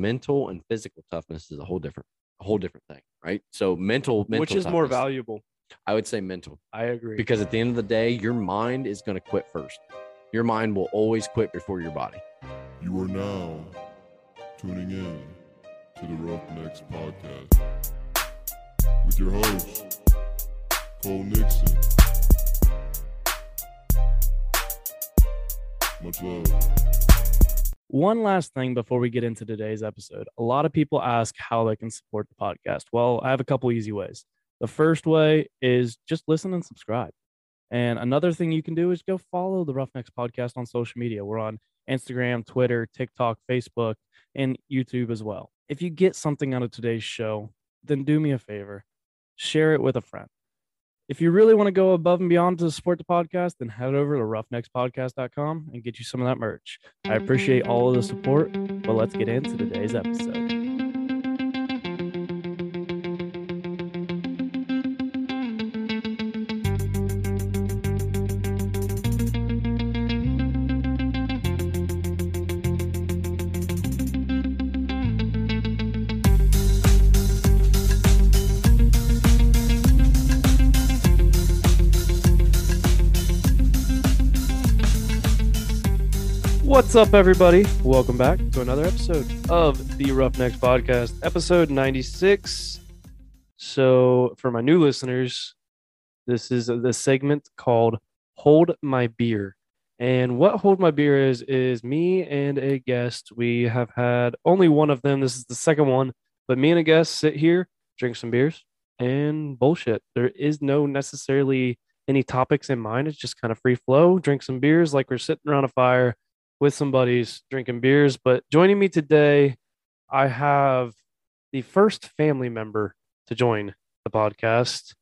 mental and physical toughness is a whole different, a whole different thing, right? So mental, mental Which is more valuable? I would say mental I agree. because at the end of the day, your mind is going to quit first. Your mind will always quit before your body. You are now tuning in to the Roughnecks Podcast with your host, Cole Nixon. Much love. One last thing before we get into today's episode. A lot of people ask how they can support the podcast. Well, I have a couple easy ways. The first way is just listen and subscribe. And another thing you can do is go follow the Roughnecks podcast on social media. We're on Instagram, Twitter, TikTok, Facebook, and YouTube as well. If you get something out of today's show, then do me a favor share it with a friend. If you really want to go above and beyond to support the podcast, then head over to roughneckspodcast.com and get you some of that merch. I appreciate all of the support, but let's get into today's episode. What's up, everybody? Welcome back to another episode of the Roughnecks Podcast, episode 96. So, for my new listeners, this is the segment called Hold My Beer. And what Hold My Beer is, is me and a guest. We have had only one of them. This is the second one, but me and a guest sit here, drink some beers, and bullshit. There is no necessarily any topics in mind. It's just kind of free flow, drink some beers like we're sitting around a fire with some buddies drinking beers. But joining me today, I have the first family member to join the podcast.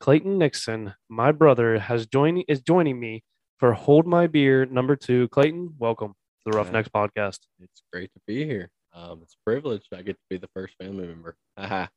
Clayton Nixon, my brother, has joining is joining me for Hold My Beer number two. Clayton, welcome to the Roughnecks podcast. It's great to be here. Um, it's a privilege. I get to be the first family member.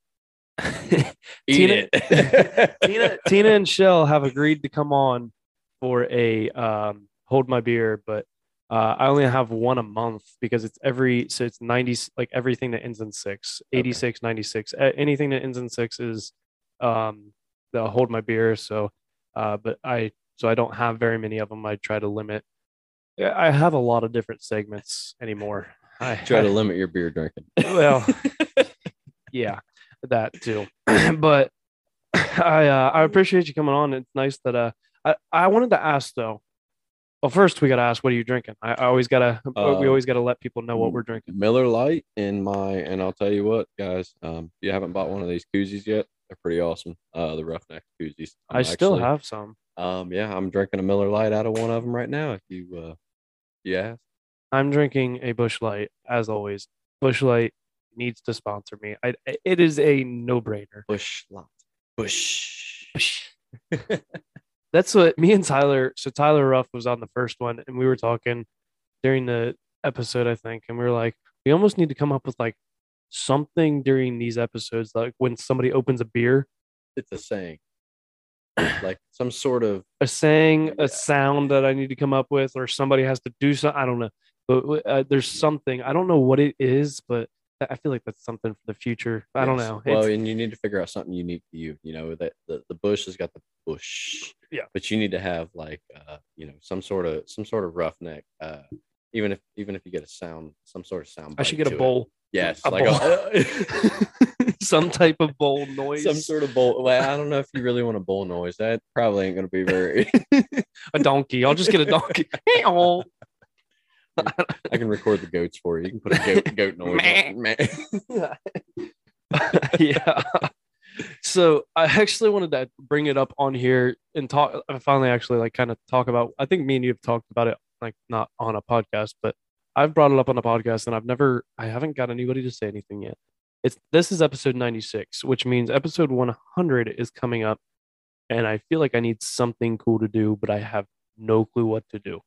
Eat Tina-. Tina, Tina and Shell have agreed to come on for a um, Hold My Beer, but uh, I only have one a month because it's every so it's 90 like everything that ends in six, 86, 96. Anything that ends in six is um they'll Hold My Beer. So, uh, but I so I don't have very many of them. I try to limit. I have a lot of different segments anymore. I Try to I- limit your beer drinking. well, yeah, that too. but I uh, I appreciate you coming on. It's nice that uh I, I wanted to ask though. Well, first we gotta ask, what are you drinking? I, I always gotta we Uh, always gotta let people know what we're drinking. Miller Lite in my, and I'll tell you what, guys, um, if you haven't bought one of these koozies yet, they're pretty awesome. Uh, the Roughneck koozies. I'm I still actually- have some. Um, yeah, I'm drinking a Miller Lite out of one of them right now. If you, uh, yeah, I'm drinking a Busch Light as always. Busch Light needs to sponsor me. I it is a no brainer. Busch Light, Bush. Bush. That's what me and Tyler. So Tyler Ruff was on the first one, and we were talking during the episode, I think, and we were like, we almost need to come up with like something during these episodes, like when somebody opens a beer, It's a saying, like some sort of a saying, Yeah. a sound that I need to come up with, or somebody has to do something. I don't know, but uh, there's something. I don't know what it is, but I feel like that's something for the future. I don't know. Well, It's- and you need to figure out something unique to you. You know that the, the bush has got the bush. Yeah. But you need to have like uh, you know, some sort of some sort of roughneck. Uh, even if even if you get a sound, some sort of sound. I should get a to it. bowl, Yes, a like bowl. a, some type of bowl noise, some sort of bowl. Well, I don't know if you really want a bowl noise. That probably ain't gonna be very. a donkey. I'll just get a donkey. I can record the goats for you. You can put a goat goat noise. yeah. So I actually wanted to bring it up on here and talk. I finally actually like kind of talk about. I think me and you have talked about it, like not on a podcast, but I've brought it up on a podcast, and I've never, I haven't got anybody to say anything yet. It's this is episode ninety six, which means episode one hundred is coming up, and I feel like I need something cool to do, but I have no clue what to do.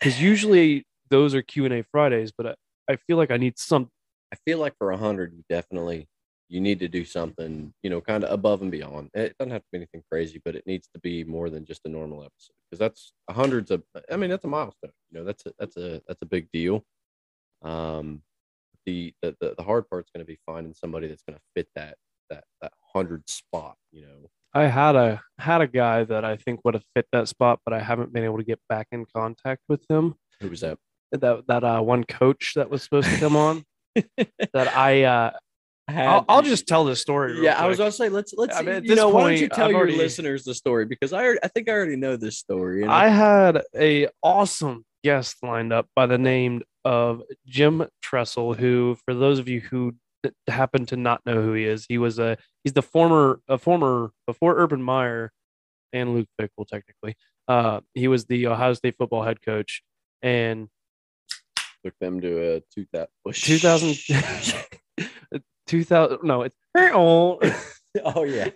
Because usually those are Q and A Fridays, but I, I feel like I need some I feel like for a hundred, you definitely you need to do something, you know, kind of above and beyond. It doesn't have to be anything crazy, but it needs to be more than just a normal episode because that's a of. I mean, that's a milestone. You know, that's a that's a that's a big deal. Um, the the the, the hard part's going to be finding somebody that's going to fit that that that hundred spot. You know, I had a had a guy that I think would have fit that spot, but I haven't been able to get back in contact with him. who was that? That that uh, one coach that was supposed to come on. that I uh, I'll, I'll just tell the story. real yeah, I was gonna say let's let's. I mean, at you this know, why don't you tell I've your already- listeners the story because I I think I already know this story. and I had a awesome guest lined up by the name of Jim Tressel, who, for those of you who d- happen to not know who he is, he was a he's the former a former before Urban Meyer and Luke Fickell technically. Uh, he was the Ohio State football head coach, and took them to a two that 2000 2000 no it's oh oh yeah.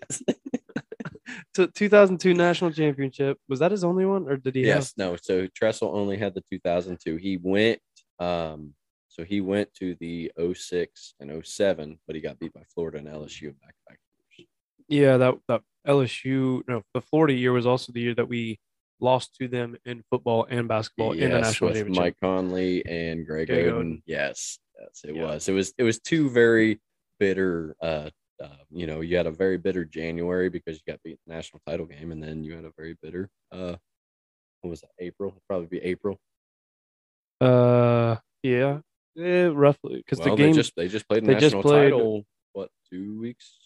to 2002 national championship was that his only one or did he have yes, no. So Tressel only had the 2002. He went, um, so he went to the 06 and 07, but he got beat by Florida and LSU back back. years. Yeah, that that LSU no, the Florida year was also the year that we lost to them in football and basketball in the Yes, national with championship. Mike Conley and Greg, Greg Oden. Oden. Yes, yes, it Yeah. was. It was. It was two very bitter. Uh, uh, you know, you had a very bitter January because you got beat in the national title game, and then you had a very bitter. Uh, what was it? April? It'd probably be April. Uh, yeah, yeah, roughly because well, the game they just they just played the they just played- title. What two weeks?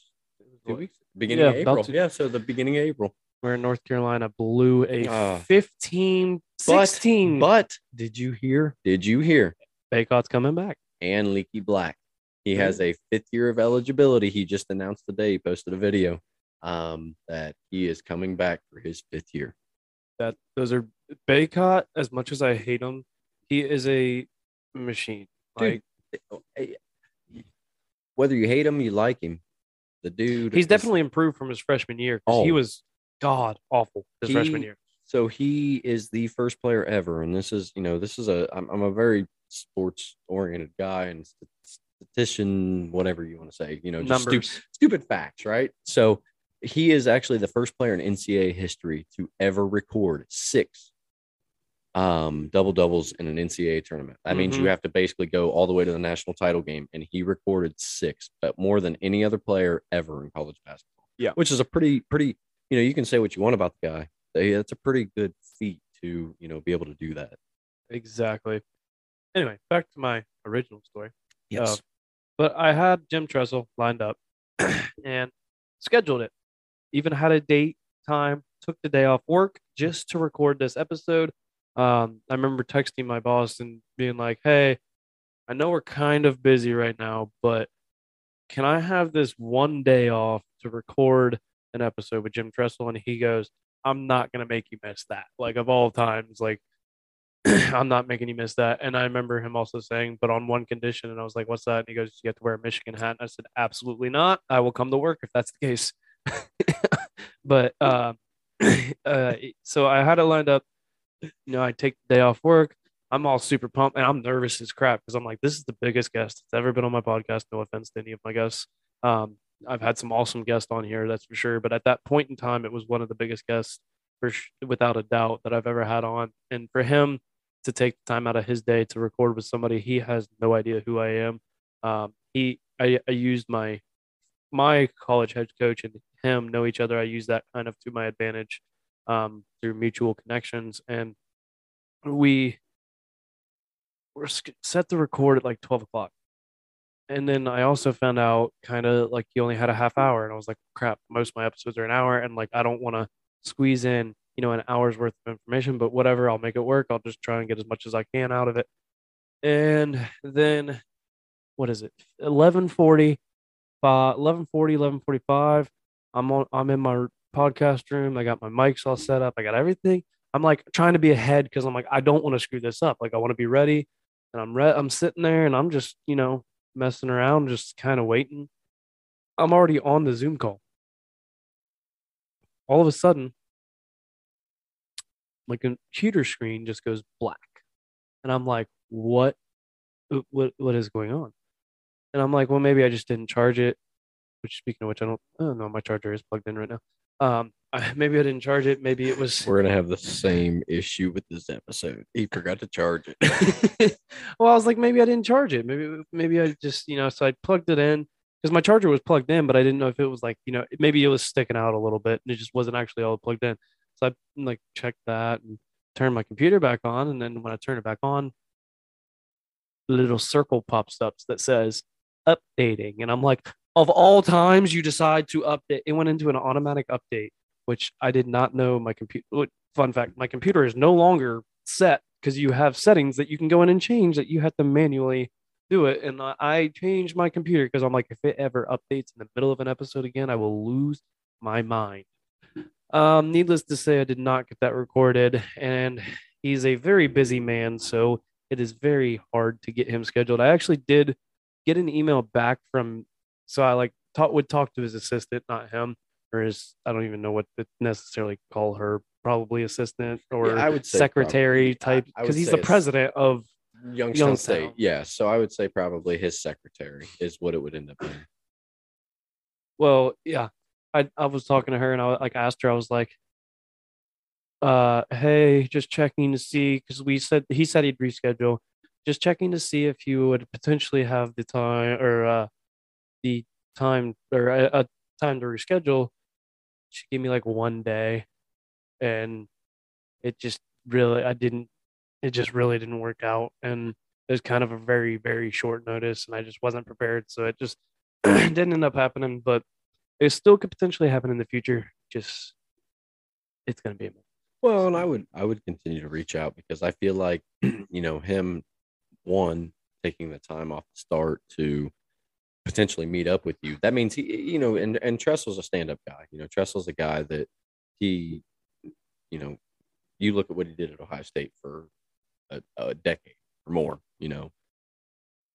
Two weeks. Beginning Yeah, of April. to- Yeah, so the beginning of April. where North Carolina blew a Ah. 15 But- 16. But did you hear? Did you hear? Bacot's coming back. and Leaky Black. He has a fifth year of eligibility. He just announced today, he posted a video um, that he is coming back for his fifth year. That those are Bacot. As much as I hate him, he is a machine. Dude, Like eh, eh, Whether you hate him, you like him. The dude. he's is- definitely improved from his freshman year. 'cause He Oh. was god awful his freshman year. So he is the first player ever, and this is, you know, this is a. I'm, I'm a very sports oriented guy and statistician, whatever you want to say. You know, just stupid facts, right? So he is actually the first player in NCAA history to ever record six um, double doubles in an NCAA tournament. That means you Mhm. have to basically go all the way to the national title game, and he recorded six, but more than any other player ever in college basketball. Yeah. which is a pretty, pretty. You know, you can say what you want about the guy. That's a pretty good feat to you know be able to do that. Exactly. Anyway, back to my original story. Yes. Uh, but I had Jim Tressel lined up and scheduled it. Even had a date, time, took the day off work just to record this episode. Um, I remember texting my boss and being like, "Hey, I know we're kind of busy right now, but can I have this one day off to record an episode with Jim Tressel?" And he goes, "I'm not gonna make you miss that. Like of all times, like." I'm not making you miss that. And I remember him also saying, but on one condition. And I was like, what's that? And he goes, you have to wear a Michigan hat. And I said, absolutely not. I will come to work if that's the case. but uh, uh, so I had it lined up. You know, I take the day off work. I'm all super pumped and I'm nervous as crap because I'm like, this is the biggest guest that's ever been on my podcast. No offense to any of my guests. Um, I've had some awesome guests on here, that's for sure. But at that point in time, it was one of the biggest guests, for sh- without a doubt, that I've ever had on. And for him to take the time out of his day to record with somebody he has no idea who I am. Um, he, I, I used my my college head coach and him know each other. I use that kind of to my advantage um, through mutual connections, and we were set to record at like twelve o'clock. And then I also found out kind of like he only had a half hour, and I was like, "Crap! Most of my episodes are an hour, and like I don't want to squeeze in, you know, an hour's worth of information, but whatever, I'll make it work. I'll just try and get as much as I can out of it." And then, what is it? Eleven forty, uh, 1140, 1145. I'm on, I'm in my podcast room. I got my mics all set up. I got everything. I'm like trying to be ahead because I'm like, I don't want to screw this up. Like I want to be ready. And I'm re- I'm sitting there and I'm just, you know, messing around, just kind of waiting. I'm already on the Zoom call. All of a sudden, my computer screen just goes black. And I'm like, what what what is going on? And I'm like, well, maybe I just didn't charge it. Which speaking of which, I don't, I don't know. My charger is plugged in right now. Um, maybe I didn't charge it. Maybe it was. We're gonna have the same issue with this episode. He forgot to charge it. well, I was like, maybe I didn't charge it. Maybe maybe I just you know. So I plugged it in because my charger was plugged in, but I didn't know if it was like you know maybe it was sticking out a little bit and it just wasn't actually all plugged in. So I like checked that and turned my computer back on, and then when I turn it back on, little circle pops up that says updating, and I'm like, of all times you decide to update, it went into an automatic update, which I did not know my computer. Fun fact: my computer is no longer set because you have settings that you can go in and change that you have to manually do it. And I, I changed my computer because I'm like, if it ever updates in the middle of an episode again, I will lose my mind. Um, needless to say, I did not get that recorded, and he's a very busy man, so it is very hard to get him scheduled. I actually did get an email back from, so I like talk would talk to his assistant, not him, or his I don't even know what to necessarily call her, probably assistant or Yeah, I would secretary probably. Type, because he's the president of. Youngstown, Youngstown. State. Yeah. So I would say probably his secretary is what it would end up being. Well, yeah, I I was talking to her and I like asked her, I was like, uh, hey, just checking to see because we said he said he'd reschedule. Just checking to see if you would potentially have the time or uh the time or a, a time to reschedule. She gave me like one day, and it just really I didn't. It just really didn't work out, and it was kind of a very very short notice, and I just wasn't prepared, so it just didn't end up happening. But it still could potentially happen in the future. Just it's gonna be a Well, and I would I would continue to reach out because I feel like you know him one taking the time off the start to potentially meet up with you. That means he you know and and Tressel's a stand up guy. You know Tressel's a guy that he you know you look at what he did at Ohio State for a, a decade or more. You know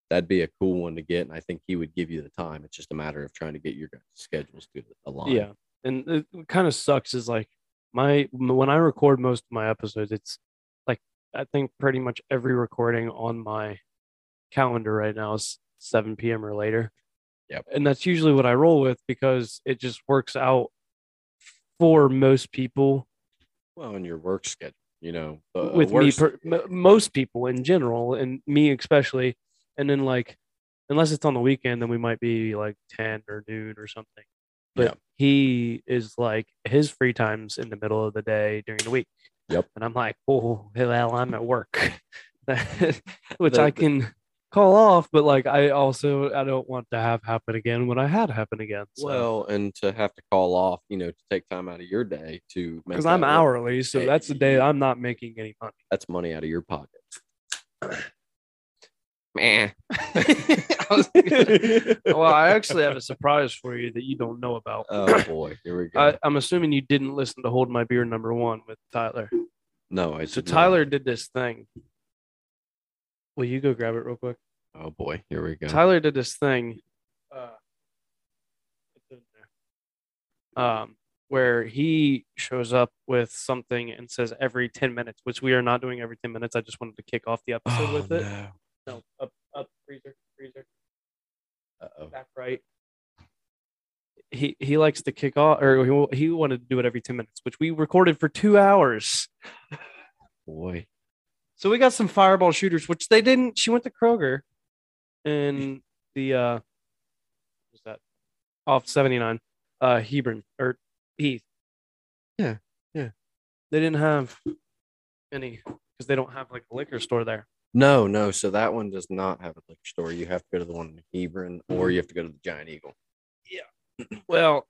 that'd be a cool one to get, and I think he would give you the time. It's just a matter of trying to get your schedules to align. Yeah, and it kind of sucks is like my when I record most of my episodes, it's like I think pretty much every recording on my calendar right now is 7 p.m. or later. Yep. And that's usually what I roll with because it just works out for most people. Well, in your work schedule, you know, the with me per, m- most people in general and me especially and then like unless it's on the weekend then we might be like 10 or noon or something. But he is like his free times in the middle of the day during the week. Yep. and i'm like oh well i'm at work. Which The- i can call off but like i also i don't want to have happen again when i had happen again so. Well, and to have to call off, you know, to take time out of your day to because i'm work, hourly so Hey, that's the day i'm not making any money That's money out of your pocket. Man, I gonna- well, I actually have a surprise for you that you don't know about. oh boy, here we go. I, I'm assuming you didn't listen to Hold My Beer number one with Tyler. no, I So did not. Tyler did this thing. Will you go grab it real quick? Oh boy, here we go. Tyler did this thing. Uh, it's in there. Um, where he shows up with something and says every 10 minutes, which we are not doing every 10 minutes. I just wanted to kick off the episode Oh, with it. no. No, up, up, freezer, freezer. Uh-oh. back right. He he likes to kick off, or he, he wanted to do it every ten minutes, which we recorded for two hours. Boy, So we got some fireball shooters, which they didn't. She went to Kroger, and the uh, what's that? Off seventy nine, uh, Hebron or Heath. Yeah, yeah. They didn't have any because they don't have like a liquor store there. no, no. So that one does not have a liquor store. You have to go to the one in Hebron, or you have to go to the Giant Eagle. Yeah. Well,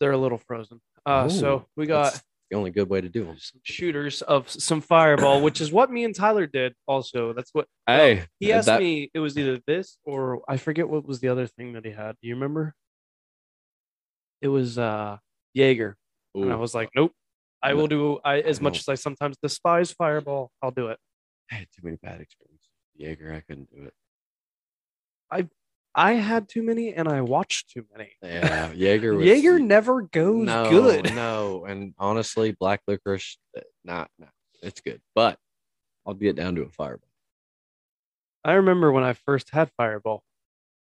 they're a little frozen. Uh, Oh, so we got. The only good way to do them. shooters of some fireball, which is what me and Tyler did. Also, that's what Hey, he asked that- me. It was either this or I forget what was the other thing that he had. Do you remember? It was uh Jaeger, and I was like, nope. I will do. I as I much as I sometimes despise fireball, I'll do it. I had too many bad experiences. Jaeger, I couldn't do it. I had too many, and I watched too many. Yeah, Jaeger was Jaeger never goes no, good. No, and honestly, black licorice, uh, not, not, it's good, but I'll get down to a fireball. I remember when I first had fireball.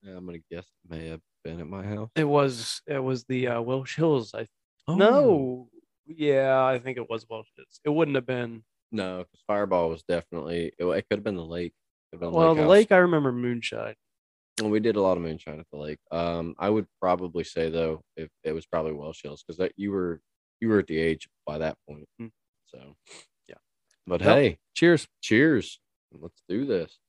Yeah, I'm gonna guess it may have been at my house. It was it was the uh, Welsh Hills. I Oh. No. Yeah, I think it was Welch's. It wouldn't have been. no, because Fireball was definitely. It, it could have been the lake. Been Well, the House. lake, I remember moonshine. And we did a lot of moonshine at the lake. Um, I would probably say though, if it was probably Welsh Hills because that you were you were at the age by that point. Hmm. So, yeah. But Yep. hey, Cheers. cheers! Let's do this.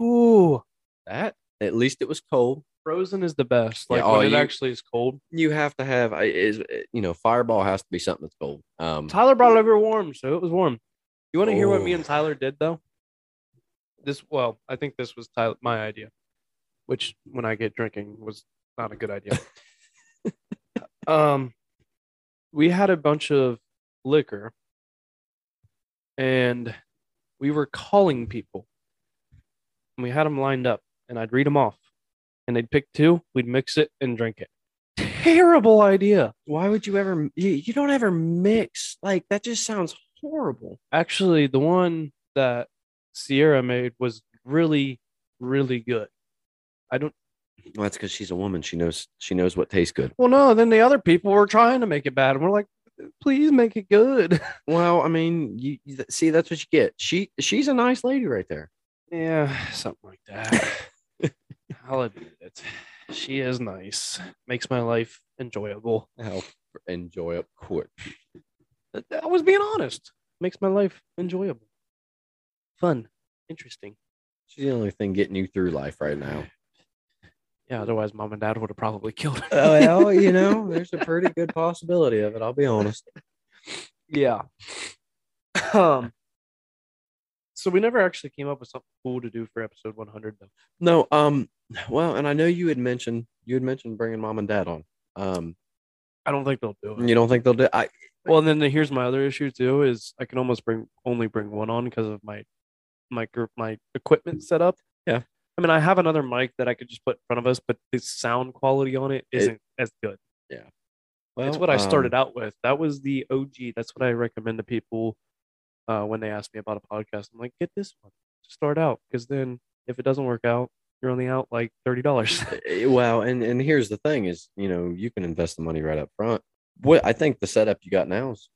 Ooh, That at least it was cold. Frozen is the best. Yeah, Like oh, when it you- actually is cold. You have to have is you know Fireball has to be something that's cold. Um, Tyler brought it over warm, so it was warm. You want to hear what me Oh. and Tyler did though? This well, I think this was Tyler, my idea, which when I get drinking was not a good idea. um, we had a bunch of liquor, and we were calling people. And we had them lined up, and I'd read them off, and they'd pick two. We'd mix it and drink it. Terrible idea. why would you ever? You, you don't ever mix like that. Just sounds horrible. actually the one that Sierra made was really, really good. I don't Well, that's because she's a woman. She knows she knows what tastes good. well no, then the other people were trying to make it bad and we're like, please make it good. Well, I mean, you, you see that's what you get. She she's a nice lady right there. yeah, something like that. I'll admit it. She is nice. Makes my life enjoyable. How enjoy it quick. I was being honest. Makes my life enjoyable. Fun. Interesting. She's the only thing getting you through life right now. Yeah, otherwise mom and dad would have probably killed her. Oh, well, you know, there's a pretty good possibility of it. I'll be honest. Yeah. Um. So we never actually came up with something cool to do for episode 100, though. No, um, well, and I know you had mentioned you had mentioned bringing mom and dad on. Um, I don't think they'll do it. you don't think they'll do? I Well, and then the- here's my other issue too: is I can almost bring only bring one on because of my my group my equipment setup. Yeah. I mean, I have another mic that I could just put in front of us, but the sound quality on it isn't as good. Yeah, well, it's what I um, started out with. That was the OG. That's what I recommend to people uh, when they ask me about a podcast. I'm like, get this one. To start out because then if it doesn't work out, you're only out like thirty dollars. Eh, Well, and and here's the thing: is you know you can invest the money right up front. What I think the setup you got now is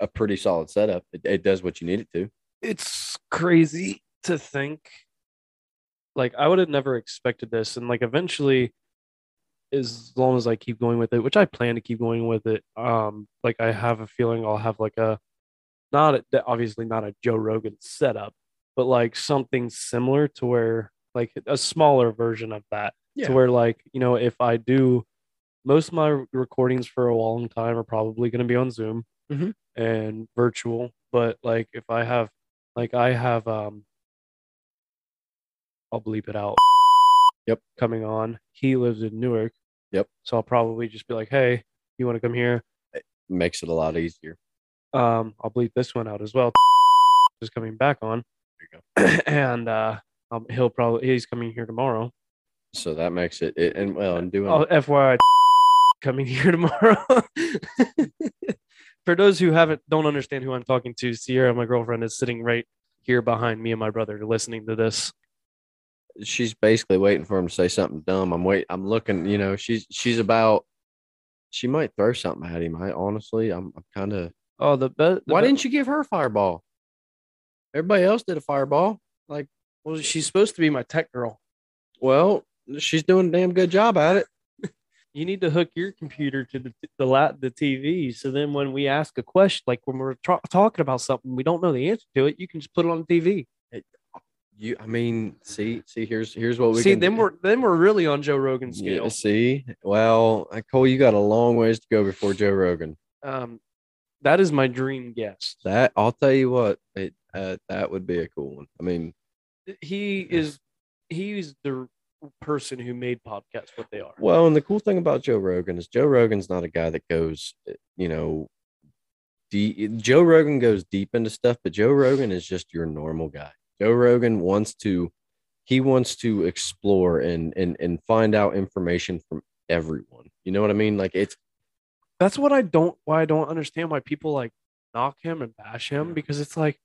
a pretty solid setup. It, it does what you need it to. it's crazy to think. Like I would have never expected this, and like eventually, as long as I keep going with it, which I plan to keep going with it, um, like I have a feeling I'll have like a, not a, obviously not a Joe Rogan setup, but like something similar to where like a smaller version of that Yeah. to where like you know if I do most of my recordings for a long time are probably going to be on Zoom Mhm. and virtual but like if I have like I have um I'll bleep it out Yep. coming on he lives in Newark Yep. so I'll probably just be like hey you want to come here It Makes it a lot easier. um I'll bleep this one out as well Just coming back on There you go. and uh um, he'll probably he's coming here tomorrow So that makes it, it and well, and doing Oh, FYI, coming here tomorrow. For those who haven't don't understand who I'm talking to, Sierra, my girlfriend, is sitting right here behind me and my brother, listening to this. she's basically waiting for him to say something dumb. I'm wait. I'm looking. You know, she's she's about. She might throw something at him. I honestly, I'm, I'm kind of. Oh, the best. Why didn't you give her a fireball? Everybody else did a fireball. Like, Well, she's supposed to be my tech girl. well, she's doing a damn good job at it. You need to hook your computer to the the la- the TV, so then when we ask a question, like when we're tra- talking about something we don't know the answer to it, you can just put it on the TV. You, I mean, see, see, here's here's what we See, then do. we're then we're really on Joe Rogan Yeah, scale. see, well, uh, Cole, you got a long ways to go before Joe Rogan. Um, that is my dream guest. That I'll tell you what, it uh, that would be a cool one. I mean, he is he's the person who made podcasts what they are. Well, and the cool thing about Joe Rogan is Joe Rogan's not a guy that goes, you know, deep. Joe Rogan goes deep into stuff, but Joe Rogan is just your normal guy. Joe Rogan wants to, he wants to explore and and and find out information from everyone. You know what I mean? Like it's That's what I don't why I don't understand why people like knock him and bash him because it's like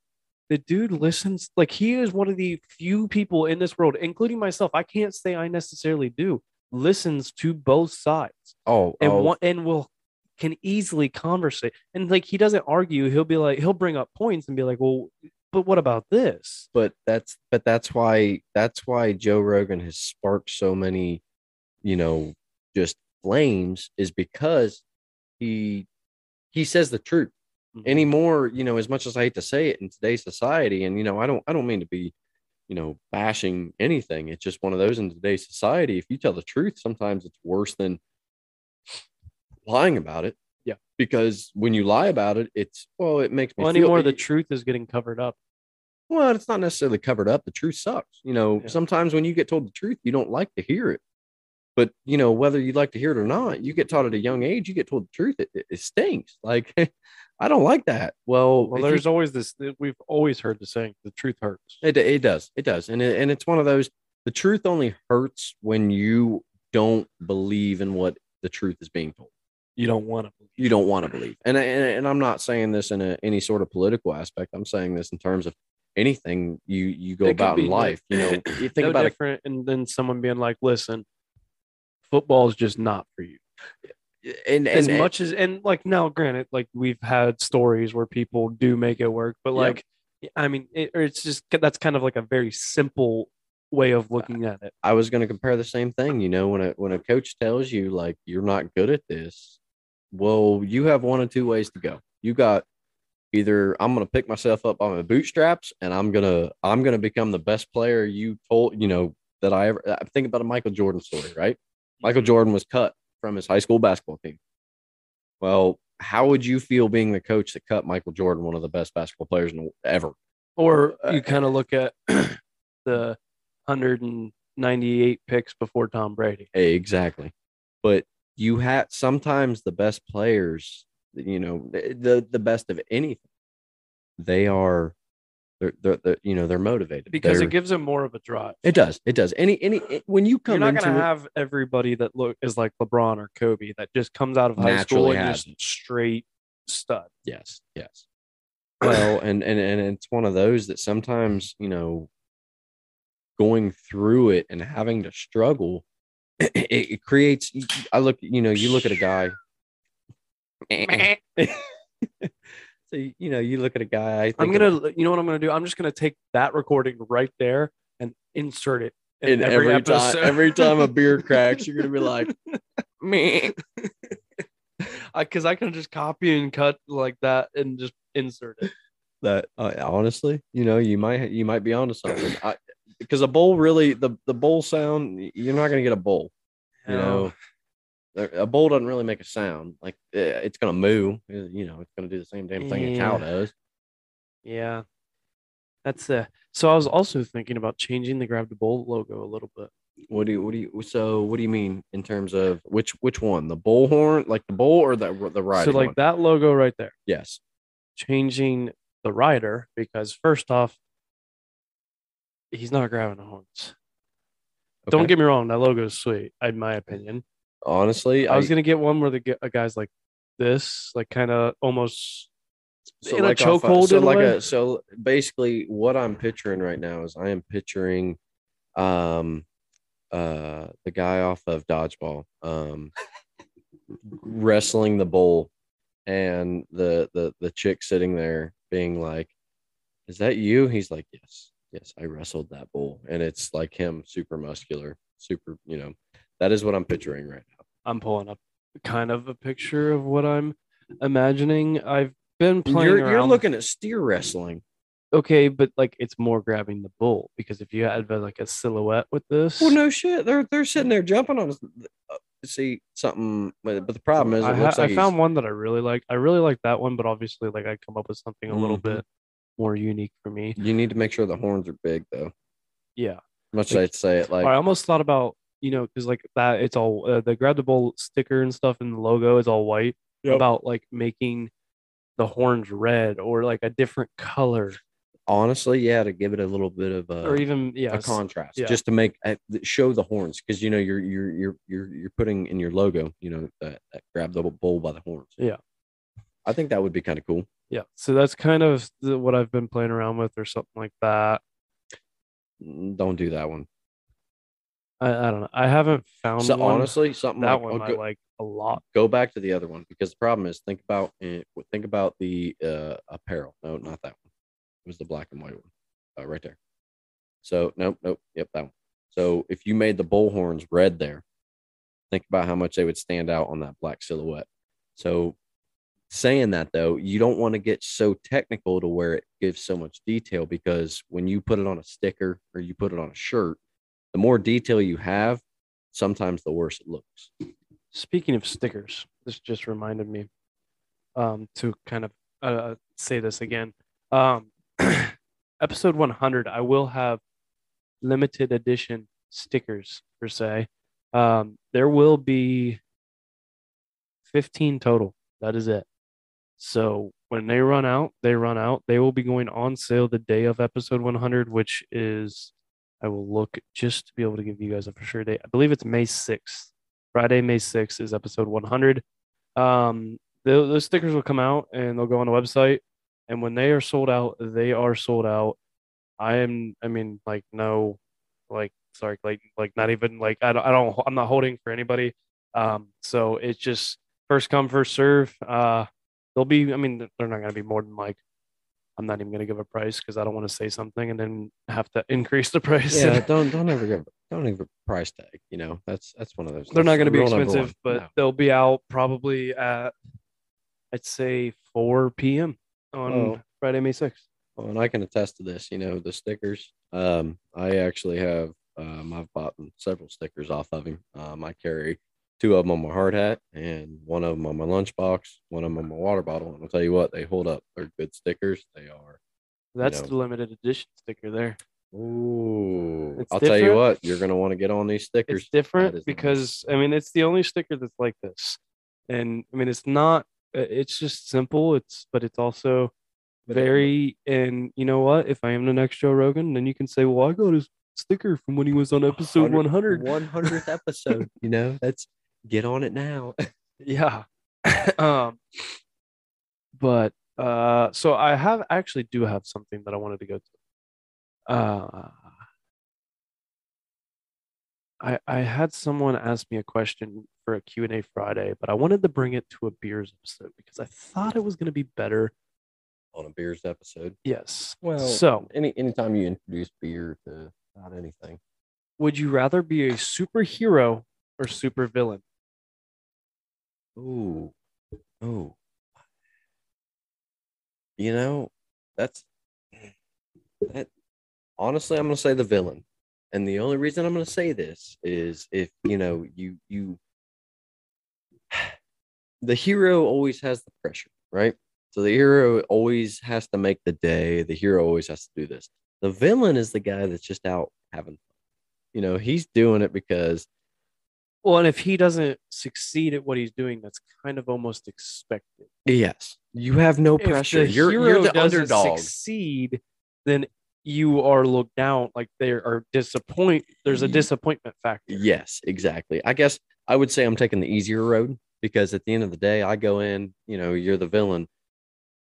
the dude listens. Like he is one of the few people in this world, including myself. I can't say I necessarily do. Listens to both sides Oh, and oh, one and will can easily conversate. And like he doesn't argue. He'll be like he'll bring up points and be like, well, but what about this? but that's but that's why that's why Joe Rogan has sparked so many, you know, just flames is because he he says the truth Mhm. anymore. You know, as much as I hate to say it in today's society, and you know, I don't I don't mean to be, you know, bashing anything. It's just one of those in today's society. If you tell the truth, sometimes it's worse than lying about it. Yeah. Because when you lie about it, it's well, it makes me Well, feel anymore the truth is getting covered up. well, it's not necessarily covered up. The truth sucks. You know, Yeah. sometimes when you get told the truth, you don't like to hear it. But you know, whether you'd like to hear it or not, you get taught at a young age, you get told the truth, it, it, it stinks. Like, I don't like that. Well, Well, if you- there's always this. We've always heard the saying, "The truth hurts." it, it does, it does, and it, and it's one of those. The truth only hurts when you don't believe in what the truth is being told. You don't want to believe. you don't want to believe. And, and and I'm not saying this in a, any sort of political aspect. I'm saying this in terms of anything you you go It about in life. You know, you think no about it. different, and then someone being like, "Listen, football is just not for you." And, and as much as and like now granted like we've had stories where people do make it work but Yep. like i mean it, or it's just that's kind of like a very simple way of looking at it I was going to compare the same thing. You know, when a when a coach tells you like you're not good at this, well, you have one of two ways to go. You got either I'm going to pick myself up on my bootstraps and I'm gonna I'm gonna become the best player you told you know that I ever. I think about a Michael Jordan story, right? Michael Jordan was cut from his high school basketball team. Well, how would you feel being the coach that cut Michael Jordan, one of the best basketball players in the, ever? or Uh, you kind of look at the 198 picks before tom brady Hey, Exactly. But you had sometimes the best players, you know, the the best of anything. They are, they're, they're, they're you know, they're motivated because They're- it gives them more of a drive it does, it does. Any any when you come, you're not going to have everybody that look is like lebron or kobe that just comes out of high school and has just straight stud yes, yes. Well, and and and it's one of those that sometimes you know, going through it and having to struggle, it, it creates. I look, you know, you look at a guy. so you know, you look at a guy. I I'm gonna, you know what I'm gonna do? I'm just gonna take that recording right there and insert it in every, time every time a beer cracks, you're gonna be like, me. because I can just copy and cut like that and just insert it. That uh, honestly, you know, you might you might be onto something. I, because a bowl really the the bowl sound you're not gonna get a bowl. You know, a bowl doesn't really make a sound. Like eh, it's gonna moo. eh, You know, it's gonna do the same damn thing a cow does. yeah, that's uh So I was also thinking about changing the grab the bowl logo a little bit. What do you what do you so what do you mean in terms of which which one the bull horn like the bull or the the riding so like one? that logo right there, yes changing the rider because first off, he's not grabbing the horns. Don't get me wrong, that logo is sweet, in my opinion. Honestly I was gonna get one where the gu- a guy's like this, like kind of almost so in a like off chokehold so a like a so basically what i'm picturing right now is i am picturing um uh the guy off of dodgeball um wrestling the bull and the the the chick sitting there being like is that you? He's like yes yes i wrestled that bull. And it's like him super muscular super you know that is what i'm picturing right now I'm pulling up kind of a picture of what I'm imagining. I've been playing you're, you're looking at steer wrestling okay, but like it's more grabbing the bull because if you had like a silhouette with this, Well, no shit. They're they're sitting there jumping on. See something, but the problem is, I, ha- like I found one that I really like. I really like that one, but obviously, like I come up with something a little Mhm. bit more unique for me. you need to make sure the horns are big, though. Yeah, Much as Like- I'd say it, like I almost thought about you know because like that it's all uh, the grab the bull sticker and stuff and the logo is all white. Yep. About like making the horns red or like a different color honestly, yeah, to give it a little bit of a, or even yeah a contrast, yeah. just to make uh, show the horns, because you know you're you're you're you're you're putting in your logo, you know that, that grab the bull by the horns. Yeah. I think that would be kind of cool. Yeah. So that's kind of the, what I've been playing around with, or something like that. Mm, Don't do that one. I, I don't know. I haven't found So one. honestly, something that like one oh, I like a lot. go back to the other one because the problem is think about eh, think about the uh, apparel. No, not that one. It was the black and white one, uh, right there. So nope, nope, yep, that one. So if you made the bull horns red there, think about how much they would stand out on that black silhouette. So saying that though, you don't want to get so technical to where it gives so much detail because when you put it on a sticker or you put it on a shirt, the more detail you have, sometimes the worse it looks. Speaking of stickers, this just reminded me um, to kind of uh, say this again. Um, episode 100, I will have limited edition stickers per se. Um, there will be 15 total. That is it. So when they run out, they run out. They will be going on sale the day of episode 100, which is, I will look just to be able to give you guys a for sure date. I believe it's May 6th. Friday, May 6th is episode 100. Um, the, those stickers will come out and they'll go on the website. And when they are sold out, they are sold out. I am, I mean, like, no, like, sorry, like, like, not even like, I don't, I don't, I'm not holding for anybody. Um, so it's just first come, first serve. Uh, they'll be, I mean, they're not going to be more than like, I'm not even going to give a price because I don't want to say something and then have to increase the price. Yeah, don't don't ever give don't give a price tag. You know, that's that's one of those. they're not going to be expensive, but No. they'll be out probably at I'd say 4 p.m. on Oh. Friday, May 6th. Well, and I can attest to this. You know, the stickers. Um, I actually have. Um, I've bought several stickers off of him. Um, I carry two of them on my hard hat and one of them on my lunchbox, one of them on my water bottle. And I'll tell you what, they hold up. They're good stickers. They are. That's know. the limited edition sticker there. Ooh, It's I'll tell you what, you're gonna want to get on these stickers. It's different is nice. because I mean it's the only sticker that's like this, and I mean it's not. uh, It's just simple. It's but it's also very. And you know what? If I am the next Joe Rogan, then you can say, "Well, I got his sticker from when he was on episode 100." 100th episode. you know, that's get on it now. Yeah. um but uh so I have actually do have something that I wanted to go to. Uh I I had someone ask me a question for a Q&A Friday, but I wanted to bring it to a beers episode because I thought it was going to be better. on a beers episode. Yes. Well, so, any anytime you introduce beer to not anything, would you rather be a superhero or supervillain? Ooh, oh, you know, that's that. Honestly, I'm gonna say the villain, and the only reason I'm gonna say this is if you know you you. The hero always has the pressure, right? So the hero always has to make the day. The hero always has to do this. The villain is the guy that's just out having fun. You know, he's doing it because Well, and if he doesn't succeed at what he's doing, that's kind of almost expected. yes, you have no if pressure. the You're hero you're the doesn't underdog. succeed, then you are looked down. Like they are disappoint. There's a mm-hmm. disappointment factor. Yes, exactly. I guess I would say I'm taking the easier road because at the end of the day, I go in, you know, you're the villain.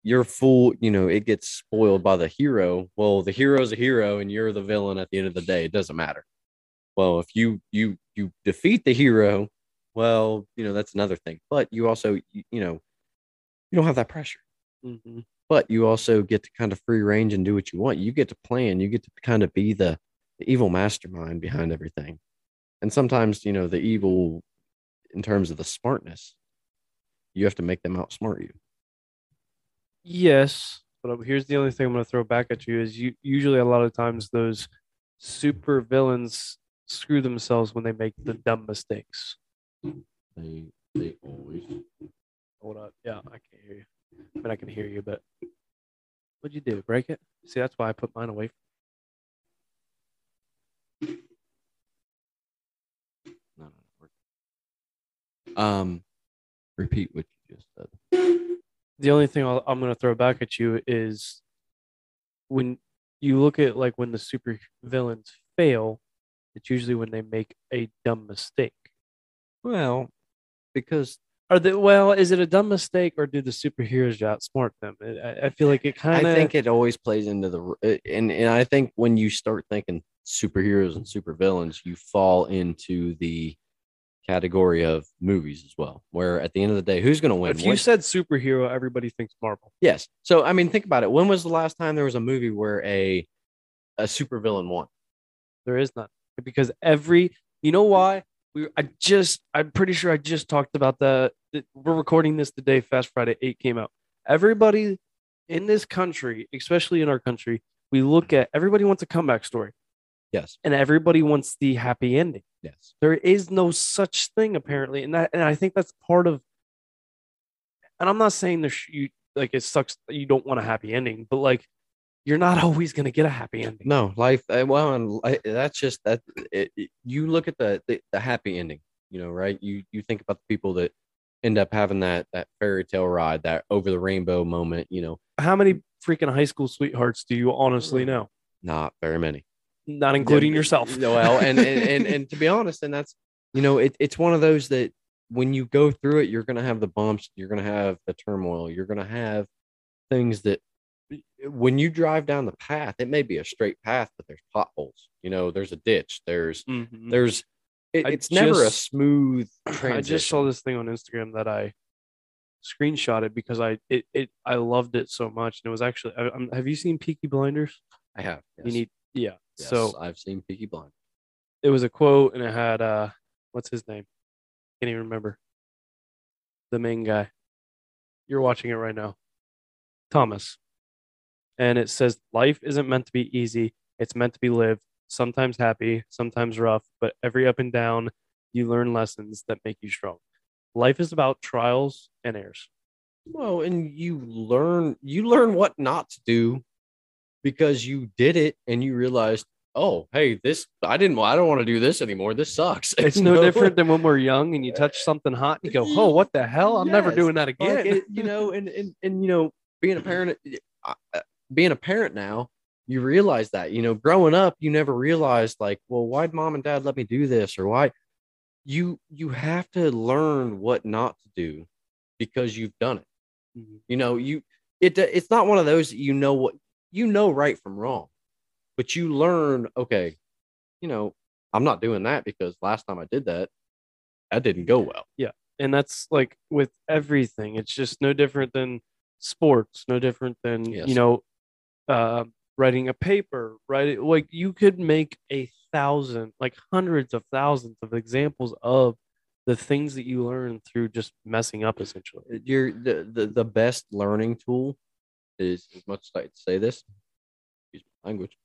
You're full, you know, it gets spoiled by the hero. Well, the hero's a hero and you're the villain at the end of the day. It doesn't matter. Well, if you you you defeat the hero, well, you know, that's another thing. But you also, you, you know, you don't have that pressure. Mhm. But you also get to kind of free range and do what you want. You get to plan. You get to kind of be the, the evil mastermind behind everything. And sometimes, you know, the evil in terms of the smartness, you have to make them outsmart you. Yes, but um, here's the only thing I'm going to throw back at you is you usually a lot of times those super villains screw themselves when they make the dumb mistakes. They they always Hold up. Yeah, I can't hear you. I mean, I can hear you, but what'd you do? Break it? See, that's why I put mine away. no, no, no. Um repeat what you just said. the only thing I'll, I'm going to throw back at you is when you look at like when the super villains fail, it's usually when they make a dumb mistake. Well, because Are they well? Is it a dumb mistake, or do the superheroes outsmart them? I- I, feel like it kind I think it always plays into the and and I think when you start thinking superheroes and supervillains, you fall into the category of movies as well. Where at the end of the day, who's going to win? if you What- said superhero, everybody thinks Marvel. yes. So I mean, think about it. When was the last time there was a movie where a a supervillain won? There is none because every. You know why? We. I just. I'm pretty sure I just talked about the. the we're recording this the day Fast Friday Eight came out. Everybody in this country, especially in our country, we look at everybody wants a comeback story, Yes. and everybody wants the happy ending. Yes. there is no such thing apparently and that and i think that's part of and i'm not saying there sh- you like it sucks that you don't want a happy ending but like you're not always going to get a happy ending No, life. uh, Well, and that's just that. It, it- you look at the, the the happy ending. You know, right? You you think about the people that end up having that that fairy tale ride, that over the rainbow moment. You know, how many freaking high school sweethearts do you honestly know not very many. not including Yeah, yourself Well, and and, and and to be honest, and that's you know, it, it's one of those that when you go through it, you're gonna have the bumps, you're gonna have the turmoil, you're gonna have things that when you drive down the path, it may be a straight path, but there's potholes. You know, there's a ditch, there's Mhm. there's it, it's never a just- smooth i just saw this thing on instagram that i screenshotted because i it, it i loved it so much and it was actually I, I'm, have you seen peaky blinders I have. Yes. you need yeah Yes, so I've seen Peaky Blind. it was a quote and it had uh what's his name can't even remember the main guy you're watching it right now thomas and it says life isn't meant to be easy it's meant to be lived sometimes happy sometimes rough but every up and down you learn lessons that make you strong life is about trials and errors Well, and you learn you learn what not to do because you did it and you realized, oh, hey, this I didn't I don't want to do this anymore. This sucks. it's no know? different than when we're young and you touch something hot and you go oh what the hell i'm never doing that again Like, it- you know, and, and and you know, being a parent, uh, being a parent now, you realize that. You know, growing up, you never realized like, well, why'd mom and dad let me do this, or why? You you have to learn what not to do because you've done it. Mhm. You know, you it it's not one of those that you know what you know right from wrong, but you learn. Okay, you know, I'm not doing that because last time I did that, that didn't go well. Yeah. And that's like with everything it's just no different than sports no different than Yes. you know uh, writing a paper right like you could make a thousand like hundreds of thousands of examples of the things that you learn through just messing up essentially You're the, the the best learning tool is as much as I say this, use language.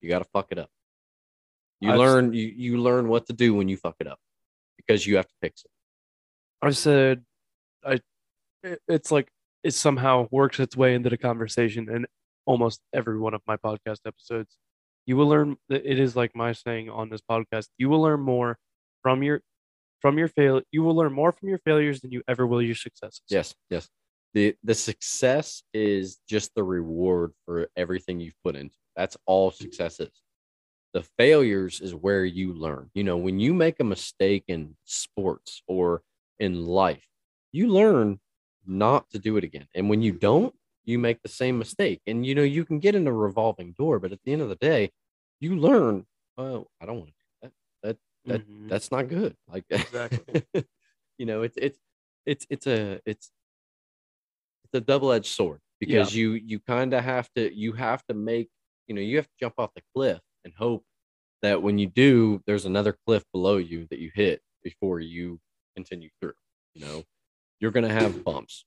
You got to fuck it up. You I've- learn you you learn what to do when you fuck it up because you have to fix it. i said i it- it's like it somehow works its way into the conversation in almost every one of my podcast episodes you will learn it is like my saying on this podcast you will learn more from your from your fail you will learn more from your failures than you ever will your successes Yes, yes. The the success is just the reward for everything you've put into. That's all success is. The failures is where you learn. You know, when you make a mistake in sports or in life, you learn not to do it again. And when you don't, you make the same mistake. And you know, you can get in a revolving door, but at the end of the day, you learn, oh, I don't want to do that. that- Mhm. That's not good. Like Exactly. you know, it's it's it's it's a it's it's a double-edged sword because you you kind of have to you have to make you know you have to jump off the cliff and hope that when you do there's another cliff below you that you hit before you continue through you know you're gonna have bumps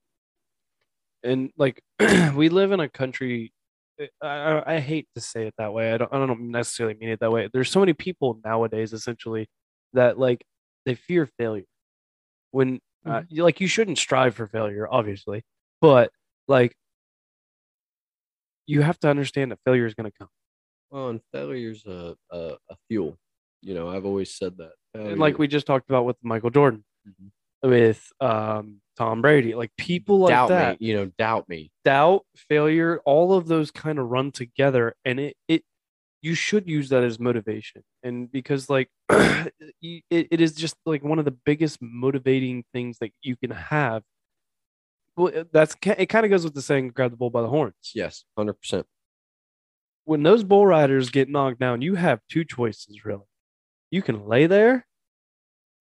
and like we live in a country I, I, I hate to say it that way. I don't, I don't necessarily mean it that way. There's so many people nowadays essentially that like they fear failure. When uh, you, like you shouldn't strive for failure obviously but like you have to understand that failure is going to come. Well and failure's a, a a fuel. You know i've always said that. And like we just talked about with michael jordan Mhm. with um tom brady. Like people like doubt that me you know doubt me. doubt, failure, all of those kind of run together. And it, it you should use that as motivation. And because like it, it is just like one of the biggest motivating things that you can have. Well that's it kind of goes with the saying grab the bull by the horns. Yes, hundred percent. when those bull riders get knocked down you have two choices really. You can lay there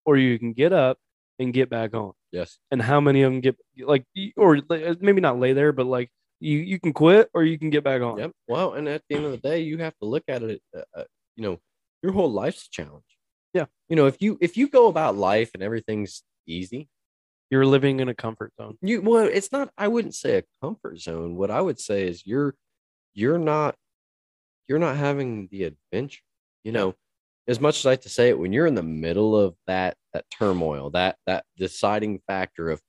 or you can get up and get back on Yes, and how many of them get like or maybe not lay there but like you you can quit or you can get back on Yep. Well, and at the end of the day, you have to look at it. Uh, uh, you know, your whole life's a challenge. Yeah. You know, if you if you go about life and everything's easy, you're living in a comfort zone you well, it's not. I wouldn't say a comfort zone. What I would say is you're you're not you're not having the adventure. You know, as much as I like to say it, when you're in the middle of that that turmoil, that that deciding factor of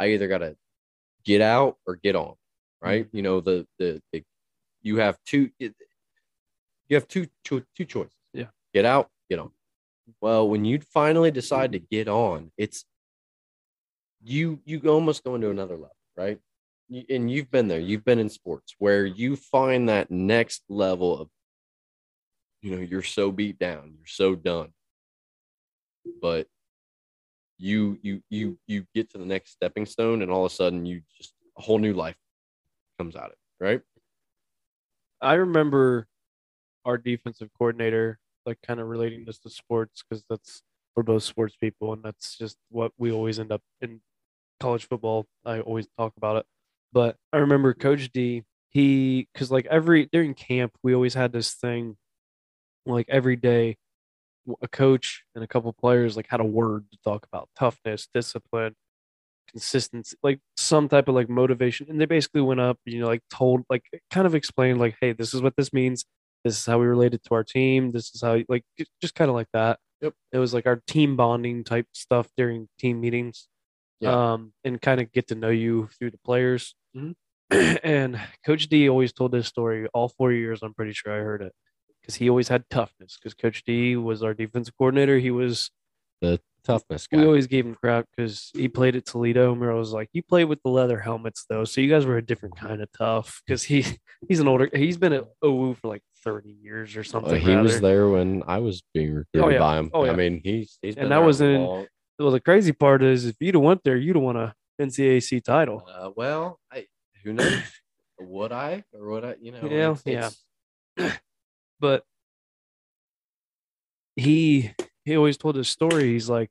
I either got to get out or get on, right? Mm-hmm. You know, the, the the you have two it- you have two two two choices. Yeah. Get out, get on. Well, when you finally decide to get on, it's you you almost go into another level, right? And you've been there. You've been in sports where you find that next level of you know, you're so beat down, you're so done. But you you you you get to the next stepping stone and all of a sudden you just a whole new life comes out of it, right? I remember our defensive coordinator, like kind of relating this to sports because that's we're both sports people and that's just what we always end up in college football. I always talk about it. But I remember Coach D, he because like every during camp we always had this thing, like every day, a coach and a couple players like had a word to talk about toughness, discipline, consistency, like some type of like motivation. And they basically went up, you know, like told, like kind of explained, like, hey, this is what this means. This is how we related to our team. This is how, like, just kind of like that. Yep. It was like our team bonding type stuff during team meetings. Yeah. Um, and kind of get to know you through the players. Mhm. and Coach D always told this story all four years. I'm pretty sure I heard it because he always had toughness. Because Coach D was our defensive coordinator. He was Toughness we guy. I always gave him crap because he played at Toledo, and we always like, "You played with the leather helmets, though, so you guys were a different kind of tough." Because he he's an older, he's been at OU for like thirty years or something. Uh, he was there when I was being recruited yeah. by him. Oh, yeah. I mean, he's he's And that was in- long- Well, the crazy part is, if you'd have went there, you'd have won a NCAC title. Uh, well, I who knows? would I or would I? You know, Yeah, it's- yeah. it's- but he he always told his story. He's like,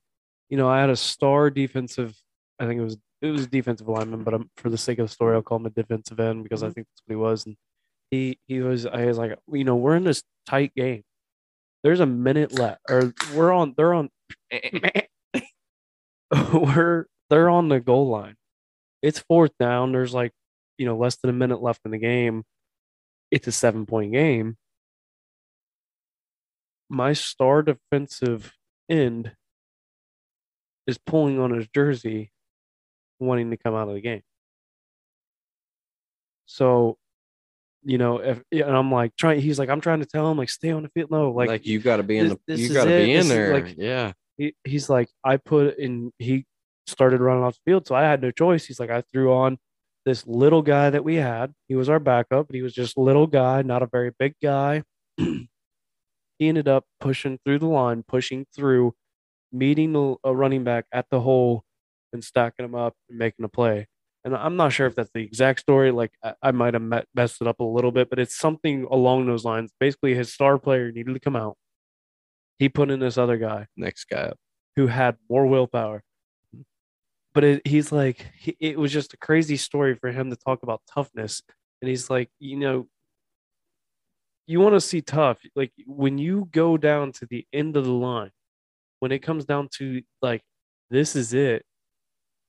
you know, I had a star defensive. I think it was it was a defensive lineman, but I'm, for the sake of the story, I'll call him a defensive end because I Mhm. think that's what he was. And he he was I was like, you know, we're in this tight game. There's a minute left, or we're on. They're on. we're they're on the goal line. It's fourth down. There's like, you know, less than a minute left in the game. It's a seven point game. My star defensive end is pulling on his jersey, wanting to come out of the game. So, you know, if and I'm like trying, he's like, I'm trying to tell him like, stay on the field. No, like, like, you got to be in this- the this you got to be This in is, there. like- yeah, he, he's like, I put in, he started running off the field. So I had no choice. He's like, I threw on this little guy that we had. He was our backup, but he was just little guy, not a very big guy. he ended up pushing through the line, pushing through, meeting the, a running back at the hole and stacking him up and making a play. And I'm not sure if that's the exact story. Like I, I might have met, messed it up a little bit, but it's something along those lines. Basically, his star player needed to come out. He put in this other guy next guy up. who had more willpower. But it, he's like, he, it was just a crazy story for him to talk about toughness. And he's like, you know, you want to see tough. Like when you go down to the end of the line, when it comes down to like, this is it,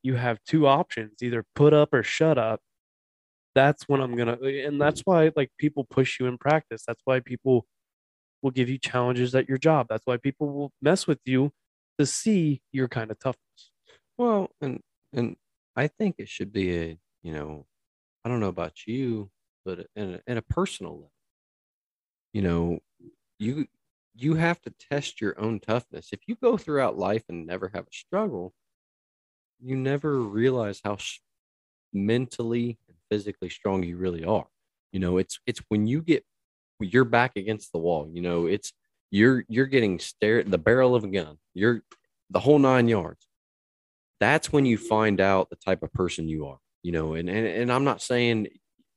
you have two options either put up or shut up. That's when I'm going to, and that's why like people push you in practice. That's why people will give you challenges at your job. That's why people will mess with you to see your kind of toughness. Well, and and I think it should be a you know, I don't know about you, but in a, in a personal level, you know, you you have to test your own toughness. If you go throughout life and never have a struggle, you never realize how s- mentally and physically strong you really are. You know, it's it's when you get you're back against the wall. You know, it's you're you're getting stared the barrel of a gun. You're the whole nine yards. That's when you find out the type of person you are. You know, and and, and I'm not saying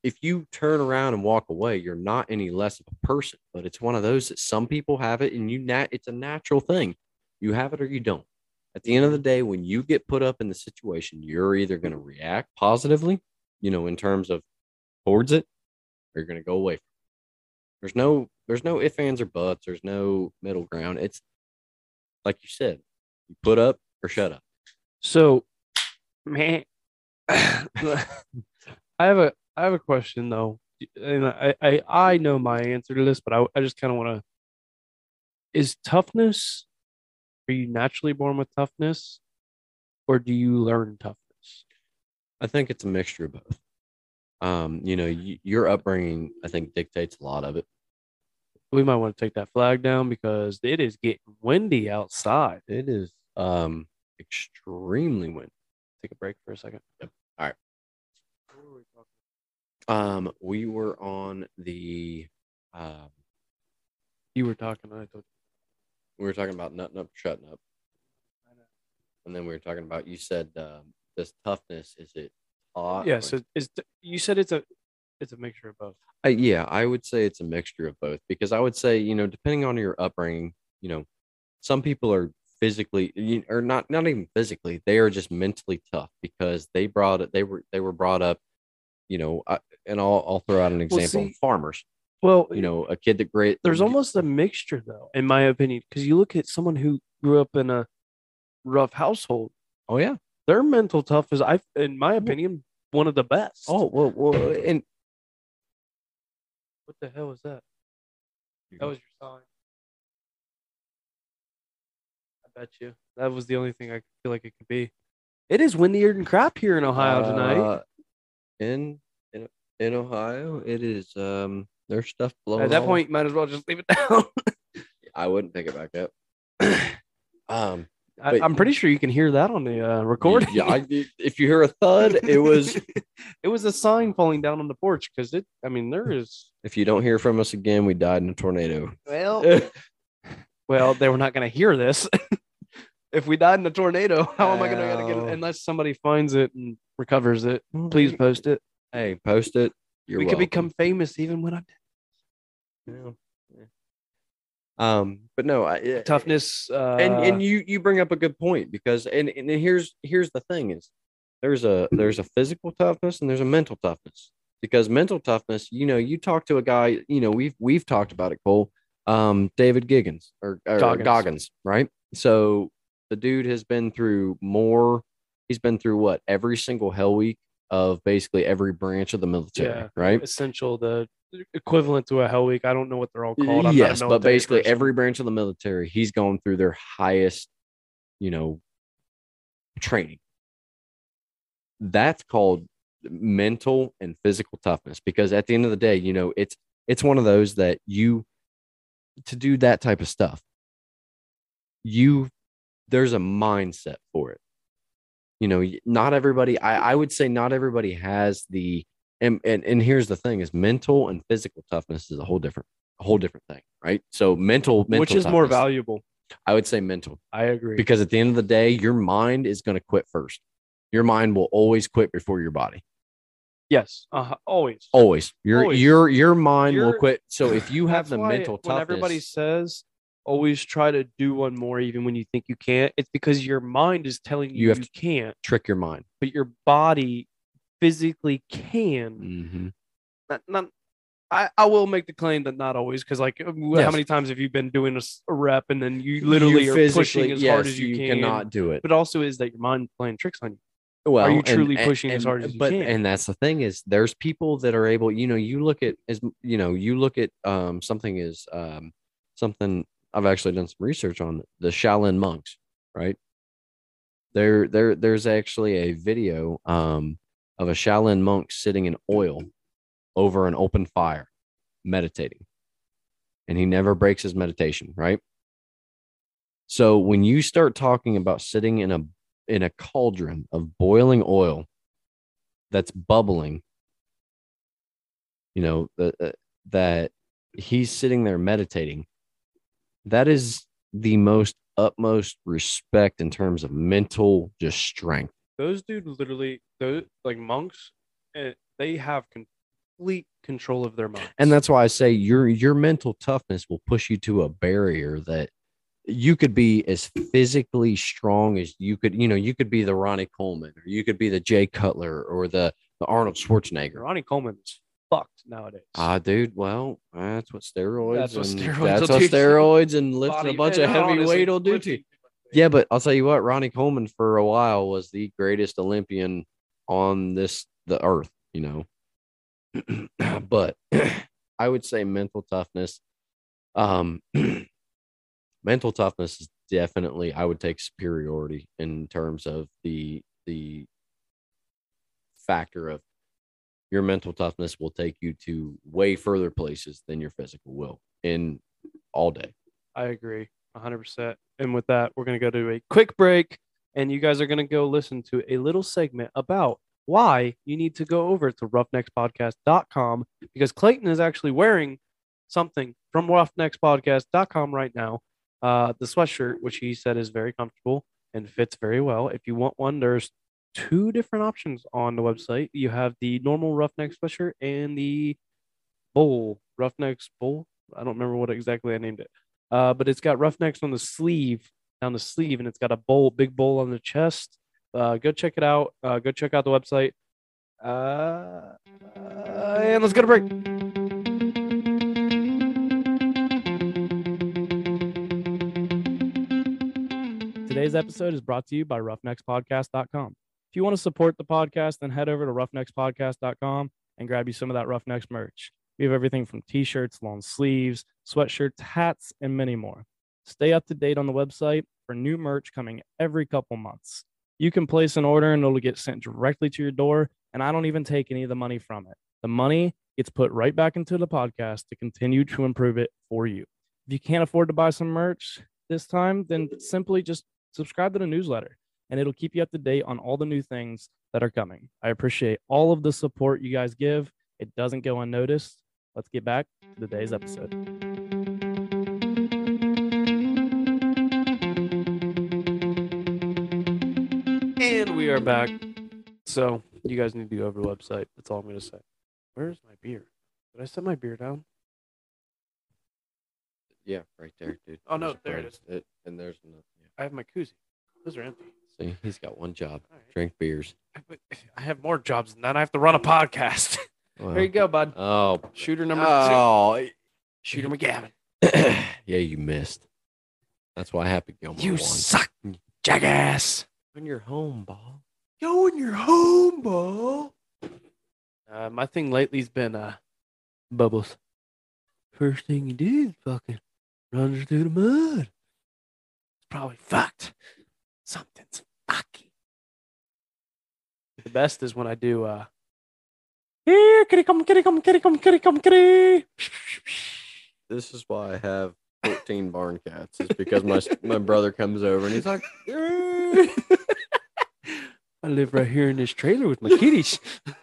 if you turn around and walk away, you're not any less of a person. But it's one of those that some people have it, and you nat it's a natural thing. You have it or you don't. At the end of the day, when you get put up in the situation, you're either going to react positively, you know, in terms of towards it, or you're going to go away. There's no, there's no ifs, ands, or buts. There's no middle ground. It's like you said, you put up or shut up. So, man, I have a I have a question though, and I I, I know my answer to this, but I I just kind of want to. Is toughness? Are you naturally born with toughness, or do you learn toughness? I think it's a mixture of both. Um, you know, y- your upbringing, I think, dictates a lot of it. We might want to take that flag down because it is getting windy outside. It is um extremely windy. Take a break for a second. Yep. All right. Um, we were on the um, You were talking. I told we were talking about nutting up, shutting up, and then we were talking about you said um, this toughness. Is it hot? Yeah. or- So is you said it's a it's a mixture of both. Uh, yeah, I would say it's a mixture of both because I would say, you know, depending on your upbringing, you know, some people are physically you- or not not even physically, they are just mentally tough because they brought it they were they were brought up, you know, I, and I'll I'll throw out an example, see- farmers, Well, you know, a kid that great there's almost a mixture though, in my opinion, because you look at someone who grew up in a rough household, Oh yeah. their mental tough is I in my opinion one of the best. Oh, well, well and what the hell was that? That was your sign. I bet you that was the only thing I could feel like it could be. It is windier than crap here in Ohio tonight. Uh, in in in Ohio, it is um there's stuff blowing At that all- point, might as well just leave it down. I wouldn't pick it back up. um I, I'm pretty sure you can hear that on the uh, recording. Yeah, I, if you hear a thud, it was. it was a sign falling down on the porch because it. I mean, there is. if you don't hear from us again, we died in a tornado. Well, well, they were not going to hear this. if we died in a tornado, how am I going to get it? Unless somebody finds it and recovers it, please post it. Hey, post it. You're we could become famous even when I'm Yeah. Yeah. Um, but no, I, toughness. Uh, and and you you bring up a good point because and and here's here's the thing is there's a there's a physical toughness and there's a mental toughness because mental toughness you know you talk to a guy you know we've we've talked about it Cole um David Giggins or, or Goggins. Goggins. right so the dude has been through more he's been through what every single hell week of basically every branch of the military Yeah. right essential, the equivalent to a Hell Week. I don't know what they're all called. I'm yes, but basically person. every branch of the military, he's going through their highest, you know, training. That's called mental and physical toughness because at the end of the day, you know, it's it's one of those that you to do that type of stuff. You there's a mindset for it. You know, not everybody I I would say not everybody has the and, and and here's the thing is mental and physical toughness is a whole different a whole different thing right so mental, mental which is more valuable. i would say mental I agree. because at the end of the day your mind is going to quit first your mind will always quit before your body yes, uh, always. always your Always. your your mind will quit so if you have the mental toughness everybody says always try to do one more even when you think you can't. It's because your mind is telling you You you, to- can't. trick your mind. But your body physically can. Hmm not, not I, I will make the claim that not always because like uh, how many times have you been doing a rep and then you literally are pushing as hard as you, can cannot do it. But also is that your mind playing tricks on you. Well are you truly and- pushing as and- hard as you but can? and that's the thing is there's people that are able you know you look at as you know you look at um something is um something i've actually done some research on the shaolin monks right there there there's actually a video um of a shaolin monk sitting in oil over an open fire meditating and he never breaks his meditation right so when you start talking about sitting in a in a cauldron of boiling oil that's bubbling you know the, uh, that he's sitting there meditating. That is the most utmost respect in terms of mental just strength. Those dude literally, those like monks, eh, they have complete control of their mind. And that's why I say your your mental toughness will push you to a barrier that you could be as physically strong as you could, you know, you could be the Ronnie Coleman or you could be the Jay Cutler or the, the Arnold Schwarzenegger. Ronnie Coleman's fucked nowadays. Ah, dude, well, that's what steroids That's what and steroids that's what steroids and lifting a bunch of heavy weight will do to you. Yeah, but I'll tell you what, Ronnie Coleman for a while was the greatest Olympian on this the earth, you know. but I would say mental toughness. Um mental toughness is definitely I would take superiority in terms of the the factor of your mental toughness will take you to way further places than your physical will in all day. I agree 100%. And with that, we're going to go to a quick break, and you guys are going to go listen to a little segment about why you need to go over to roughneckspodcast.com because Clayton is actually wearing something from roughneckspodcast.com right now. Uh, the sweatshirt, which he said is very comfortable and fits very well. If you want one, there's two different options on the website. You have the normal roughneck sweatshirt and the bowl, roughnecks bowl. I don't remember what exactly I named it. Uh, but it's got roughnecks on the sleeve, down the sleeve, and it's got a bowl, big bowl on the chest. Uh, go check it out. Uh, go check out the website. Uh, and let's go to break. Today's episode is brought to you by roughneckspodcast.com. If you want to support the podcast, then head over to roughneckspodcast.com and grab you some of that Roughnecks merch. We have everything from t shirts, long sleeves, sweatshirts, hats, and many more. Stay up to date on the website for new merch coming every couple months. You can place an order and it'll get sent directly to your door, and I don't even take any of the money from it. The money gets put right back into the podcast to continue to improve it for you. If you can't afford to buy some merch this time, then simply just subscribe to the newsletter and it'll keep you up to date on all the new things that are coming. I appreciate all of the support you guys give. It doesn't go unnoticed. Let's get back to today's episode. And we are back. So you guys need to go over the website. That's all I'm going to say. Where's my beer? Did I set my beer down? Yeah, right there, dude. Oh, no, There's there it is. It, and there's no, yeah. I have my koozie. Those are empty. See, he's got one job: All right. drink beers. I have more jobs than that. I have to run a podcast. Well, there you go, bud. Oh, Shooter number two. oh, Shooter McGavin. yeah, you missed. That's why Happy Gilmore You won. suck, jackass. When you're home, ball. Go in your home, ball. Uh, my thing lately's been uh, bubbles. First thing you do is fucking runs through the mud. It's probably fucked. Something's fucky. The best is when I do uh here, kitty come, kitty come, kitty come, kitty come, kitty. This is why I have 14 barn cats. It's because my my brother comes over and he's like, I live right here in this trailer with my kitties.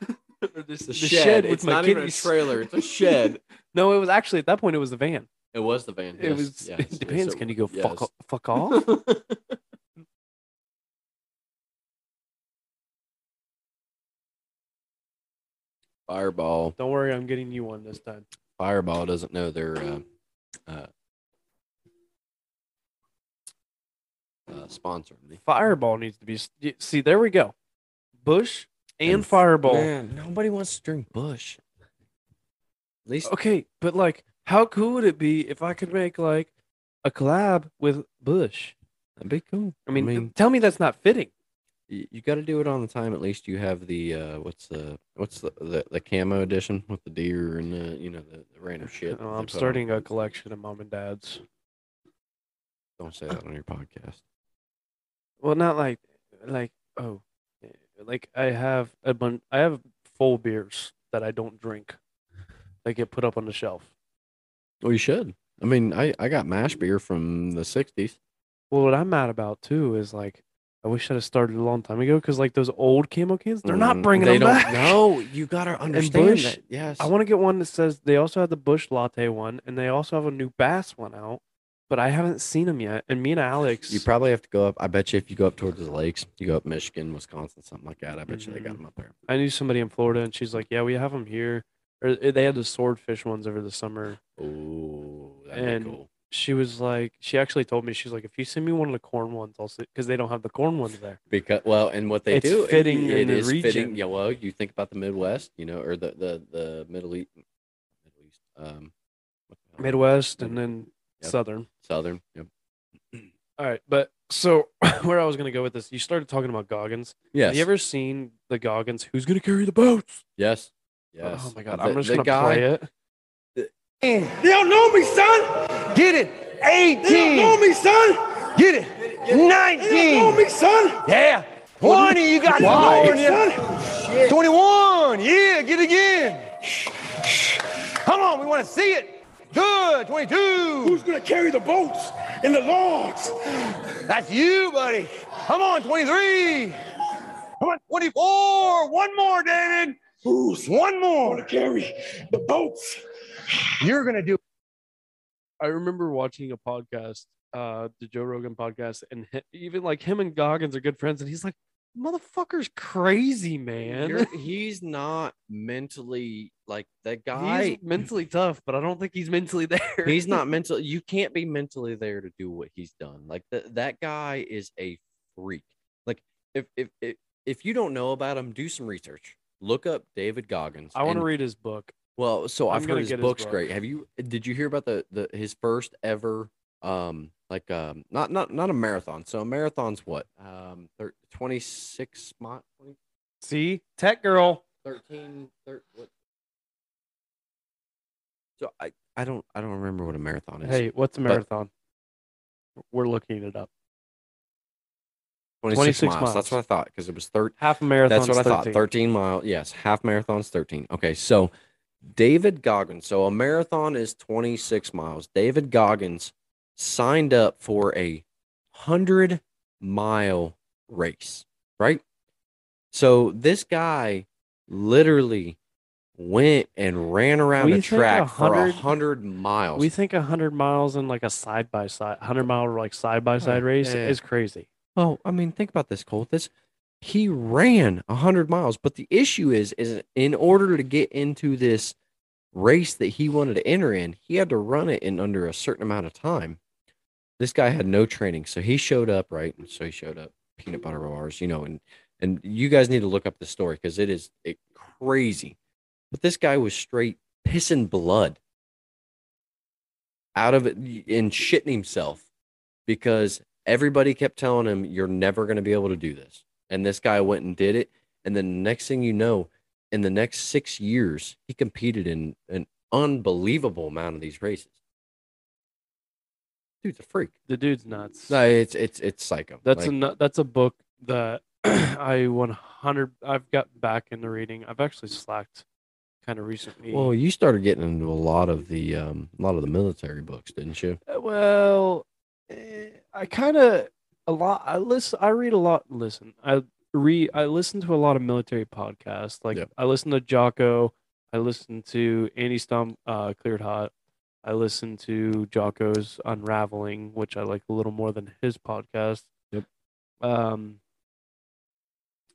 Or this, "The the shed. with It's my not even a trailer. It's a shed." No, it was actually at that point it was the van. It was the van. It yes, was. yes, it depends. so- Can you go yes. fuck o- fuck off? Fireball. Don't worry, I'm getting you one this time. Fireball doesn't know their uh, uh, uh, sponsoring me. Fireball needs to be. See, there we go. Busch and, And- Fireball. Man, nobody wants to drink Busch. At least Okay, but like, how cool would it be if I could make like a collab with Busch? that'd be cool. I mean, tell me that's not fitting. You, you got to do it on the time. At least you have the uh, what's the what's the, the the camo edition with the deer and the you know the, the random shit. Oh, I'm starting a collection of mom and dads. Don't say that on your podcast. Well, not like like oh, eh, like I have a bunch. I have full beers that I don't drink. That get put up on the shelf. Well, you should. I mean, I I got mash beer from the '60s. Well, what I'm mad about too is like I wish I'd have started a long time ago because like those old camo cans, they're not Mm, bringing they them don't, back. No, you gotta understand Busch, that. Yes. I want to get one that says they also have the Busch Latte one, and they also have a new Bass one out, but I haven't seen them yet. And me and Alex, You probably have to go up. I bet you if you go up towards the lakes, you go up Michigan, Wisconsin, something like that. I bet you they got Mhm. them up there. I knew somebody in Florida, and she's like, "Yeah, we have them here." Or uh, they had the swordfish ones over the summer. Oh, that'd And be cool. She was like, she actually told me, she's like, if you send me one of the corn ones, I'll because they don't have the corn ones there. Because well, and what they It's do, it- fitting in it the is fitting. region. Yeah, well, you think about the Midwest, you know, or the the the Middle East, Middle East, um? Midwest and then Yep. Southern. Southern. Yep. All right, but so where I was gonna go with this, you started talking about Goggins. Yes. Have you ever seen the Goggins? Who's gonna carry the boats? yes. Yes. Oh my god, The- I'm just gonna guy, play it. They don't know me, son. Get it. 18. They don't know me, son. Get it. Nineteen. They don't know 19. me, son. Yeah. 20. You got They don't know more me, son. 21. Yeah. Get it again. Come on. We want to see it. Good. 22. Who's gonna carry the boats and the logs? That's you, buddy. Come on. 23. Come on. 24. One more, David. Who's One more. gonna carry the boats? You're going to do I remember watching a podcast, uh, the Joe Rogan podcast, and hi- even like him and Goggins are good friends, and he's like, "Motherfucker's crazy, man. You're- he's not mentally like that guy. he's mentally tough, but I don't think he's mentally there. he's not mentally you can't be mentally there to do what he's done like th- that guy is a freak like if, if if if you don't know about him do some research look up david goggins I want to read his book. Well so I'm i've heard his get his book's book. great have you did you hear about the the his first ever um like um not not not a marathon so a marathon's what um thir- 26 mile See, tech girl. 13 thir- what so i i don't i don't remember what a marathon is Hey, what's a marathon? We're looking it up. 26, 26 miles. That's what I thought because it was 13. Half a marathon. That's what I thought. 13 mile. Yes. Half marathon's 13. Okay. So David Goggins. So a marathon is 26 miles. David Goggins signed up for a 100 mile race, right? So this guy literally went and ran around We think track for a 100 100 miles. We think hundred miles in like a side by side, hundred mile like side by side race yeah. is crazy. Well, I mean, think about this, Cole. This he ran hundred miles, but the issue is, is in order to get into this race that he wanted to enter in, he had to run it in under a certain amount of time. This guy had no training, so he showed up right, and so he showed up peanut butter bars, you know, and and you guys need to look up the story because it is it, crazy. But this guy was straight pissing blood out of it and shitting himself because everybody kept telling him you're never going to be able to do this and this guy went and did it and then the next thing you know in the next six years he competed in an unbelievable amount of these races dude's a freak The dude's nuts. no it's it's it's psycho That's Like, a that's a book that I 100 I've got back into reading. I've actually slacked kind of recently. well you started getting into a lot of the um a lot of the military books didn't you Uh, well, eh, I kind of a lot. I listen. I read a lot. Listen, I read. I listen to a lot of military podcasts. Like Yep. I listen to Jocko. I listen to Andy Stumpf, uh, Cleared Hot. I listen to Jocko's Unraveling, which I like a little more than his podcast. Yep. Um,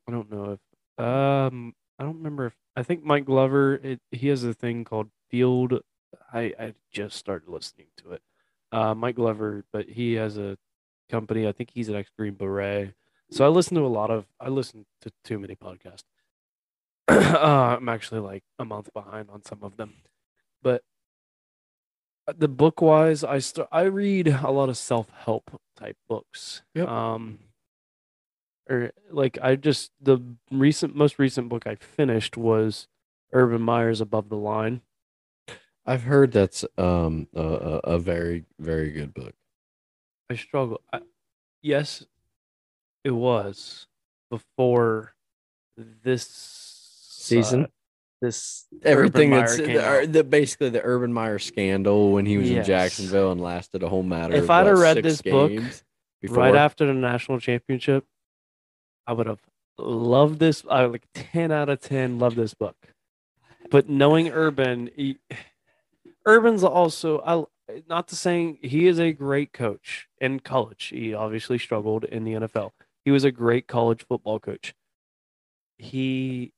I don't know if um I don't remember if I think Mike Glover. It, he has a thing called Field. I I just started listening to it. Uh, Mike Glover, but he has a company. I think he's an ex Green Beret. So I listen to a lot of. I listen to too many podcasts. uh, I'm actually like a month behind on some of them, but uh, the book wise, I st- I read a lot of self help type books. Yep. Um, or like I just the recent most recent book I finished was Urban Meyer's Above the Line. i've heard that's um a, a very very good book I struggle. I, yes, it was before this Season? uh, this everything that's the, the basically the Urban Meyer scandal when he was in Jacksonville and lasted a whole matter. If I'd have read this book games right after the national championship, I would have loved this. I like ten out of ten. Love this book, but knowing Urban, he, Urban's also I not to saying he is a great coach in college. He obviously struggled in the NFL. He was a great college football coach. He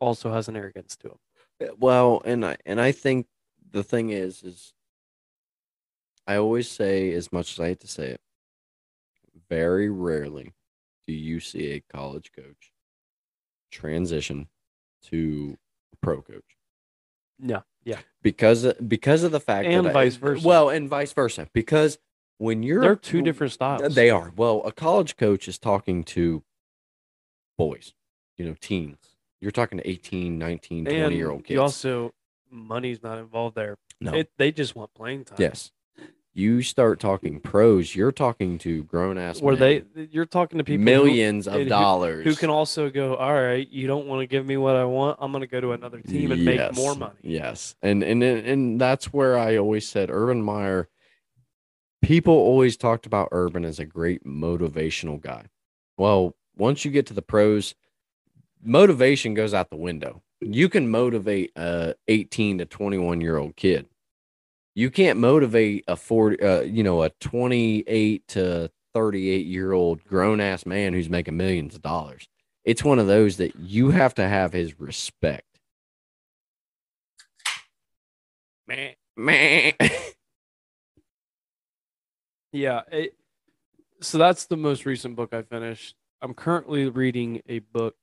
also has an arrogance to him. Well, and I and I think the thing is is I always say as much as I hate to say it, very rarely do you see a college coach transition to a pro coach Yeah, yeah. because because of the fact And that I- vice versa. Well, and vice versa because when you're They're two different styles. They are. Well, a college coach is talking to boys, you know, teens. You're talking to 18, 19, 20 and year old kids. you also money's not involved there. no. It, they just want playing time. yes. You start talking pros, you're talking to grown ass Where men, they you're talking to people who- millions of and who- dollars who, can also go, all right, you don't want to give me what I want. I'm going to go to another team and make more money. Yes. And and and and that's where I always said Urban Meyer people always talked about Urban as a great motivational guy. Well, once you get to the pros, motivation goes out the window. You can motivate a 18 to 21 year old kid. You can't motivate a 40 uh, you know, a 28 to 38 year old grown ass man who's making millions of dollars. It's one of those that you have to have his respect. Man. Man. Yeah. It, so that's the most recent book I finished. I'm currently reading a book.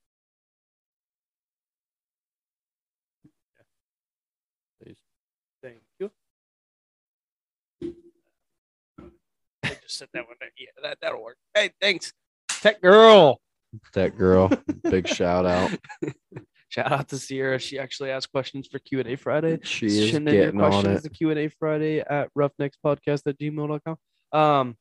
Please. Thank you. I just set that one there. Yeah, that, that'll work. Hey, thanks. Tech girl. that girl. Big shout out. Shout out to Sierra. She actually asked questions for Q&A Friday. She is Send in your getting on questions it. to Q&A Friday at roughneckspodcast at gmail.com. Um,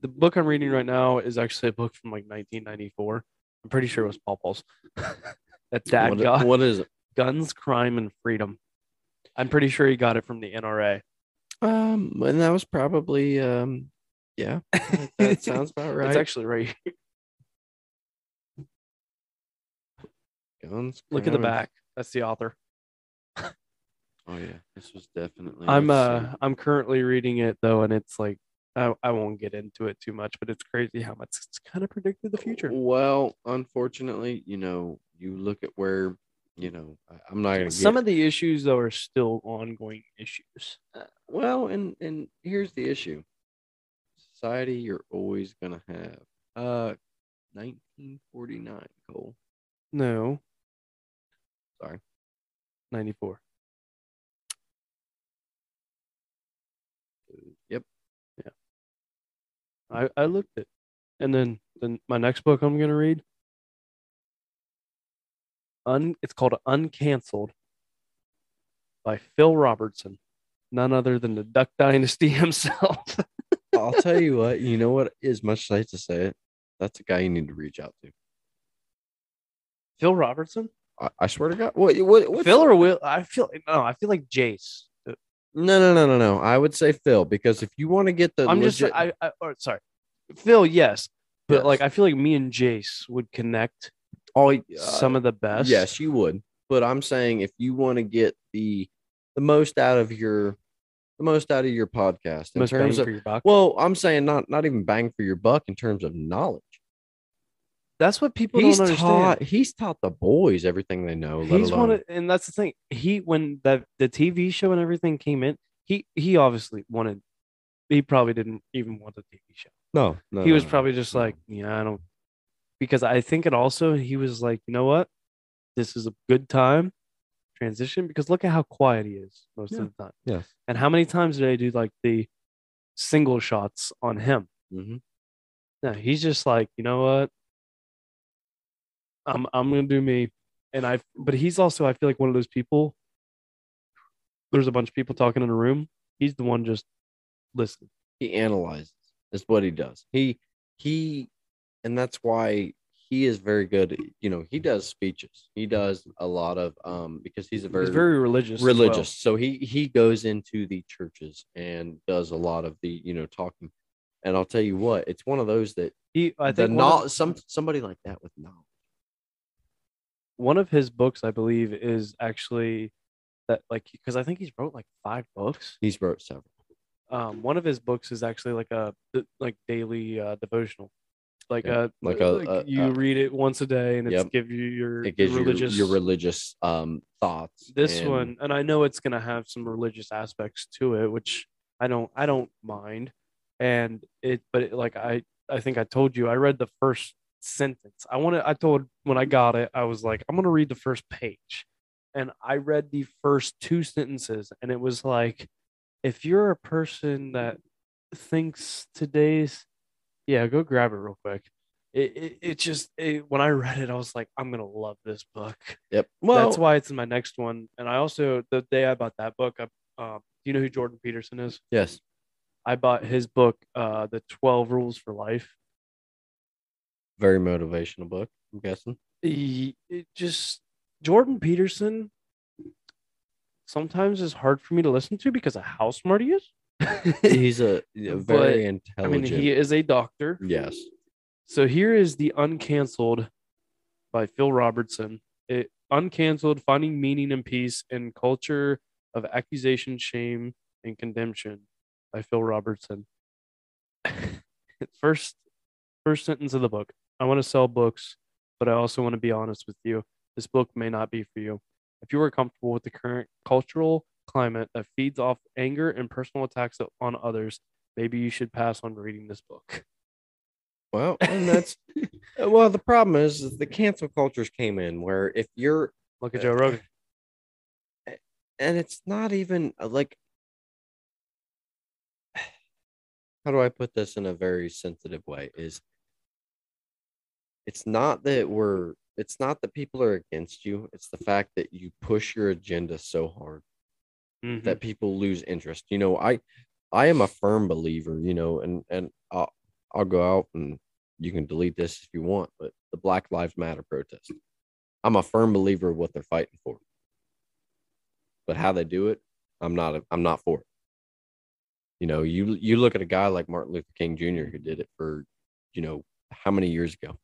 the book I'm reading right now is actually a book from like 1994. I'm pretty sure it was Paul Paul's. that dad What- got what is it? Guns, Crime, and Freedom. I'm pretty sure he got it from the NRA. Um, and that was probably um, yeah, that- sounds about right. It's actually right. Guns. Look at the back. That's the author. Oh yeah, this was definitely. I'm uh I'm currently reading it though, and it's like I, I won't get into it too much, but it's crazy how much it's kind of predicted the future. Well, unfortunately, you know, you look at where, you know, I'm not gonna. Some get, of the issues though are still ongoing issues. Uh, well, and and here's the issue. Society, you're always gonna have. Uh, 1949, Cole. No. Sorry. 94. Yep. Yeah. I, I looked it. And then then my next book I'm gonna read. Un it's called Uncancelled by Phil Robertson. None other than the Duck Dynasty himself. I'll tell you what. You know what? As much as I hate to say it, that's a guy you need to reach out to. Phil Robertson? I, I swear to God. What? What? Phil or Will? I feel no, I feel like Jace. No, no, no, no, no. I would say Phil because if you want to get the I'm just I, I or sorry. Phil, yes. But Yes. like I feel like me and Jace would connect all uh, some of the best. Yes, you would. But I'm saying if you want to get the the most out of your the most out of your podcast in most terms of for your buck. well, I'm saying not not even bang for your buck in terms of knowledge. That's what people He's don't understand. taught he's taught the boys everything they know. He's alone, wanted, and that's the thing. He when the the TV show and everything came in, he he obviously wanted. He probably didn't even want the TV show. no, no, he no, was no, probably just like, yeah, I don't. Because I think it also he was like, you know what, this is a good time transition because look at how quiet he is most Yeah. of the time, yes. and how many times did I do like the single shots on him? Mhm. No, he's just like, you know what? I'm I'm gonna do me. And I but he's also I feel like one of those people. There's a bunch of people talking in a room. He's the one just listening. He analyzes. That's what he does. He he and that's why he is very good. You know, he does speeches. He does a lot of um because he's a very, He's very religious. as well. religious. So he he goes into the churches and does a lot of the you know talking. And I'll tell you what, it's one of those that He, I think one, no, of, some somebody like that with knowledge. one of his books, I believe, is actually that like because I think he's wrote like five books. He's wrote several. Um, one of his books is actually like a like daily uh, devotional, like Yeah, a like a- a- you a- read it once a day and it's give you your It gives religious you your religious um thoughts. this and- one and i know it's going to have some religious aspects to it which i don't i don't mind. And it but it, like i i think i told you i read the first sentence. I wanted i told when i got it i was like i'm going to read the first page. And i read the first two sentences and it was like if you're a person that thinks today's yeah go grab it real quick it, it, it just it, when i read it i was like i'm gonna love this book Yep. Well, that's why it's in my next one. And I also the day I bought that book, I, um, do you know who Jordan Peterson is? yes. I bought his book, uh, The Twelve Rules for Life. Very motivational book, I'm guessing. He, it just Jordan Peterson sometimes is hard for me to listen to because of how smart he is. He's a, a But, very I intelligent. mean, he is a doctor. yes. So here is the uncanceled by Phil Robertson. It uncanceled finding meaning and peace in culture of accusation, shame, and condemnation by Phil Robertson. first first sentence of the book. I want to sell books, but I also want to be honest with you. This book may not be for you. If you are comfortable with the current cultural climate that feeds off anger and personal attacks on others, maybe you should pass on reading this book. Well, and that's well. The problem is, is the cancel cultures came in where if you're Look at Joe Rogan. and it's not even uh, like how do I put this in a very sensitive way is it's not that we're it's not that people are against you it's the fact that you push your agenda so hard Mhm. that people lose interest you know I I am a firm believer you know and and I'll, I'll go out and you can delete this if you want but the Black Lives Matter protest I'm a firm believer of what they're fighting for but how they do it, I'm not. I'm not for it. You know, you you look at a guy like Martin Luther King Jr. who did it for, you know, how many years ago?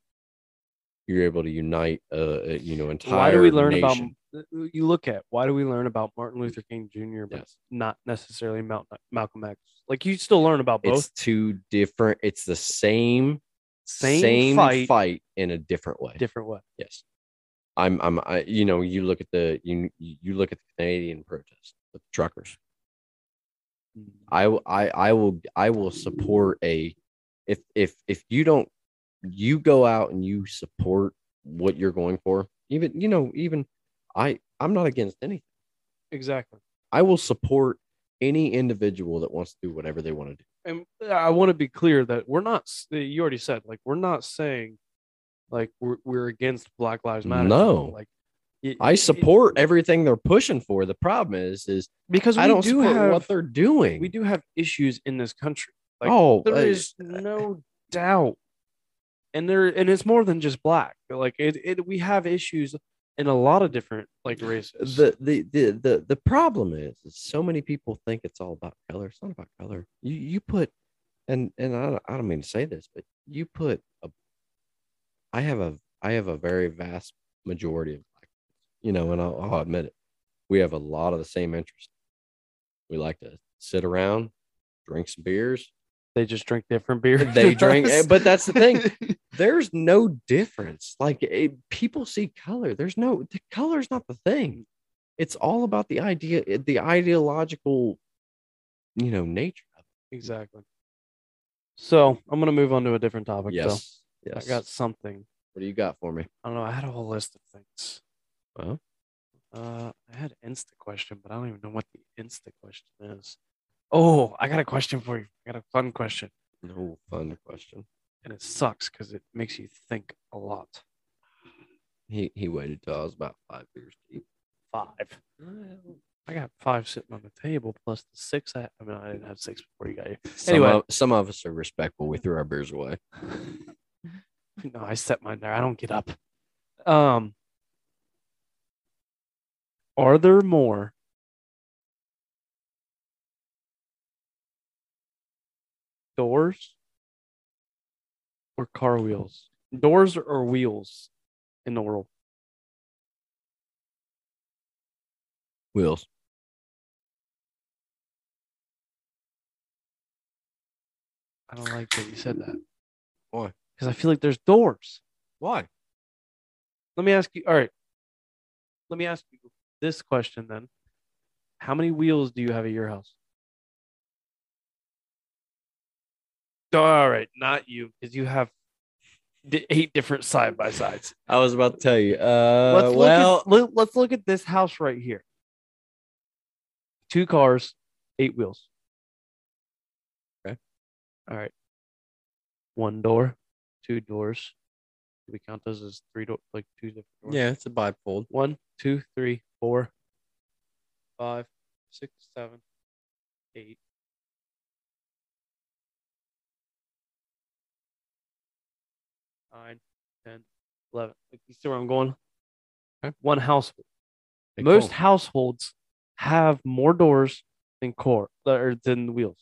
You're able to unite, uh, uh, you know, entire. why do we learn nation. about you look at why do we learn about Martin Luther King Jr. but Yes. not necessarily Mal- Malcolm X? Like you still learn about both. It's two different. It's the same same, fight, fight in a different way. different way. Yes, I'm. I'm. I, you know, you look at the you you look at the Canadian protest with the truckers. I I I will I will support a if if if you don't you go out and you support what you're going for even you know even I I'm not against anything Exactly. I will support any individual that wants to do whatever they want to do And I want to be clear that we're not. You already said like we're not saying like we're we're against Black Lives Matter. No. like I support everything they're pushing for the problem is is because we I don't do support have what they're doing we do have issues in this country. Like, oh There uh, is no doubt, and there and it's more than just black. Like it, it we have issues in a lot of different like races. the, the the the the problem is, so many people think it's all about color. It's not about color. You you put and and I I don't mean to say this, but you put a I have a I have a very vast majority of black you know, and I'll, I'll admit it. We have a lot of the same interests. We like to sit around, drink some beers. They just drink different beer. They drink, eh, but that's the thing. There's no difference. Like it, people see color. There's no the color's not the thing. It's all about the idea, eh, the ideological, you know, nature of exactly. So I'm gonna move on to a different topic. Yes. though. Yes. I got something. what do you got for me? I don't know. I had a whole list of things. Well, Uh, I had Insta question, but I don't even know what the Insta question is. Oh, I got a question for you. I got a fun question, no fun question. and it sucks because it makes you think a lot. He he waited till I was about five years deep. Five. I got five sitting on the table plus the six. I, I mean, I didn't have six before you got here. Some Anyway. of, some of us are respectful. We threw our beers away. no, I set mine there. I don't get up. Um, are there more doors or car wheels? Doors or wheels in the world? Wheels. I don't like that you said that. Why? Because I feel like there's doors. Why? Let me ask you. All right. Let me ask you this question then. How many wheels do you have at your house? All right, not you, because you have di- eight different side by sides. I was about to tell you. Uh, let's well, look at let, let's look at this house right here. Two cars, eight wheels. Okay. All right. One door, two doors. Do we count those as three door like two different doors? yeah, it's a bifold. One, two, three, four, five, six, seven, eight. Nine, ten, eleven. Like, you see where I'm going? Okay. One household. Hey, Most households have more doors than core or than wheels.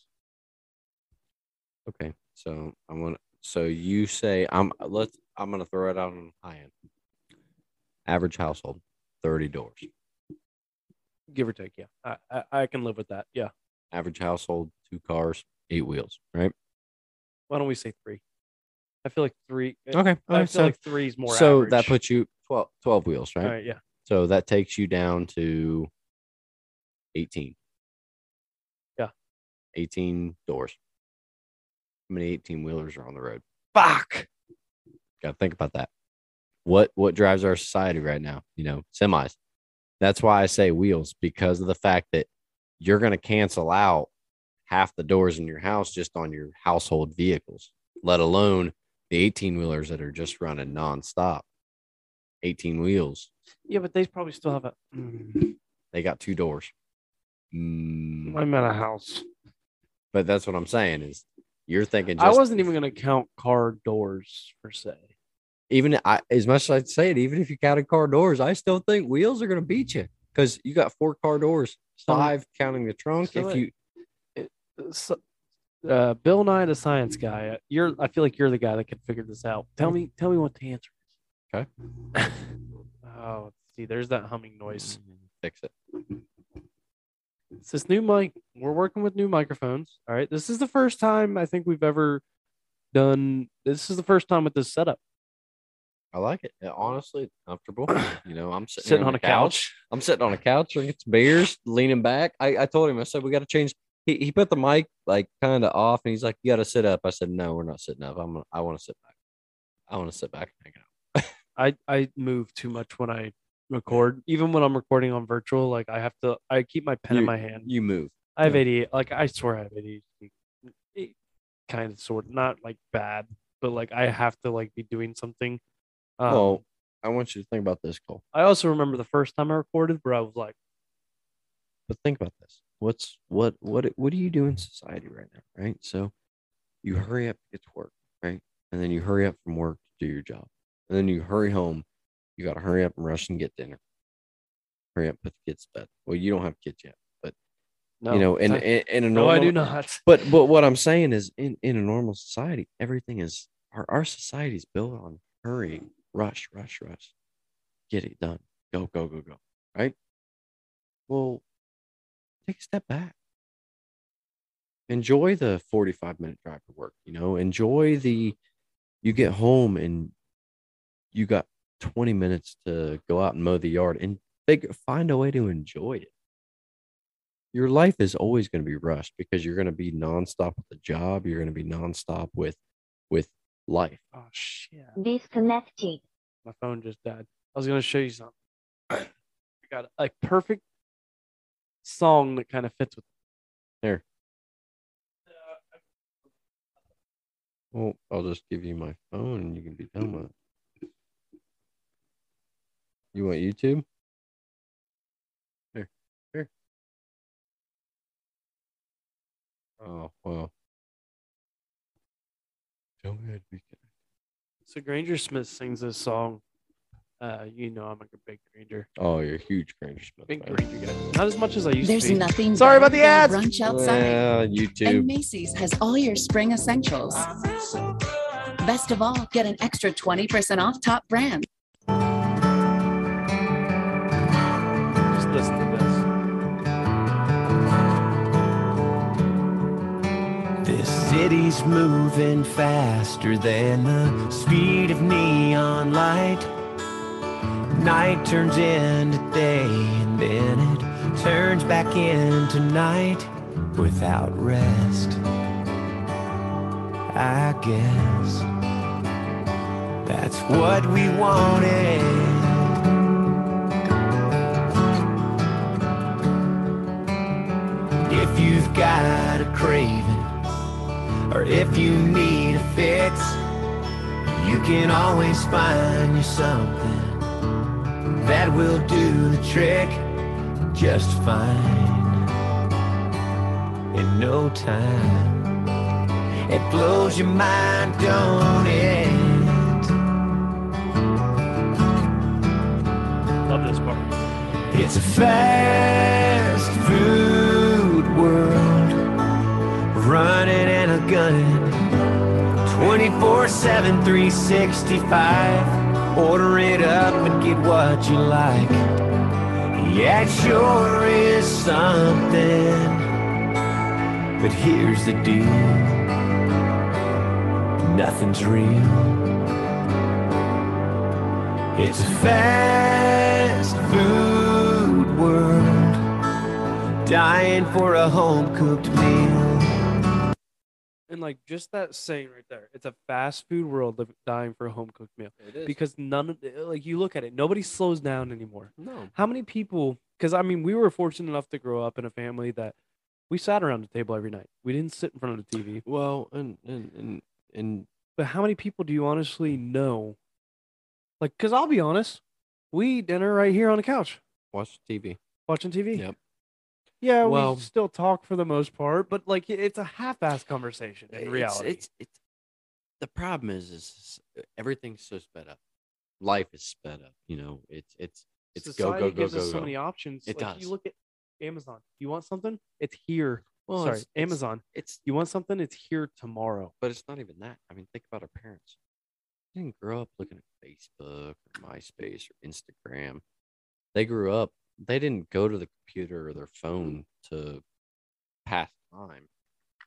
Okay, so I'm gonna. So you say I'm. Let's. I'm gonna throw it out on the high end. Average household, thirty doors. Give or take, yeah. I, I, I can live with that. Yeah. Average household, two cars, eight wheels. Right. Why don't we say three? I feel like three. Eh, okay. I feel like three is more. so that puts you 12, 12 wheels, right? All right. Yeah. So that takes you down to 18. Yeah. 18 doors. How many 18 wheelers are on the road? Fuck. Got to think about that. What what drives our society right now? You know, semis. That's why I say wheels because of the fact that you're going to cancel out half the doors in your house just on your household vehicles, let alone the 18 wheelers that are just running nonstop. 18 wheels. Yeah, but they probably still have a. Mm, They got two doors. Mm, I'm at a house. but that's what I'm saying is you're thinking I wasn't even gonna count car doors per se. even I, as much as I'd say it, even if you counted car doors, I still think wheels are going to beat you because you got four car doors, So- five counting the trunk. so if it- you So, uh, Bill Nye, the science guy. uh, You're. I feel like you're the guy that can figure this out. Tell me. Tell me what the answer is. Okay. oh, see, there's that humming noise. fix it, It's this new mic. We're working with new microphones. All right. This is the first time I think we've ever done. This is the first time with this setup. I like it. Yeah, honestly, it's comfortable. You know, I'm sitting, Sitting here on a the couch. I'm sitting on a couch drinking some beers, leaning back. I, I told him, I said, we got to change. He, he put the mic like kind of off, and he's like, you got to sit up. I said, no, we're not sitting up. I'm. gonna- I want to sit back. I want to sit back and hang out. I I move too much when I record. Even when I'm recording on virtual, like I have to. I keep my pen in my hand. You move. I have yeah. ADHD. Like I swear I have ADHD. It- kind of sort not like bad, but like I have to like be doing something. Um, well, I want you to think about this, Cole. I also remember the first time I recorded where I was like, but think about this what's what what what do you do in society right now right? So you hurry up to get to work right? And then you hurry up from work to do your job. And then you hurry home. You got to hurry up and rush and get dinner. Hurry up put the kids to bed. Well you don't have kids yet but no, you know in, I- in, in a no, normal I do not. but but what i'm saying is in in a normal society everything is our, our society is built on hurry rush rush rush get it done. Go go go go right? Well take a step back enjoy the 45 minute drive to work you know enjoy the you get home and you got 20 minutes to go out and mow the yard and figure, find a way to enjoy it your life is always going to be rushed because you're going to be nonstop with the job you're going to be nonstop with with life Oh shit! Disconnected. My phone just died. I was gonna show you something. I got a perfect song that kind of fits with. there. well i'll just give you my phone and you can be done with it you want youtube here here oh well Tell me I'd be- So Granger Smith sings this song. Uh, you know I'm a big Granger, oh you're a huge Granger Smith big fan. Granger guy. Not as much as I used There's to be. nothing. Sorry about the than ads. Brunch outside. Well, And youtube Macy's has all your spring essentials. Best of all, get an extra 20% off top brand. Just listen to this. This city's moving faster than the speed of neon light. Night turns into day and then it turns back into night without rest. I guess that's what we wanted. If you've got a craving, or if you need a fix, you can always find you something that will do the trick just fine. In no time, it blows your mind, don't it? Love this part. It's a fast food world, running and a gunning, 24 7, 365. Order it up and get what you like. Yeah, it sure is something. But here's the deal nothing's real. It's a fast food world, dying for a home cooked meal. Like just that saying right there, it's a fast food world of dying for a home cooked meal. It is. Because none of like you look at it, nobody slows down anymore. no. How many people? Because I mean, we were fortunate enough to grow up in a family that we sat around the table every night. We didn't sit in front of the TV. Well, and and and and But how many people do you honestly know? Like, because I'll be honest, we eat dinner right here on the couch watch TV. watching TV. Yep. Yeah, Well- we still talk for the most part, but like it's a half-ass conversation in It's- reality. it's it's the problem is is uh, everything's so sped up. Life is sped up. You know, it's it's it's Society go go gives go us so go. many options. It like, does. You look at Amazon. You want something? It's here. Well, Sorry, it's- it's- Amazon. It's You want something? It's here tomorrow. but it's not even that. I mean, think about our parents. They didn't grow up looking at Facebook or MySpace or Instagram. They grew up. They didn't go to the computer or their phone to pass time.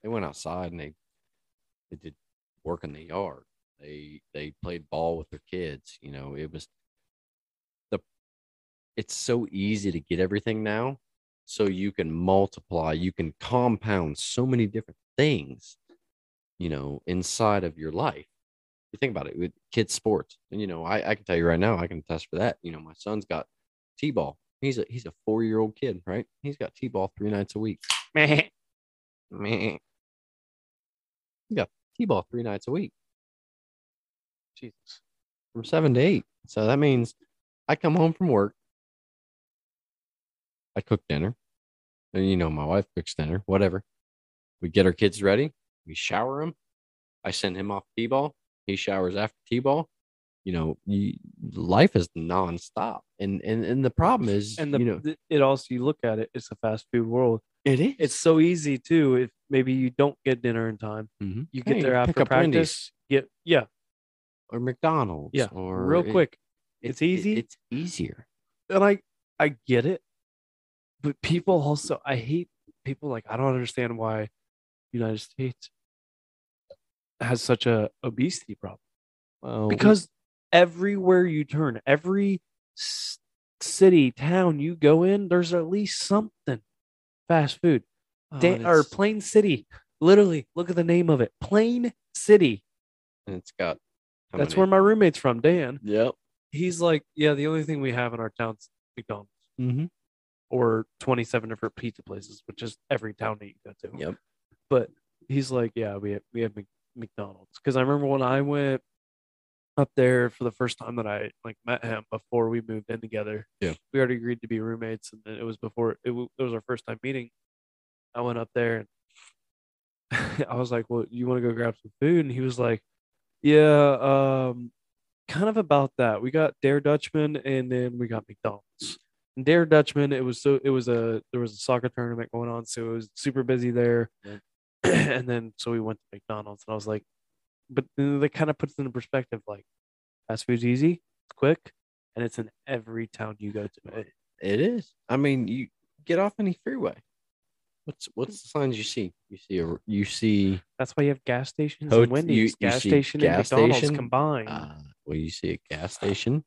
They went outside and they they did work in the yard. They they played ball with their kids. You know, it was the. It's so easy to get everything now, so you can multiply, you can compound so many different things you know, inside of your life. You think about it with kids' sports, and you know, I, I can tell you right now, I can attest for that. You know, my son's got t-ball. He's a he's a four year old kid, right? He's got t-ball three nights a week. Meh. Meh. He got t-ball three nights a week Jesus. from seven to eight. So that means I come home from work. I cook dinner. And you know, my wife cooks dinner, whatever. We get our kids ready. We shower them. I send him off t-ball. He showers after t-ball. You know, you, life is nonstop. And, and and the problem is, And the, you know, it also you look at it, it's a fast food world. it is. It's so easy too. If maybe you don't get dinner in time, Mhm. you get Hey, there after practice. Get yeah, or McDonald's. yeah, or real it- quick. it- It's it- easy. it's easier. and I I get it, but people also I hate people like I don't understand why United States has such a obesity problem Well, because everywhere you turn, every city town you go in, there's at least something fast food. well, Da- or Plain City, literally, look at the name of it, Plain City. and it's got. That's many- where my roommate's from, Dan. Yep. He's like, yeah, the only thing we have in our town's McDonald's. Mm-hmm. or 27 different pizza places, which is every town that you go to. Yep. But he's like, yeah, we have, we have McDonald's because I remember when I went up there for the first time that I like met him before we moved in together. Yeah. we already agreed to be roommates, and then it was before it, w- it was our first time meeting. I went up there and I was like, "Well, you want to go grab some food?" And he was like, "Yeah, um, kind of about that. We got Der Dutchman, and then we got McDonald's." And Der Dutchman, it was so it was a there was a soccer tournament going on, so it was super busy there. Yeah. and then so we went to McDonald's, and I was like, but that kind of puts it into perspective. Like fast food's easy, it's quick, and it's in every town you go to. It- It is. I mean, you get off any freeway. What's what's the signs you see? You see a you see That's why you have gas stations and Wendy's, you- you gas station gas and McDonald's station, combined. uh, well, you see a gas station,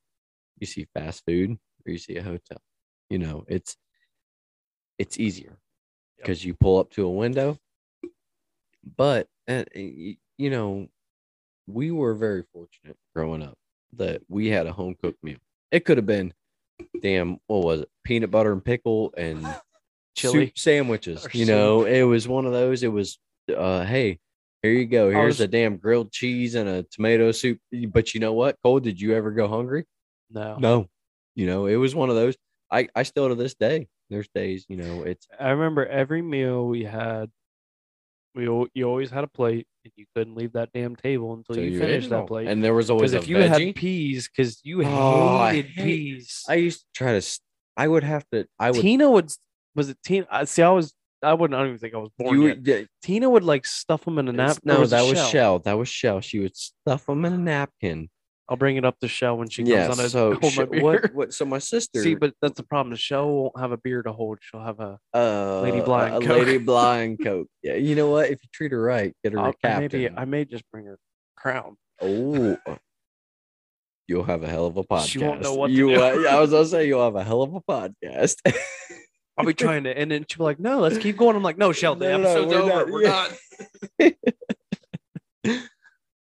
you see fast food, or you see a hotel. You know, it's it's easier because you pull up to a window. But uh, you know, we were very fortunate growing up that we had a home cooked meal. It could have been, damn, what was it? Peanut butter and pickle and Chili. sandwiches. Or You know, it was one of those. It was, uh, hey, here you go. Here's was- a damn grilled cheese and a tomato soup. But you know what, Cole? Did you ever go hungry? no. No. You know, it was one of those. I I still to this day. There's days, you know, it's I remember every meal we had. We you always had a plate, and you couldn't leave that damn table until so you ate finished that plate. And there was always Because if you veggie. had peas, because you Oh, I hated hate- peas. I used to try to. I would have to. I would. Tina would was it Tina? I see. I was. I wouldn't. I don't even think I was born you, yet. yeah, Tina would like stuff them in a napkin. no, was that was Shell? Shell. That was Shell. She would stuff them in a napkin. I'll bring it up to Shell when she comes Yeah. on So hold my beer. what? What? So my sister. See, but that's the problem. The Shell won't have a beer to hold. She'll have a. uh, Lady Bly and a Coke. Lady Blind Coke. Yeah. You know what? If you treat her right, get her I'll- a captain. maybe I may just bring her crown. Oh, you'll have a hell of a podcast. She won't know what to you, do. uh, yeah, I was gonna say you'll have a hell of a podcast. I'll be trying to, and then she'll be like, "No, let's keep going." I'm like, "No, Shell, the No, no, episode's we're over. not- we're yeah. done."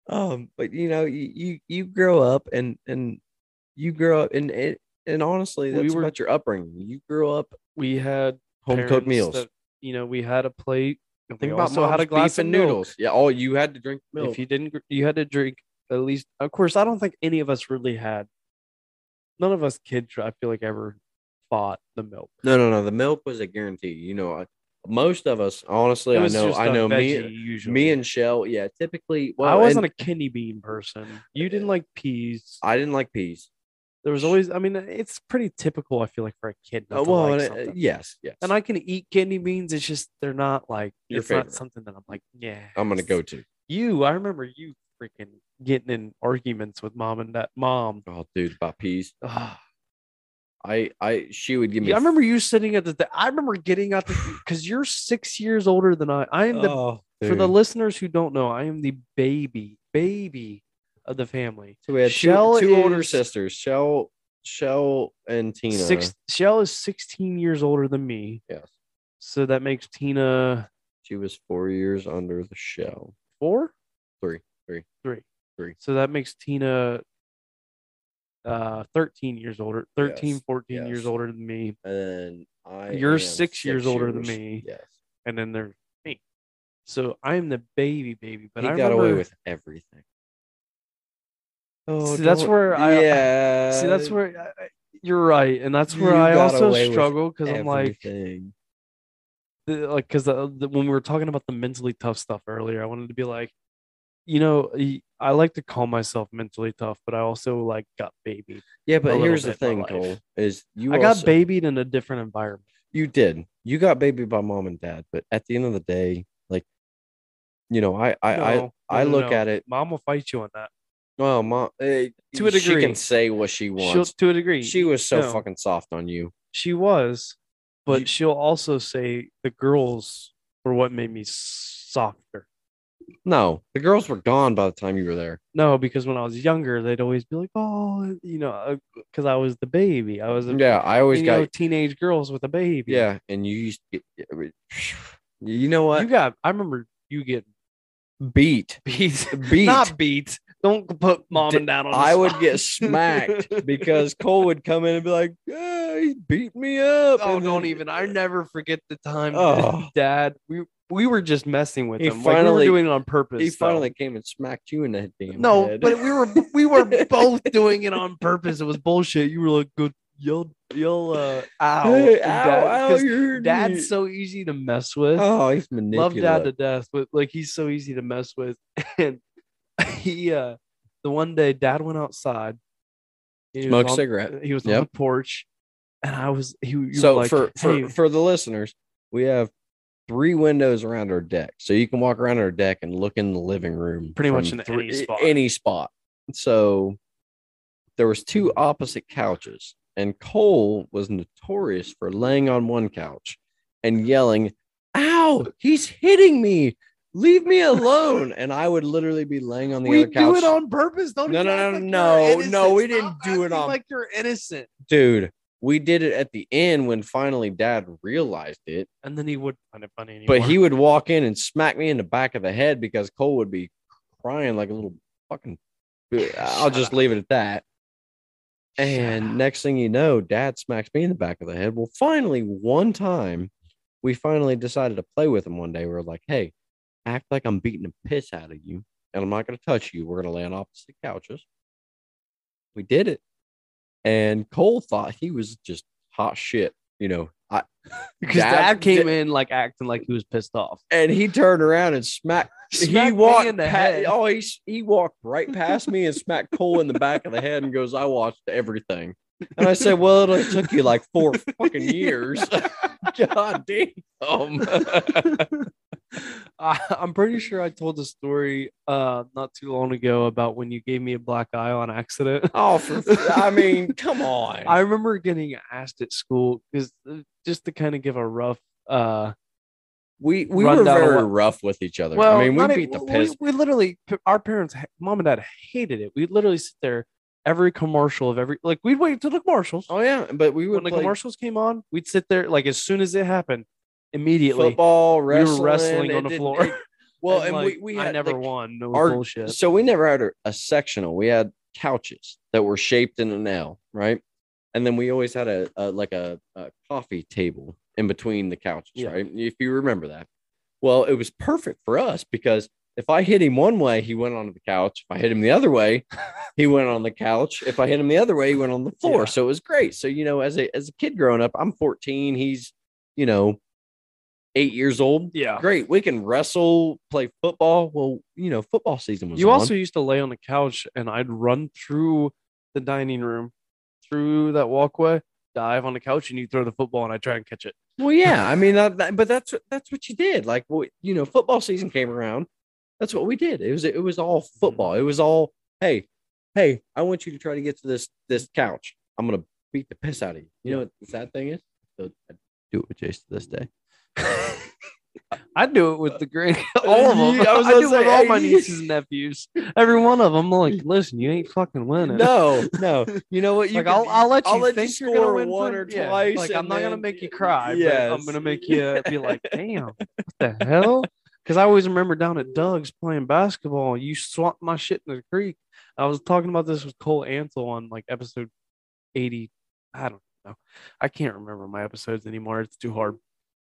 Um, but you know, you you, you grow up and and you grow up and and, and honestly, We that's were- about your upbringing. You grew up We had home cooked meals. that, you know, we had a plate. and we Think about also had a glass of milk. noodles. Yeah. Oh, you had to drink milk. If you didn't, you had to drink at least. Of course, I don't think any of us really had. None of us kids, I feel like, ever fought the milk. no, no, no. The milk was a guarantee. You know, most of us, honestly, I know, I know me, usually. me and Shell. Yeah, typically. Well, I wasn't and a kidney bean person. You didn't like peas. I didn't like peas. There was always. I mean, it's pretty typical. I feel like for a kid. Not Uh, to well, like and, uh, yes, yes. And I can eat kidney beans. It's just they're not like Your it's not favorite. something that I'm like, yeah. I'm gonna go to. You, I remember you freaking getting in arguments with mom and that mom. Oh, dude, about peas. Ugh. I, I, she would give me. Yeah, I remember you sitting at the. th- I remember getting out the because you're six years older than I. I am the Oh, for the listeners who don't know. I am the baby baby of the family. So we had Shell two, two older sisters, Shell, Shell, and Tina. Six. Shell is 16 years older than me, Yes, so that makes Tina she was four years under the Shell. four, Three, three, three, Three. So that makes Tina uh 13 years older 13 Yes, 14 years older than me and then I. You're am six years older than me. Yes, and then there's me so i'm the baby baby but he i got remember, away with everything. Oh, See, that's where I- yeah. see that's where I, you're right and that's where You i also struggle because i'm like the, like because when we were talking about the mentally tough stuff earlier i wanted to be like you know i like to call myself mentally tough but i also like got babied Yeah, but here's the thing, Cole, is you i got also- babied in a different environment You did. You got baby by mom and dad, but at the end of the day, like, you know, I I I, No, I look no. at it. mom will fight you on that Well, mom, eh, To a degree, she can say what she She'll, wants. to a degree She was so No. fucking soft on you. She was, but You- she'll also say the girls were what made me softer. No, the girls were gone by the time you were there. No, because when I was younger, they'd always be like, "Oh, you know," because I was the baby. I was, a, Yeah, I always got. know, teenage girls with a baby. yeah, and you used to get. You know what? you got. I remember you get beat, beat, beat. not beat. Don't put mom and dad on. the I would get smacked because Cole would come in and be like, "Ah, "He beat me up." Oh, and don't then- even. I never forget the time, Oh. Dad. We we were just messing with He him. like, we finally- were doing it on purpose. He though. finally came and smacked you in the damn No, head. but we were we were both doing it on purpose. It was bullshit. You were like, "Go yell, yell, uh, ow, Hey, ow, Dad- ow, hurting Dad's me. so easy to mess with. Oh, he's manipulative. Love. Dad to death, but like he's so easy to mess with. And he, uh, the one day, Dad went outside. He was Smoke on- cigarette. He was on the porch, and I was he. So like, for for for the listeners, we have three windows around our deck. So you can walk around our deck and look in the living room. Pretty much in any spot. Any spot. So there was two opposite couches, and Cole was notorious for laying on one couch and yelling, "Ow, he's hitting me! Leave me alone!" and I would literally be laying on the we other couch. We do it on purpose. Don't No, no, no, like no, no, we didn't Stop do it on- like you're innocent. Dude, we did it at the end when finally Dad realized it. And then he would find it funny anymore. But he would walk in and smack me in the back of the head because Cole would be crying like a little fucking. I'll just up. leave it at that. And up. next thing you know, Dad smacks me in the back of the head. Well, finally, one time, we finally decided to play with him one day. We are like, "Hey, act like I'm beating the piss out of you, and I'm not going to touch you. We're going to lay on opposite couches." We did it, and Cole thought he was just hot shit. You know, I because Dad- dad, came in like acting like he was pissed off. and he turned around and smacked. Smacked he walked in the head. Oh, he he walked right past me and smacked Cole in the back of the head and goes, "I watched everything." And I said, "Well, it only took you like four fucking years." God damn. I, I'm pretty sure I told the story uh not too long ago about when you gave me a black eye on accident. oh, for, I mean, come on. I remember getting asked at school because just to kind of give a rough uh we we were very what- rough with each other. well I mean, we beat the piss. We, literally our parents mom and dad hated it. We literally sit there every commercial of every like we'd wait till the commercials. Oh yeah, but we when would the play commercials came on, we'd sit there like as soon as it happened, immediately football, we wrestling. were wrestling on the floor. it- well, and, like, we we had I never won. No our- bullshit. So we never had a, a sectional. We had couches that were shaped in an L, right? And then we always had a, a like a, a coffee table in between the couches, Yeah. right? If you remember that. Well, it was perfect for us because if I hit him one way, he went onto the couch. If I hit him the other way, he went on the couch. If I hit him the other way, he went on the floor. Yeah. So it was great. So you know, as a as a kid growing up, I'm 14. He's you know eight years old. Yeah. Great. We can wrestle, play football. Well, you know, football season was You on. also used to lay on the couch and I'd run through the dining room, through that walkway, dive on the couch, and you throw the football and I try and catch it. Well, yeah, I mean, that, that- but that's what- that's what you did. Like, well, you know, football season came around. That's what we did. It was it was all mm-hmm. football. It was all, hey, hey, I want you to try to get to this this couch. I'm gonna beat the piss out of you. You know what the sad thing is? So I do it with Jace to this day. I do it with the great all of them. I I, was do gonna it with all my nieces and nephews. Every one of them. I'm like, listen, you ain't fucking winning. No, no. You know what? You like can- I'll, I'll let you I'll let think you you're gonna win one or yeah, twice. Like I'm not gonna make you cry, Yeah, I'm gonna make you be like, damn, what the hell? Because I always remember down at Doug's playing basketball, you swapped my shit in the creek. I was talking about this with Cole Ansel on like episode 80. I don't know. I can't remember my episodes anymore. It's too hard.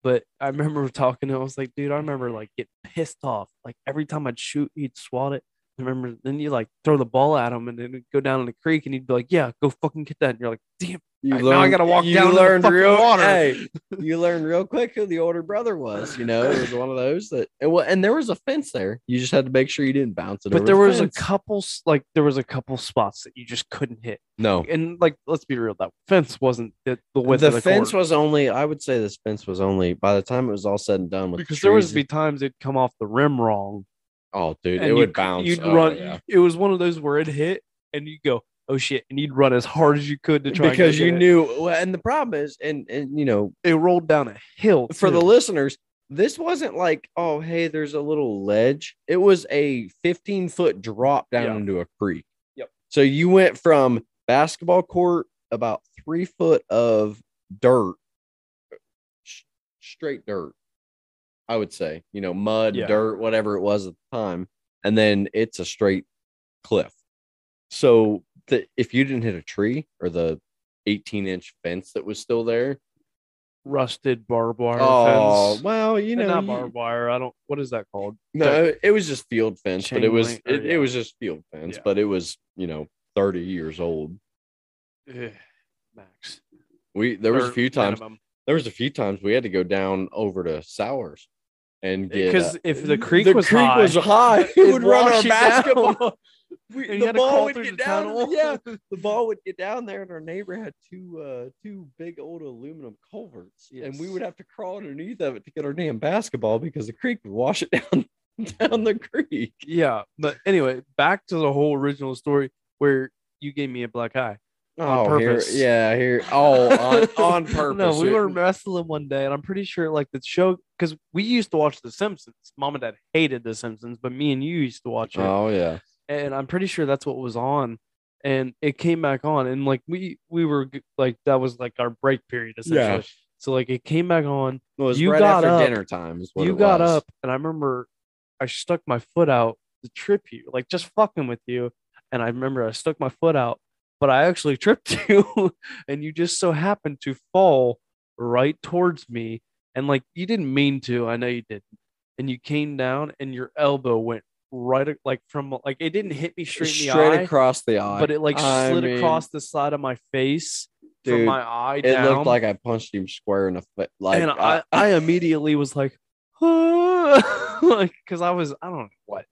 But I remember talking to him. I was like, dude, I remember like get pissed off. Like every time I'd shoot, he'd swat it. I remember then you like throw the ball at him and then go down in the creek and he'd be like, Yeah, go fucking get that. And you're like, damn, You Right, now I gotta walk down learned real, water. Hey, you learned real quick who the older brother was. You know, it was one of those that. And, well, and there was a fence there. You just had to make sure you didn't bounce it. but over there the was a couple like there was a couple spots that you just couldn't hit. no. And like let's be real, that fence wasn't the, the width The, the fence court. was only. I would say this fence was only by the time it was all said and done with the because there was trees- be times it'd come off the rim wrong. Oh, dude, and it you would bounce. You'd Oh, run. yeah. It was one of those where it hit and you go, oh shit, and you'd run as hard as you could to try because go you it. knew. Well, and the problem is, and and you know, it rolled down a hill for the listeners, this wasn't like, oh, hey, there's a little ledge. It was a 15 foot drop down Yeah. into a creek. Yep. So you went from basketball court about three foot of dirt, sh- straight dirt, I would say, you know, mud, Yeah. dirt, whatever it was at the time. And then it's a straight cliff. So the, if you didn't hit a tree or the 18 inch fence that was still there, rusted barbed wire Oh fence. well, you You know, not barbed wire. I don't. What is that called? no, it was just field fence, but it was link, it, yeah. it was just field fence, Yeah. but it was you know thirty years old. Ugh, Max. We there was a few times minimum. there was a few times we had to go down over to Sowers and get because uh, if the creek the was creek high, was high, it it'd run our it basketball. we, And the had ball would get down. tunnel. Yeah, the ball would get down there, and our neighbor had two uh two big old aluminum culverts, and we would have to crawl underneath of it to get our damn basketball because the creek would wash it down down the creek. Yeah, but anyway, back to the whole original story where you gave me a black eye. On oh, here- yeah, here. Oh, on, on purpose. No, we were wrestling one day, and I'm pretty sure like the show because we used to watch The Simpsons. Mom and Dad hated The Simpsons, but me and you used to watch it, Oh yeah. And I'm pretty sure that's what was on. And it came back on, and like we we were like that was like our break period essentially. Yeah. So like it came back on. It was You right got after up. dinner time. Is what you got was. up, and I remember I stuck my foot out to trip you, like just fucking with you. And I remember I stuck my foot out, but I actually tripped you, and you just so happened to fall right towards me. And like you didn't mean to, I know you didn't. And you came down, and your elbow went right, like from like it didn't hit me straight, in the straight eye, across the eye. but it like I slid mean, across the side of my face from my eye It down. looked like I punched him square in the face. Like and I, I immediately was like, like, because I was, I don't know what.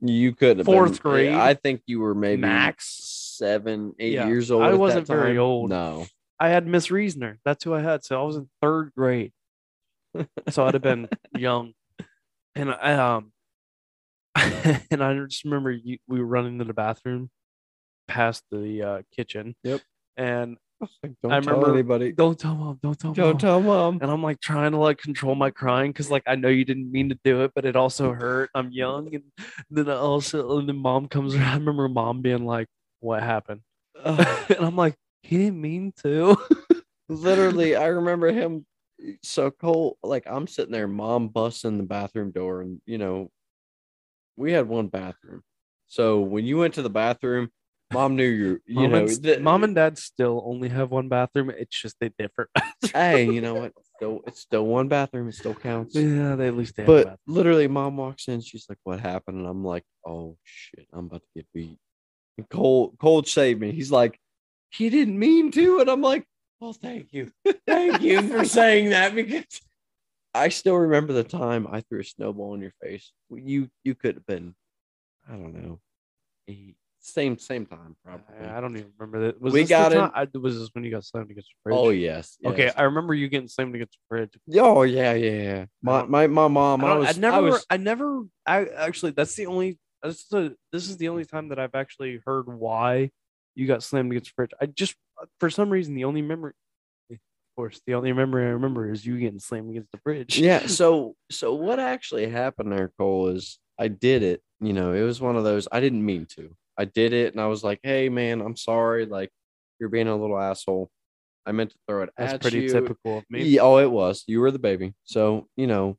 You could have Fourth been- grade. I think you were maybe Max. seven, eight Yeah, years old. I wasn't very old. No, I had Miss Reasoner. That's who I had. So I was in third grade. so I'd have been young. And I, um, and I just remember you, we were running to the bathroom past the uh, kitchen. Yep. And don't I tell remember- anybody. don't tell mom, don't tell mom. Don't tell mom. and I'm like trying to like control my crying because like I know you didn't mean to do it, but it also hurt. I'm young, and then I also and then mom comes around. I remember mom being like, "What happened?" and I'm like, "He didn't mean to." Literally, I remember him so cold. Like I'm sitting there, mom busts in the bathroom door, and you know, we had one bathroom. So when you went to the bathroom, mom knew you. You mom, know, and, mom and dad still only have one bathroom. It's just they differ. hey, you know what? Still, it's still one bathroom. It still counts. yeah, they at least they have a But literally, mom walks in. She's like, "What happened?" And I'm like, "Oh shit, I'm about to get beat." And Cole, Cole saved me. He's like, "He didn't mean to," and I'm like, "Well, thank you, thank you for saying that because I still remember the time I threw a snowball in your face. You, you could have been, I don't know, eight, same, same time probably. I don't even remember that. Was We got time- I, was this when you got slammed against the fridge? Oh yes, Okay. I remember you getting slammed against the fridge. Oh yeah, yeah, yeah. My my my mom. I, I, was. I never, I was. I never, I actually, that's the only, this is the, this is the only time that I've actually heard why you got slammed against the fridge. I just, for some reason, the only memory, course, the only memory I remember is you getting slammed against the fridge. yeah so so what actually happened there cole is i did it you know it was one of those i didn't mean to i did it and i was like hey man i'm sorry like you're being a little asshole i meant to throw it that's at pretty you. typical of me. Yeah, oh it was you were the baby so you know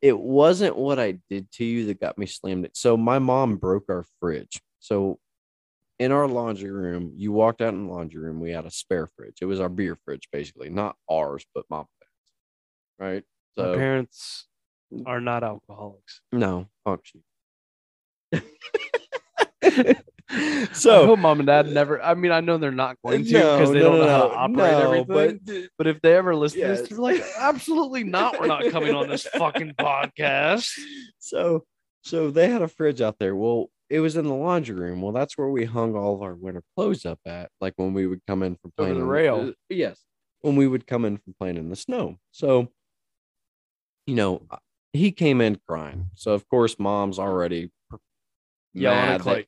it wasn't what i did to you that got me slammed it. so my mom broke our fridge so in our laundry room you walked out in the laundry room we had a spare fridge it was our beer fridge basically not ours but mom right My so parents are not alcoholics. no, function. you. I so hope mom and dad never. I mean, I know they're not going to because they don't know how to operate everything. But, But if they ever listen to this, they're like, absolutely not. We're not coming on this fucking podcast. so so they had a fridge out there. Well, it was in the laundry room. Well, that's where we hung all of our winter clothes up at. Like when we would come in from Over playing the rail. uh, yes, when we would come in from playing in the snow. So, you know, uh, he came in crying. So of course, mom's already Yelling at.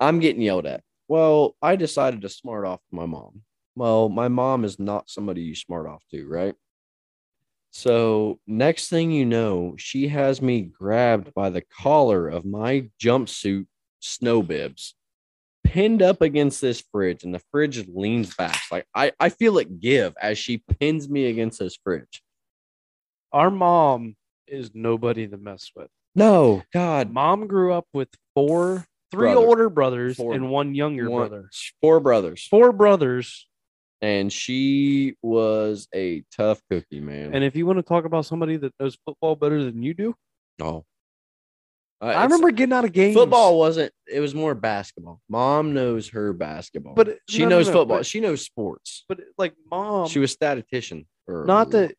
I'm getting yelled at. Well, I decided to smart off my mom. Well, my mom is not somebody you smart off to, right? So, next thing you know, she has me grabbed by the collar of my jumpsuit snow bibs, pinned up against this fridge, and the fridge leans back. Like I, I feel it give as she pins me against this fridge. Our mom is nobody to mess with. No, God, Mom grew up with four, three Brother. older brothers Four. and one younger one- brother. four brothers, Four brothers. And she was a tough cookie, man. And if you want to talk about somebody that knows football better than you do, no, Uh, I remember getting out of games. football wasn't. It was more basketball. Mom knows her basketball, But she no, no, knows no, football. but- she knows sports. but like mom, she was statistician. For not that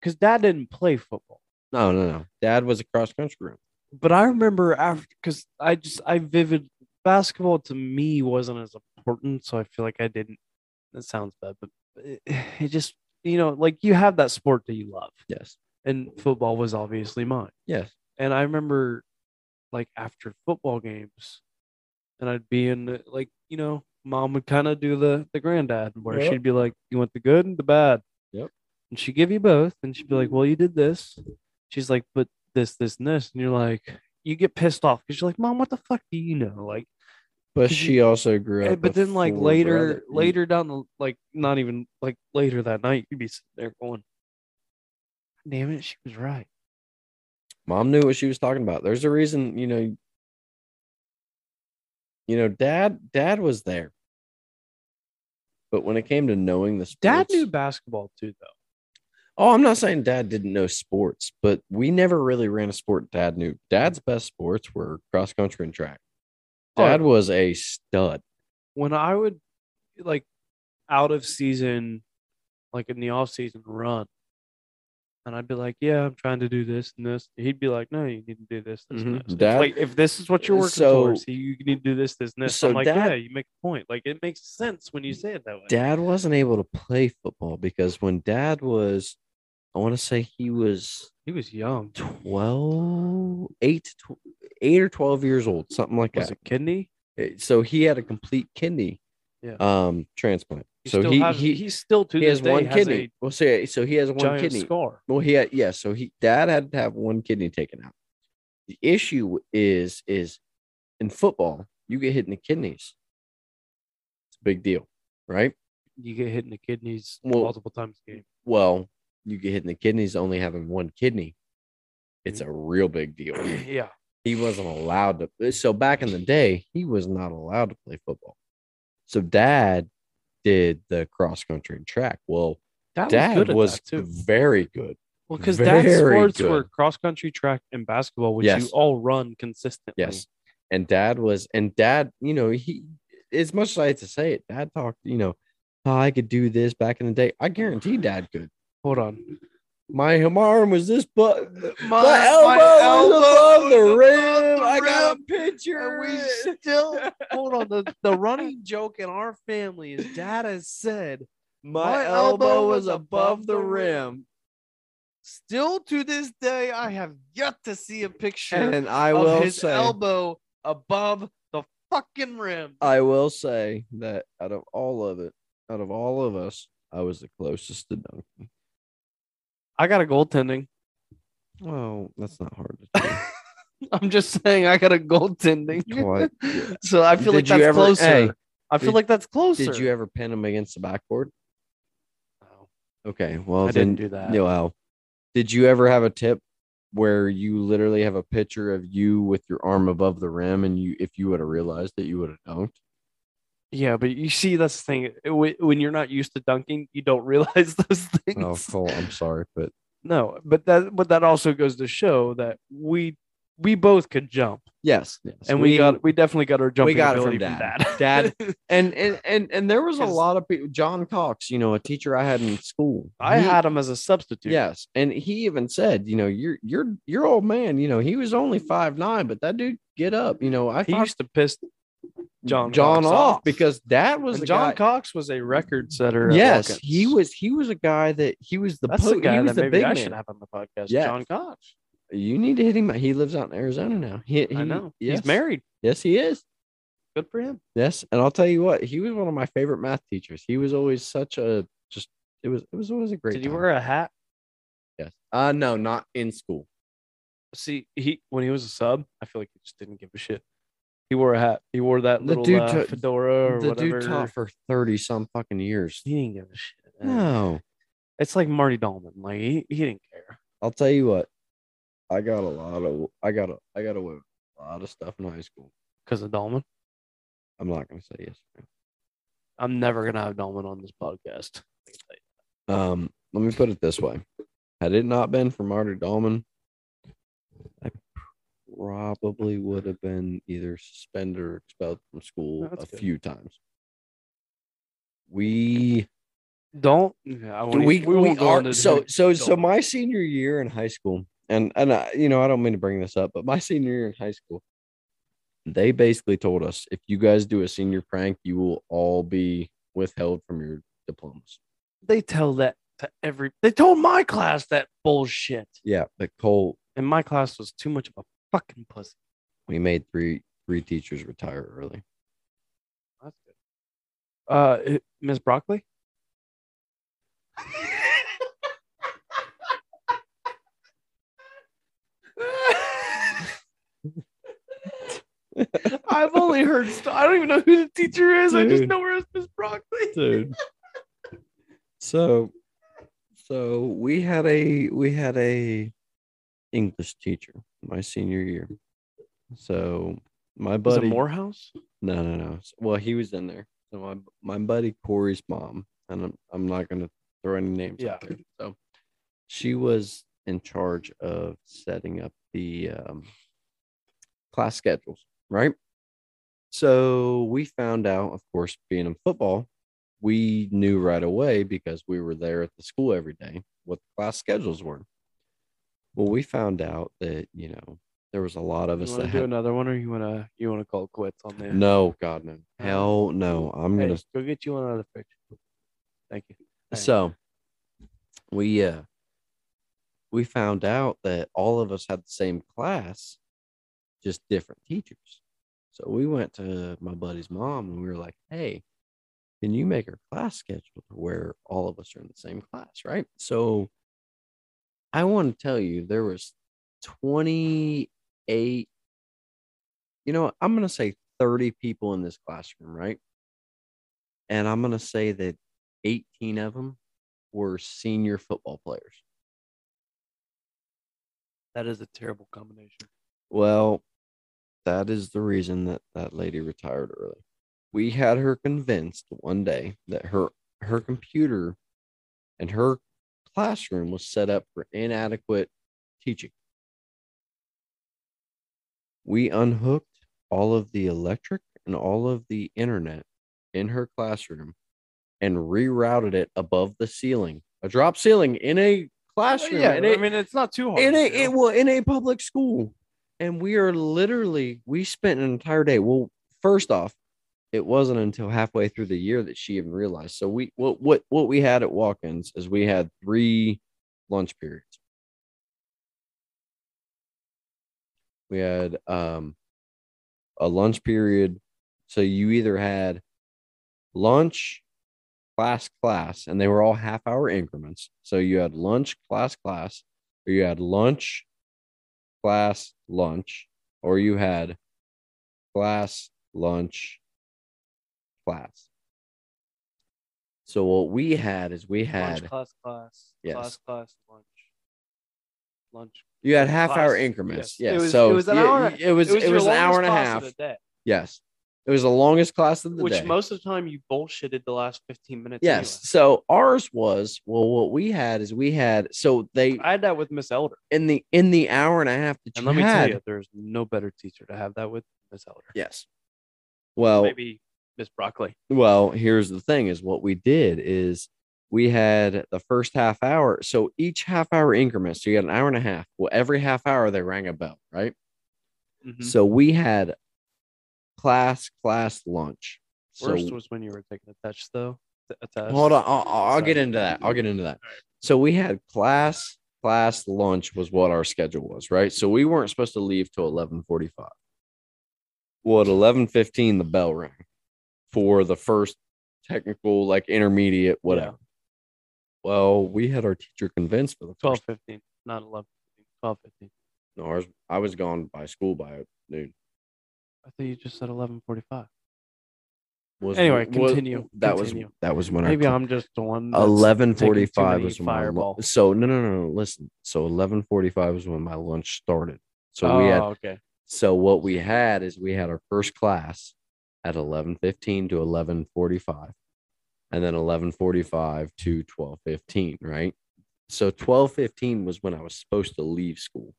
because dad didn't play football. No, no, no. Dad was a cross country room. but I remember after because I just I vivid basketball to me wasn't as important, so I feel like I didn't. That sounds bad, but it, it just you know like you have that sport that you love, Yes. and football was obviously mine. Yes. And I remember like after football games, and I'd be in like you know mom would kind of do the the granddad where Yep. she'd be like, "You want the good and the bad." Yep. And she'd give you both, and she'd be like, "Well, you did this." She's like, "But this, this, and this," and you're like, you get pissed off because you're like, "Mom, what the fuck do you know?" Like, But she also grew eh, up. but then like later, brother- later down the like, not even like later that night, you'd be sitting there going, "Damn it, she was right." Mom knew what she was talking about. There's a reason, you know. You know, dad, dad was there. But when it came to knowing the sports, Dad knew basketball too, though. Oh, I'm not saying dad didn't know sports, but we never really ran a sport dad knew. Dad's best sports were cross country and track. Dad was a stud. when I would like out of season, like in the off season run, and I'd be like, "Yeah, I'm trying to do this and this." He'd be like, "No, you need to do this, this, and Mhm. this." Dad- like, if this is what you're working So- towards, you need to do this, this, and this. so I'm like, Dad- "Yeah, you make a point. Like it makes sense when you say it that way." Dad wasn't able to play football because when dad was, I want to say he was he was young. 12, 8, tw- 8 or 12 years old, something like Was that. it kidney? Uh, So he had a complete kidney Yeah. um, transplant. He so still he, has, he, he's still to he has one has kidney. Well, so, so he has one kidney. scar. Well, he had yeah. So he dad had to have one kidney taken out. The issue is is in football, you get hit in the kidneys. It's a big deal, right? You get hit in the kidneys Well- multiple times a game. Well, you get hit in the kidneys only having one kidney. It's a real big deal. yeah. He wasn't allowed to. Eh, so back in the day, he was not allowed to play football. So dad did the cross country and track. Well, Dad, dad was good was too. very good. Well, because dad's sports were cross country, track, and basketball, which you all run consistently. Yes. And dad was, and dad, you know, he, as much as I hate to say it, dad talked, you know, "Oh, I could do this back in the day. I guarantee dad could. Hold on. My, arm was this, but my, My- elbow, my was above the rim. the I got a picture. And we still hold on. The, the running joke in our family is dad has said my, my elbow, elbow was above the rim. still to this day, I have yet to see a picture And I will his say, elbow above the fucking rim. I will say that out of all of it, out of all of us, I was the closest to dunking. I got a goaltending. Well, that's not hard to do. I'm just saying I got a goaltending. Yeah. so I feel like Did you that's ever- closer. hey, I feel did- like that's closer. Did you ever pin him against the backboard? No. Okay, well I then, didn't do that. No, well, did you ever have a tip where you literally have a picture of you with your arm above the rim, and you, if you would have realized that you would have dunked? Yeah, but you see, that's the thing. When you're not used to dunking, you don't realize those oh, things. Oh, Cole, I'm sorry, but No, but that but that also goes to show that we we both could jump, yes, yes, and we, got we definitely got our jumping got it from Dad. from Dad- and and and and there was a lot of people. John Cox, you know, a teacher I had in school. I he- had him as a substitute. Yes, and he even said, you know, you're you're your old man. You know, he was only five nine, but that dude get up. You know, I he thought used to piss John John Cox off off. because that was John guy. Cox was a record setter. Yes, he was. He was a guy that he was the That's po- the guy he was that the maybe big I man. should have on the podcast. Yes. John Cox. You need to hit him. He lives out in Arizona now. He, I know. Yes. He's married. Yes, he is. Good for him. Yes, and I'll tell you what, he was one of my favorite math teachers. He was always such a just. It was. It was always a great. Did you wear a hat? Yes. Uh no, not in school. See, he when he was a sub, I feel like he just didn't give a shit. He wore a hat. He wore that The little dude uh, took- fedora or the whatever. dude taught for thirty some fucking years. he didn't give a shit. man. No, It's like Marty Dahlman. Like he, he didn't care. I'll tell you what. I got a lot of. I got a. I got away with a lot of stuff in high school. Because of Dahlman. I'm not gonna say yes. I'm never gonna have Dahlman on this podcast. I can tell you. Um, let me put it this way: had it not been for Marty Dahlman, I probably would have been either suspended or expelled from school a good. few times. We Don't. Yeah, I won't we we, are so so so my senior year in high school, and and I, you know, I don't mean to bring this up, but my senior year in high school, they basically told us if you guys do a senior prank, you will all be withheld from your diplomas. They tell that to every. They told my class that bullshit, Yeah, but Cole, and my class was too much of a fucking pussy. we made three three teachers retire early. That's good. Uh, it- Miss Broccoli. I've only heard. St- I don't even know who the teacher is. I just know her as Miss Broccoli. dude. So, so we had a we had a English teacher my senior year. So my buddy, Morehouse? no, no, no. Well, he was in there. So my my buddy Corey's mom, and I'm I'm not gonna throw any names out Yeah. there. So she was in charge of setting up the um, class schedules, right? So we found out, of course, being in football, we knew right away because we were there at the school every day what the class schedules were. Well, we found out that you know there was a lot of us that do had another one, or you want to you want to call quits on that? no, God no, hell no. I'm Hey, gonna go get you another picture. Thank you. Hey. So we uh we found out that all of us had the same class, just different teachers. So we went to my buddy's mom and we were like, "Hey, can you make our class schedule to where all of us are in the same class, right?" So I want to tell you there was 28 you know, I'm going to say 30 people in this classroom, right? And I'm going to say that 18 of them were senior football players. That is a terrible combination. Well, that is the reason that that lady retired early. We had her convinced one day that her her computer and her classroom was set up for inadequate teaching. We unhooked all of the electric and all of the internet in her classroom and rerouted it above the ceiling, a drop ceiling in a classroom. yeah, in I a- mean it's not too hard. in a it, well in a public school and we are literally we spent an entire day well first off it wasn't until halfway through the year that she even realized. So we what what what we had at Watkins is we had three lunch periods. We had um a lunch period. So you either had lunch class class and they were all half hour increments. So you had lunch class class or you had lunch class lunch or you had class lunch class so what we had is we had lunch class class Yes. class class lunch lunch. you had half hour increments Yes. yes, It was- so it was an hour- it was it was, your an hour and a half of the day, yes it was the longest class of the which day Which most of the time you bullshitted the last fifteen minutes. yes so ours was well what we had is we had so they. I had that with Miss Elder, in the in the hour and a half that you and let me had tell you, there's no better teacher to have that with Miss Elder. yes well maybe Miss Broccoli. Well, here's the thing is what we did is we had the first half hour. So each half hour increment, so you had an hour and a half. Well, every half hour they rang a bell, right? Mhm. So we had class, class, lunch. So was when you were taking a test, though. A test. hold on, I'll, I'll get into that. I'll get into that. So we had class, class, lunch was what our schedule was, right? So we weren't supposed to leave till eleven forty-five. Well, at eleven fifteen, the bell rang for the first technical, like intermediate, whatever. Well, we had our teacher convinced for the 12, first. 15, not 11, 15, 12, 15. No, ours, I was gone by school by noon. I thought you just said 11:45. Was Anyway, was- continue, That continue. was that was when Maybe cl- I'm just the one. eleven forty five was when my fireball. so no no no no listen so eleven forty five was when my lunch started so we oh, had Oh, okay. so what we had is we had our first class at eleven fifteen to eleven forty five, and then eleven forty five to twelve fifteen right so twelve fifteen was when I was supposed to leave school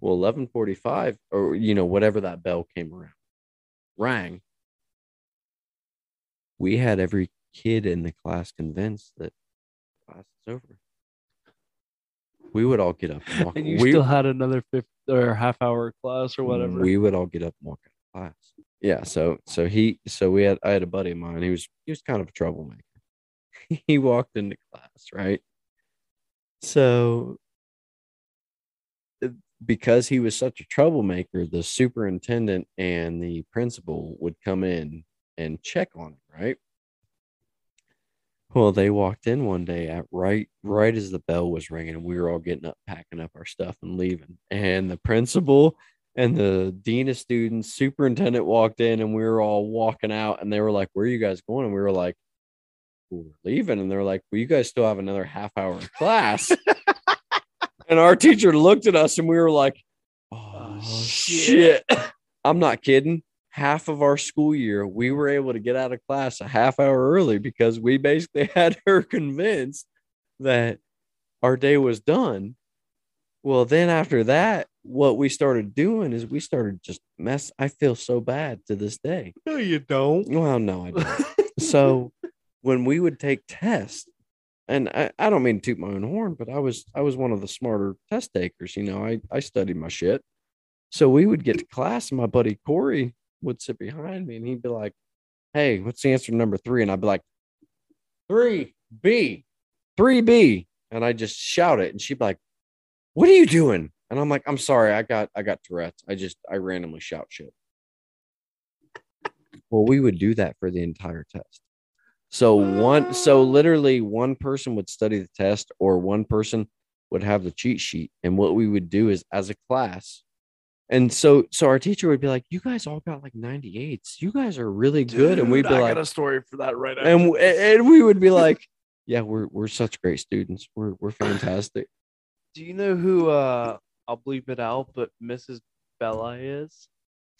well eleven forty five or you know whatever that bell came around rang we had every kid in the class convinced that class is over. we would all get up and walk. and you we, still had another fifth or half hour class or whatever. We would all get up and walk out of class. Yeah. So so he so we had I had a buddy of mine. He was he was kind of a troublemaker. he walked into class, right? So uh, because he was such a troublemaker, the superintendent and the principal would come in and check on him, right? Well, they walked in one day at right right as the bell was ringing, and we were all getting up, packing up our stuff and leaving. And the principal and the dean of students, superintendent walked in, and we were all walking out, and they were like, "Where are you guys going?" And we were like, "We're leaving," and they're like, "Well, you guys still have another half hour of class." and our teacher looked at us, and we were like, "Oh, oh shit. I'm not kidding. Half of our school year, we were able to get out of class a half hour early because we basically had her convinced that our day was done. Well, then after that, what we started doing is we started just mess. I feel so bad to this day. no, you don't. Well, no, I don't. so when we would take tests, and I, I don't mean to toot my own horn, but I was I was one of the smarter test takers. You know, I I studied my shit. So we would get to class, and my buddy Corey would sit behind me, and he'd be like, "Hey, what's the answer to number three? And I'd be like, three B, three B, and I just shout it, and she'd be like, "What are you doing?" And I'm like, "I'm sorry, I got I got Tourette's. I just I randomly shout shit." Well, we would do that for the entire test. So one, so literally one person would study the test, or one person would have the cheat sheet. And what we would do is, as a class, and so so our teacher would be like, "You guys all got like 98s. You guys are really good." and we'd Dude, be I like, got a story for that right after and and we would be like, "Yeah, we're we're such great students. We're we're fantastic." Do you know who uh I'll bleep it out, but Mrs. Bella is?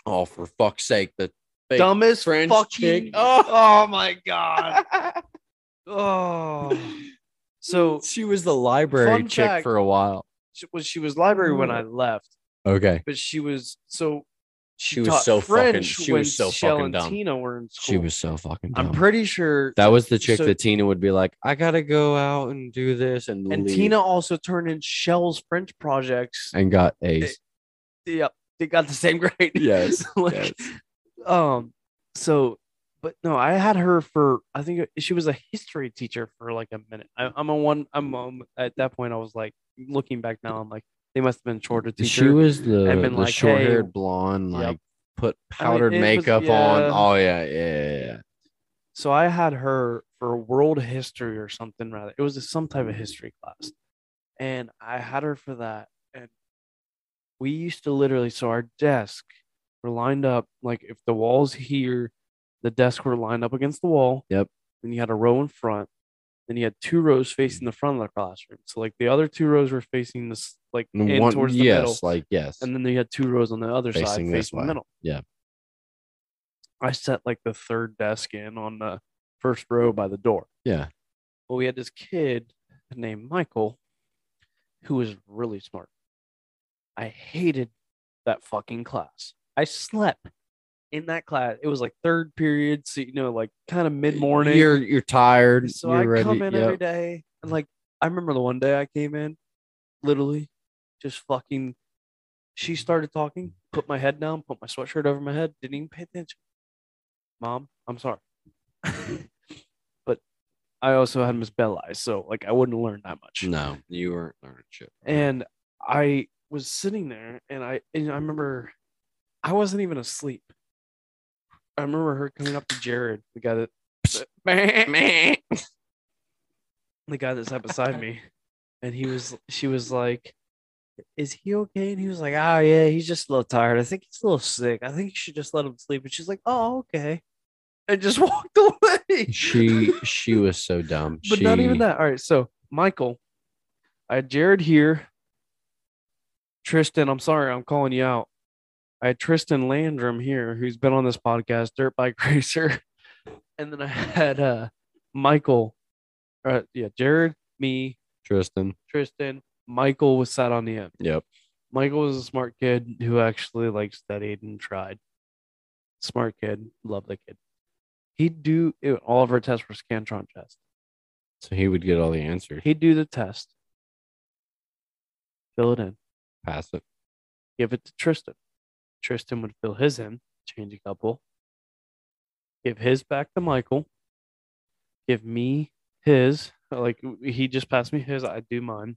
Oh, for fuck's sake, the fake Dumbest French fucking chick. oh, Oh. my god. oh. So she was the library Fun chick fact- for a while. she was she was library when mm. I left, Okay, but she was so she was so fucking. French She was so Shell fucking dumb. Tina were in school. She was so fucking dumb. I'm pretty sure That was the chick so- that Tina would be like, I gotta go out and do this and and leave," Tina also turned in Shell's French projects. and got A's. Yep, they got the same grade. Yes, Like, yes. Um. So, but no, I had her for. I think she was a history teacher for like a minute. I, I'm a one. I'm um, at that point. I was like, looking back now, I'm like, they must have been shorter teacher. She was the, and been the like, short haired "Hey," blonde, Yep. like put I mean, powdered was- makeup on. Oh yeah, yeah, yeah, yeah. So I had her for world history or something rather. It was some type of history class. And I had her for that. And we used to literally so our desk were lined up like if the walls here, the desk were lined up against the wall. Yep. Then you had a row in front. Then you had two rows facing the front of the classroom. So like the other two rows were facing this like in one, towards the yes, middle. like yes. And then you had two rows on the other side Facing this facing the middle. Yeah. I set like the third desk in on the first row by the door. yeah. Well, we had this kid named Michael who was really smart. I hated that fucking class. I slept in that class. It was like third period, so you know, like kind of mid morning. You're you're tired. So you're I ready. come in every yep. day, and like I remember the one day I came in, literally, just fucking. She started talking, put my head down, put my sweatshirt over my head, didn't even pay attention. Mom, I'm sorry, but I also had Miss Bell eyes, so like I wouldn't learn that much. No, you weren't learning shit. And I was sitting there, and I and I remember I wasn't even asleep. I remember her coming up to Jared, the guy that the guy that sat beside me, and he was she was like, "Is he okay?" And he was like, "Oh yeah, he's just a little tired. I think he's a little sick. I think you should just let him sleep." And she's like, "Oh okay," and just walked away. she she was so dumb. But not even that. All right, so Michael, I had Jared here. Tristan, I'm sorry, I'm calling you out. I had Tristan Landrum here, who's been on this podcast, Dirt Bike Racer, and then I had uh Michael, uh, yeah, Jared, me, Tristan. Tristan, Michael was sat on the end. Yep. Michael was a smart kid who actually like studied and tried. Smart kid, love the kid. He'd do it, all of our tests were Scantron tests. So he would get all the answers. He'd do the test. fill it in, Pass it. give it to Tristan. Tristan would fill his in, change a couple, give his back to Michael, give me his. Like he just passed me his, I do mine,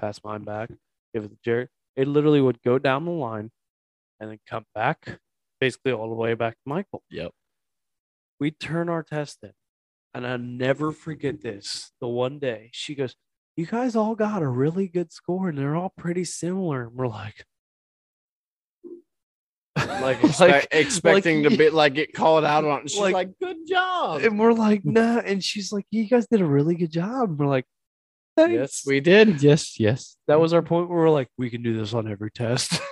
pass mine back, give it to Jared. It literally would go down the line and then come back, basically all the way back to Michael. Yep. We turn our test in, and I'll never forget this. The one day she goes, You guys all got a really good score, and they're all pretty similar. And we're like, Like, Like- expecting like- to be like get called out on. She's like- like, "Good job." and we're like, nah. And she's like, You guys did a really good job. And we're like, Thanks. Yes, we did. Yes, yes. that was our point where we're like, we can do this on every test.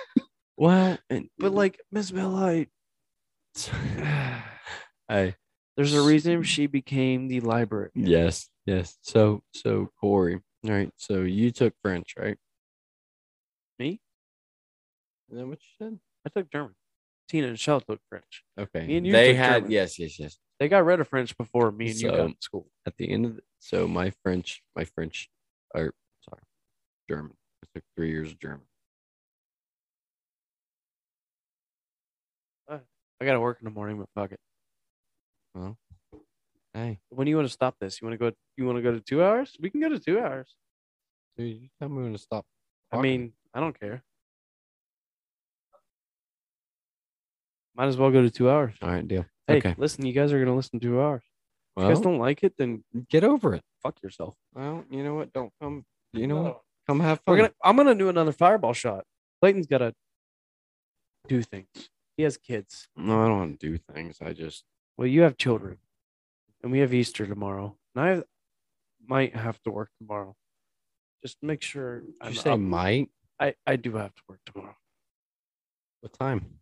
Well, and, but like Miss Millite, I, there's a reason she became the library. yes, yes. So, so Corey, all right. So you took French, right? Me? Is that what you said? I took German. Tina and Shell took French. Okay. Me and you they took had German. yes, yes, yes. They got rid of French before me and you got So- in school. At the end of the, so my French, my French, or sorry, German. I took three years of German. I got to work in the morning, but fuck it. Well, Hey, When do you want to stop this? You want to go? You want to go to two hours? We can go to two hours. dude, you tell me when to stop. I talking. mean, I don't care. Might as well go to two hours. all right, deal. Hey, okay. listen, you guys are gonna listen to two hours. If you guys don't like it, then get over it. fuck yourself. Well, you know what? Don't come. You know what? Come have We're fun. gonna. I'm gonna do another fireball shot. Clayton's gotta do things. He has kids. No, I don't want to do things. I just Well, you have children, and we have Easter tomorrow, and I might have to work tomorrow. Just make sure. Did I'm you say up. might. I I do have to work tomorrow. What time?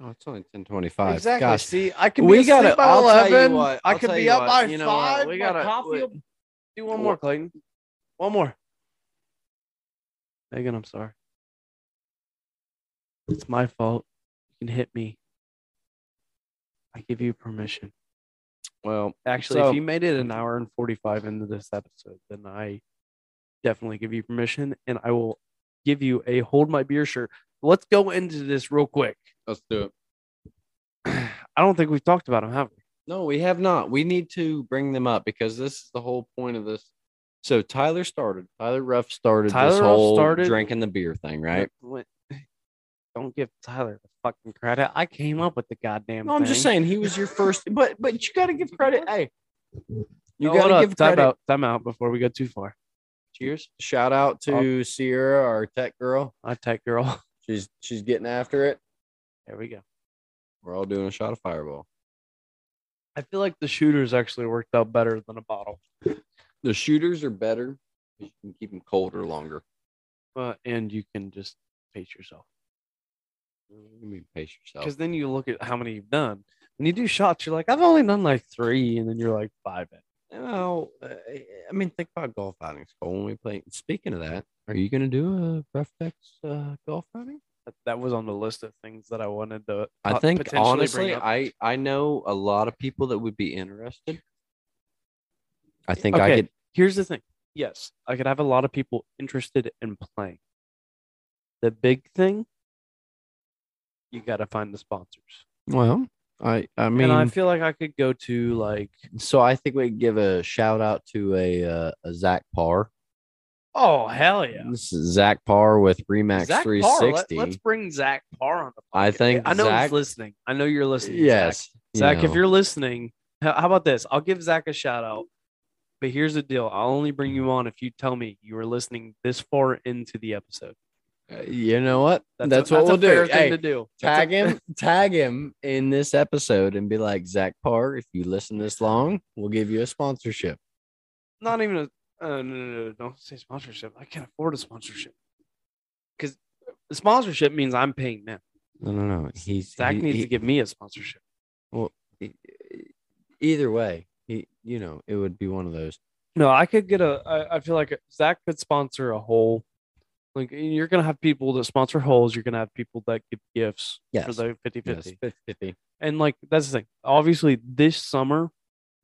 Oh, it's only ten twenty-five. Exactly. Gosh, See, I can we asleep by I'll eleven. what, I I'll could tell be up what, by you know what, we gotta- coffee will- Do one more, Clayton. One more. Megan, I'm sorry. It's my fault. You can hit me. I give you permission. well, Actually, So- if you made it an hour and 45 into this episode, then I definitely give you permission and I will give you a hold my beer shirt. Let's go into this real quick. let's do it. I don't think we've talked about them, have we? No, we have not. We need to bring them up because this is the whole point of this. So Tyler started. Tyler Ruff started Tyler this Ruff whole started- drinking the beer thing, right? Don't give Tyler the fucking credit. I came up with the goddamn No, I'm just saying he was your first, but but you got to give credit. Hey, you No, got to give time credit. out. Time out before we go too far. Cheers! Shout out to oh. Sierra, our tech girl. I tech girl. She's she's getting after it. There we go. We're all doing a shot of Fireball. I feel like the shooters actually worked out better than a bottle. The shooters are better. You can keep them colder longer. Uh, and you can just pace yourself. You mean pace yourself. Because then you look at how many you've done. When you do shots, you're like, I've only done like three, and then you're like five in. Well, uh, I mean, think about golf outings. Cole, when we play. Speaking of that, are you going to do a rough Tex uh, golf outing? That, that was on the list of things that I wanted to. I think honestly. I I know a lot of people that would be interested. I think I Okay. could. Here's the thing. Yes, I could have a lot of people interested in playing. The big thing, you got to find the sponsors. Well, I I mean, and I feel like I could go to like, so I think we could give a shout out to a uh, a Zach Parr. oh hell yeah, This is Zach Parr with Remax Zach Parr. 360. Let, us bring Zach Parr on the. I think I know Zach- he's listening. I know you're listening. Zach. yes, you Zach, if know. you're listening, how how about this? I'll give Zach a shout out. But here's the deal: I'll only bring you on if you tell me you were listening this far into the episode. Uh, you know what? That's, That's, a, what that's we'll a fair do. thing Hey, to do. That's tag a- him, tag him in this episode, and be like Zach Parr. If you listen this long, we'll give you a sponsorship. Not even a. Uh, no, no, no, don't say sponsorship. I can't afford a sponsorship because the sponsorship means I'm paying them. No, no, no. He's Zach he- needs he- to give me a sponsorship. Well, either way. He, you know, it would be one of those. No, I could get a. I, I feel like Zach could sponsor a whole. Like you're gonna have people that sponsor holes. You're gonna have people that give gifts yes. for the 50 Yes, 50. 50. And like that's the thing. Obviously, this summer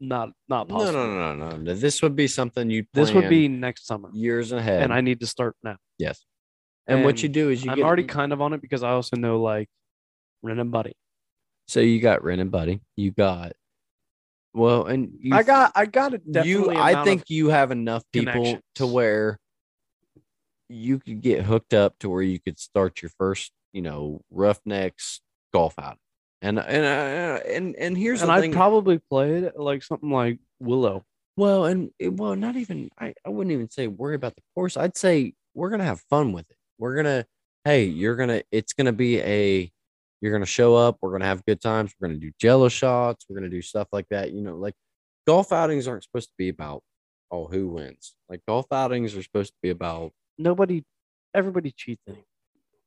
not not possible. no, no, no, no. This would be something you. This would be next summer, years ahead. and I need to start now. yes. And, what you do is you I'm get already kind of on it because I also know like Ren and Buddy. so you got Ren and Buddy. You got well, and you, I got I got it. you. I think you have enough people to where you could get hooked up to where you could start your first, you know, roughnecks golf out. And and uh, and and here's and I thing. probably played like something like Willow. Well, and well, not even I, I wouldn't even say worry about the course. I'd say we're gonna have fun with it. We're gonna, hey, you're gonna, it's gonna be a, you're gonna show up. We're gonna have good times. We're gonna do jello shots. We're gonna do stuff like that. You know, like golf outings aren't supposed to be about oh who wins. Like golf outings are supposed to be about Nobody, everybody cheats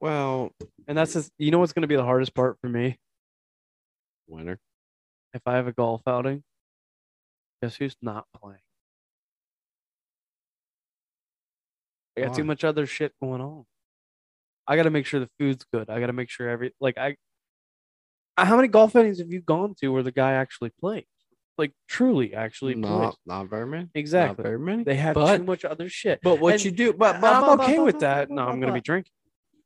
well, And that's just, you know what's going to be the hardest part for me winner. if I have a golf outing? Guess who's not playing? I got too much other shit going on. I got to make sure the food's good. I got to make sure every like I. How many golf outings have you gone to where the guy actually plays? Like truly, actually. Not not very many. exactly Not very many. They have but, too much other shit. But what And- you do, but, but I'm okay but- with that. No, I'm gonna be drinking.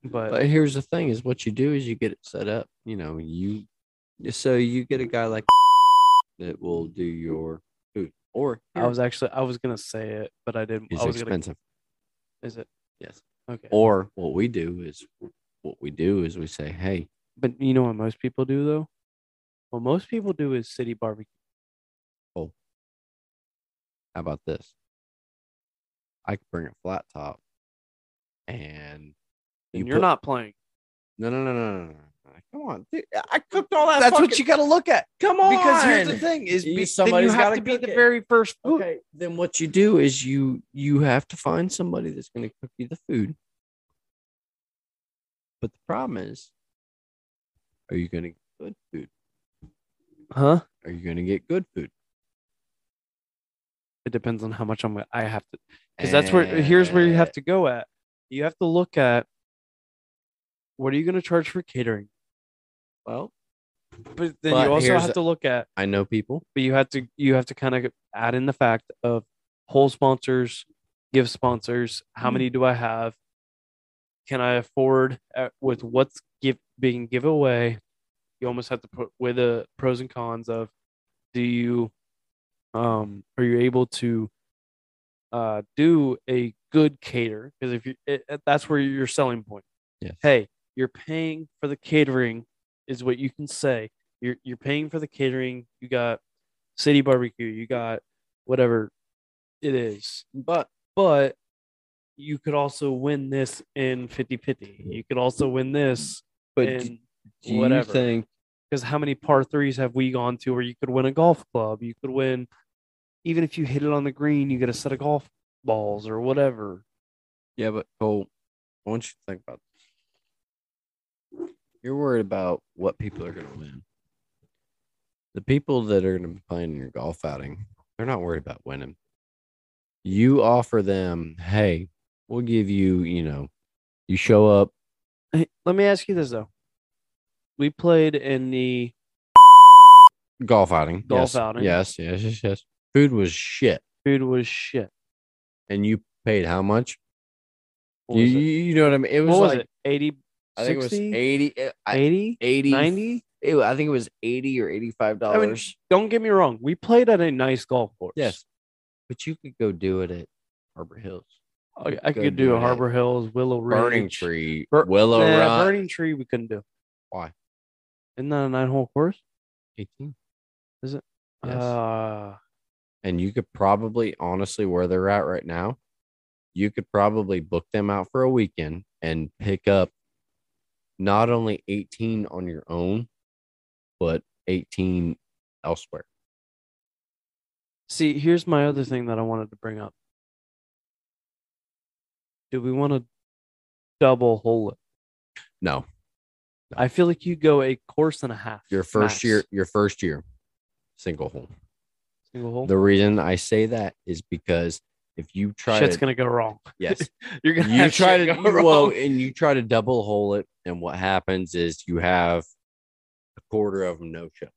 But, But here's the thing: is what you do is you get it set up. You know, you so you get a guy like that will do your food, or I was actually I was gonna say it, but I didn't. it's I was gonna. expensive. Is it Yes. okay? Or what we do is what we do is we say, hey, But you know what most people do though? What most people do is city barbecue. How about this? I could bring a flat top, and And you you're put- not playing. No, no, no, no, no, no. no. Come on, dude, I cooked all that. That's what you got to look at. Come on. Because here's the thing: is You- be, then you somebody's have gotta be cook the it. very first. food. Okay, then what you do is you you have to find somebody that's going to cook you the food. But the problem is, are you going to get good food? Huh? Are you going to get good food? It depends on how much I'm. I have to, because that's where. Here's where you have Eh, to go at. You have to look at. What are you going to charge for catering? Well, But then But you also have to look at. I know people. but you have to you have to kind of add in the fact of whole sponsors, give sponsors. How many do I have? Can I afford uh, with what's give being giveaway? You almost have to put with the pros and cons of do you um are you able to uh do a good cater? Because if you it, it- that's where your selling point. Yes. hey you're paying for the catering is what you can say. You're you're paying for the catering. You got city barbecue. You got whatever it is. But but you could also win this in 50-50 you could also win this but in do you whatever. think because how many par threes have we gone to where you could win a golf club? You could win even if you hit it on the green you get a set of golf balls or whatever Yeah, but Cole, I want you to think about this. You're worried about what people are going to win. The people that are going to be playing in your golf outing, they're not worried about winning. You offer them, hey, we'll give you, you know, you show up. Hey, let me ask you this though we played in the Golf outing. Golf yes, outing. Yes, yes, yes, yes. Food was shit. food was shit And you paid how much? what You, was you, it, you know what I mean? It was what was like, it 80 I think 60 it was 80, uh, I- 80 80, 90 it- I think it was 80 or 85 I mean, dollars. don't get me wrong we played at a nice golf course Yes. But you could go do it at Harbor Hills. I, I could do a at Harbor Hills, Willow Ridge, Burning Tree, Bur- Willow Nah, Run. Burning Tree. We couldn't do. Why? Isn't that a nine-hole course? 18. Is it? Yes. Uh, and you could probably, honestly, where they're at right now, you could probably book them out for a weekend and pick up not only 18 on your own, but 18 elsewhere. see, here's my other thing that I wanted to bring up. Do we want to double hole it? No, I feel like you go a course and a half. your first max. year, your first year, single hole. Hole. The reason I say that is because if you try Shit's to, gonna go wrong. yes, You're gonna you have try to go well, wrong. and you try to double hole it, and what happens is you have a quarter of them no show.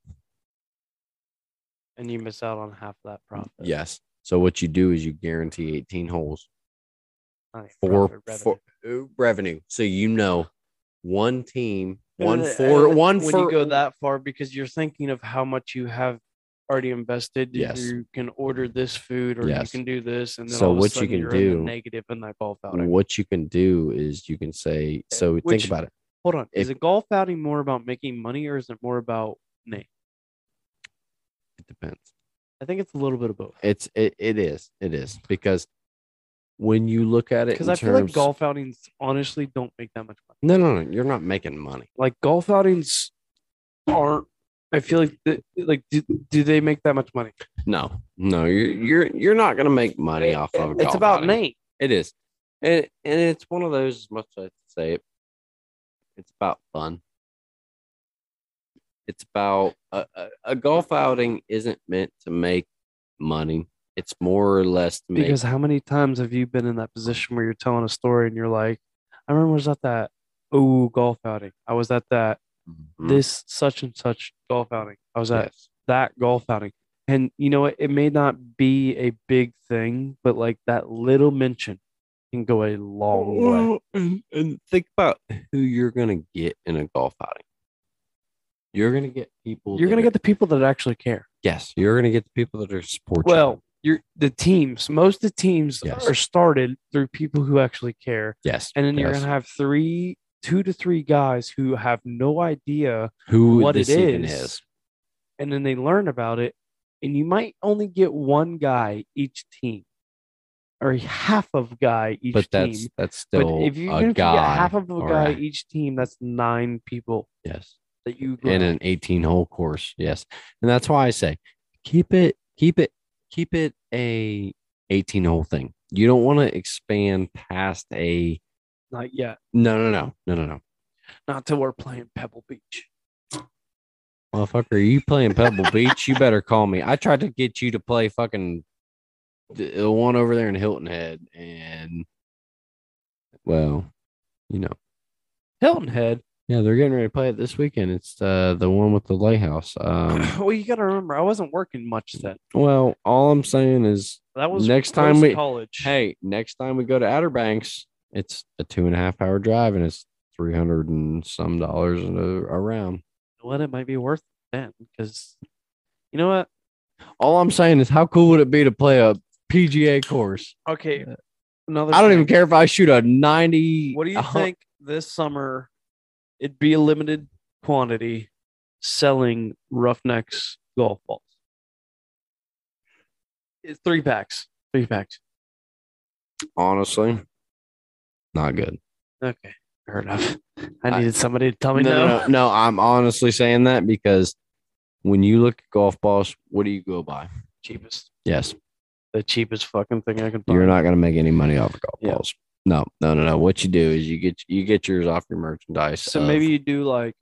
and you miss out on half that profit. Yes. So what you do is you guarantee 18 holes Not for, profit, for uh, revenue. So you know one team, one for one when for you go that far because you're thinking of how much you have already invested. you- Yes. You can order this food or Yes. you can do this, and then So all of a what you can do- negative in that golf outing. what you can do is you can say so Eh, which- think about it. Hold on, is if- a golf outing more about making money or is it more about name? It depends. I think it's a little bit of both. It's it, it is. It is because when you look at it Because I feel like golf outings honestly don't make that much money. No, no, no. You're not making money. Like golf outings aren't. I feel like the, like do, do they make that much money? No, no. You're you're you're not gonna make money off of a It's about outing. name. It is. And, and it's one of those, as much as I say it, it's about fun. It's about a, a, a golf outing isn't meant to make money. It's more or less to make. Because how many times have you been in that position where you're telling a story and you're like, I remember I was at that oh golf outing. I was at that Mhm. this such and such golf outing. I was at Yes. that golf outing. And you know what? It may not be a big thing, but like that little mention can go a long way. And, and think about who you're gonna get in a golf outing. You're gonna get people. You're gonna get the people that actually care. yes. You're gonna get the people that are support. Well, you're the teams. Most of the teams Yes. are started through people who actually care. yes, And then you're gonna have three, two to three guys who have no idea, who what it is. is. and then they learn about it. And you might only get one guy each team, or half of guy each team. But team. that's that's But still if you a if you guy. get half of a guy a- each team, that's nine people yes. that you in an 18 hole course yes and that's why i say keep it keep it keep it a 18 hole thing you don't want to expand past a Not yet. no no no no no no Not till we're playing Pebble Beach. motherfucker are you playing pebble beach you better call me i tried to get you to play fucking the one over there in hilton head and well you know Hilton Head. yeah they're getting ready to play it this weekend it's uh the one with the lighthouse um well, you got to remember, I wasn't working much then. well all i'm saying is That was Next time we- college. Hey, next time we go to Outer Banks, it's a two and a half hour drive and it's three hundred and some dollars a- around. what it might be worth then because you know what? All I'm saying is, how cool would it be to play a PGA course? Okay, uh, another. I don't even care if I shoot a ninety. What do you a hun- think this summer? It'd be a limited quantity selling Roughnecks golf balls. It's three packs. Three packs. Honestly, not good. Okay, fair enough. I I- needed somebody to tell me No, no. no, no. I'm honestly saying that because when you look at golf balls, what do you go by? Cheapest, Yes, the cheapest fucking thing I can find. you're not going to make any money off of golf Yeah. balls. No, no, no, no. What you do is you get you get yours off your merchandise. So of- maybe you do like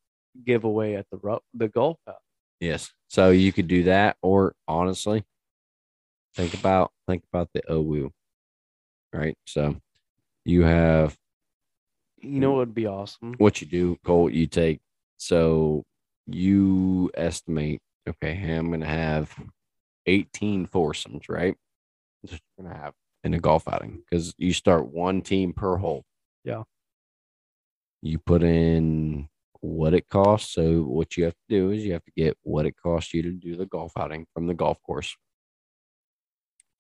giveaway at the the golf out. Yes. So you could do that, or honestly, think about think about the OWU. Right. So you have You know what would be awesome? what you do, Cole. You take so you estimate. Okay, I'm gonna have 18 foursomes, right? That's gonna have in a golf outing because you start one team per hole. Yeah. You put in what it costs. So what you have to do is you have to get what it costs you to do the golf outing from the golf course.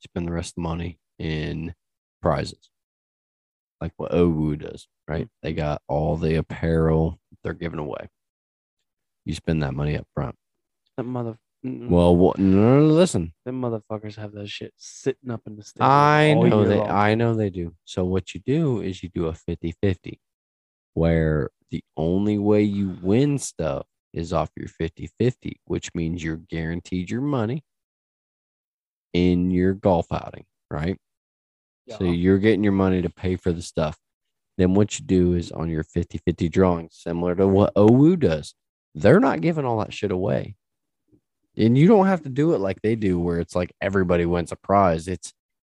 Spend the rest of the money in prizes, like what OWU does. Right? Mm-hmm. They got all the apparel they're giving away. You spend that money up front. That mother. Well, what, no, no, no, listen. them motherfuckers have that shit sitting up in the state. I know they I know they do. So what you do is you do a 50-50 where the only way you win stuff is off your 50-50, which means you're guaranteed your money in your golf outing, right? So you're getting your money to pay for the stuff. Then what you do is on your 50-50 drawing, similar to what OWU does, they're not giving all that shit away. And you don't have to do it like they do, where it's like everybody wins a prize. It's,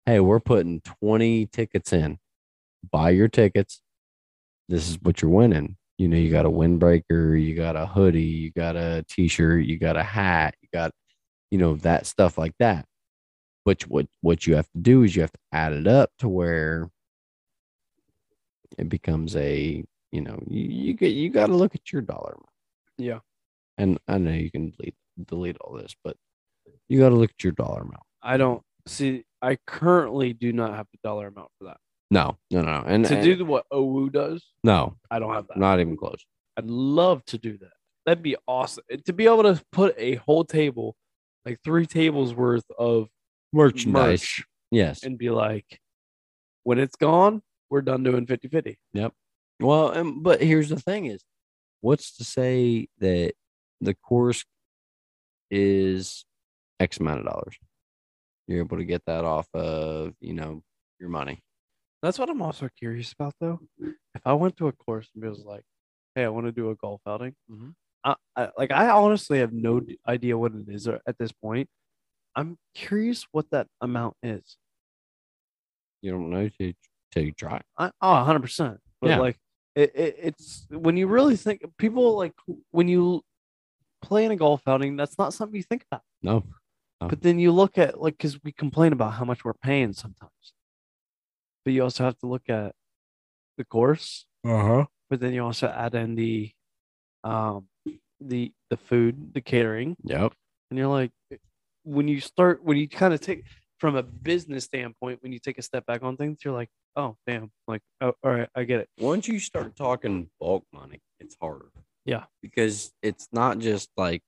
hey, we're putting 20 tickets in. Buy your tickets. This is what you're winning. You know, you got a windbreaker, you got a hoodie, you got a t shirt, you got a hat, you got you know, that stuff like that. But what what you have to do is you have to add it up to where it becomes a, you know, you you get you got to look at your dollar amount. Yeah. And I know you can delete delete all this, but you got to look at your dollar amount. I don't see. I currently do not have the dollar amount for that. No, no, no, no. And, to and- do what OWU does, no, I don't have that. not even close. I'd love to do that. That'd be awesome. To be able to put a whole table, like three tables worth of Merchandise. merch, Yes. and be like, when it's gone, we're done doing 50 50. Yep. Well, um, but here's the thing: is what's to say that the course is X amount of dollars? You're able to get that off of you know your money. That's what I'm also curious about, though. If I went to a course and it was like, "Hey, I want to do a golf outing," Mhm. I, I like I honestly have no idea what it is at this point. I'm curious what that amount is. You don't know till till you try. I, oh, 100 percent. But Yeah. like, it, it, it's when you really think people like when you play in a golf outing, that's not something you think about. No. But then you look at like because we complain about how much we're paying sometimes, but you also have to look at the course. uh huh. But then you also add in the, um, the the food, the catering, Yep. and you're like, when you start when you kind of take from a business standpoint, when you take a step back on things, you're like, oh damn, like oh all right, I get it. Once you start talking bulk money, it's harder. Yeah. Because it's not just like,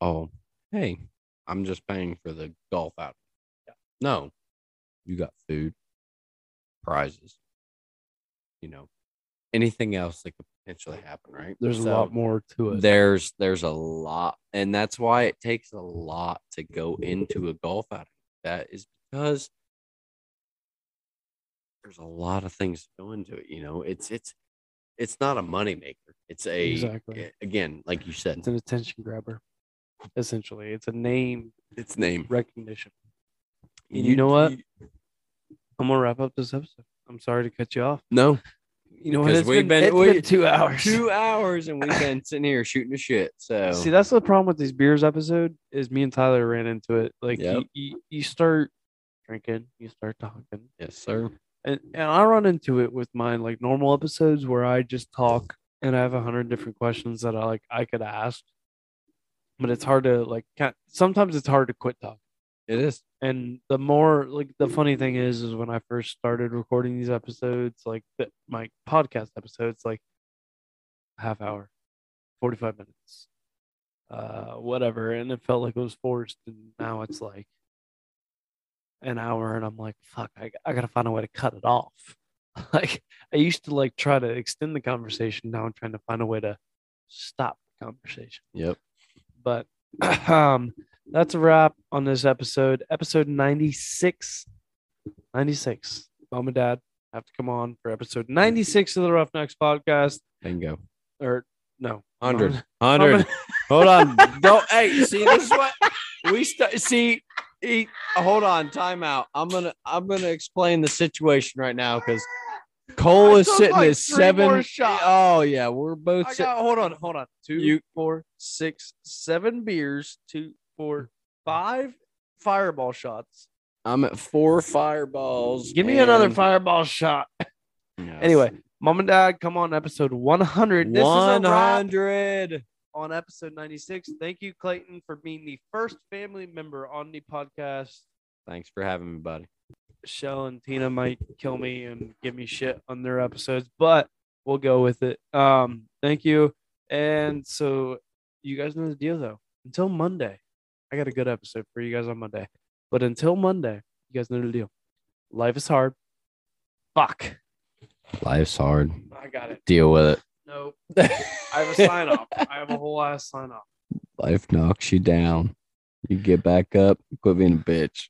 oh, hey, I'm just paying for the golf out. Yeah. No, you got food, prizes, you know, anything else that could potentially happen, right? There's a lot more to it. There's there's a lot, and that's why it takes a lot to go into a golf outing. That is because there's a lot of things that go into it. You know, it's it's it's not a moneymaker. It's a Exactly. again, like you said, It's an attention grabber. Essentially, it's a name it's name. recognition. And you know what? I'm gonna wrap up this episode. I'm sorry to cut you off. No, You know It's we've been, been- it's we- been two hours. two hours, and we've been sitting here shooting the shit. So See, that's the problem with these beers episode is me and Tyler ran into it. Like Yep. you, you, you start drinking, you start talking, yes, sir. and and I run into it with mine like normal episodes where I just talk and I have a hundred different questions that I like I could ask, but it's hard to like. Sometimes it's hard to quit talking. It is. And the more like the funny thing is, is when I first started recording these episodes, like the, my podcast episodes, like half hour, forty five minutes, uh, whatever, and it felt like it was forced. And now it's like an hour, and I'm like, fuck, I, I gotta find a way to cut it off. like I used to like try to extend the conversation. Now I'm trying to find a way to stop the conversation Yep. but um that's a wrap on this episode episode 96 96 mom and dad have to come on for episode 96 of the roughnecks podcast Bingo. or no Hundred. Hundred. Hold on. Don't. Hey, see this is what we st- see. Eat. Hold on. Time out. I'm gonna. I'm gonna explain the situation right now because Cole I is sitting like, at seven. Oh yeah, we're both. I sit- got, hold on hold on two You- four six seven beers two four five fireball shots I'm at four fireballs. give me another fireball shot Yes. anyway mom and dad come on episode 100 this is a hundred. on episode 96. Thank you, Clayton, for being the first family member on the podcast. Thanks for having me, buddy. Shell and Tina might kill me and give me shit on their episodes, but we'll go with it. Um, thank you. And so you guys know the deal though. Until Monday, I got a good episode for you guys on Monday. But until Monday, you guys know the deal. Life is hard. Fuck. Life's hard. I got it. Deal with it. Nope. I have a sign off. I have a whole ass sign off. Life knocks you down. You get back up. Quit being a bitch.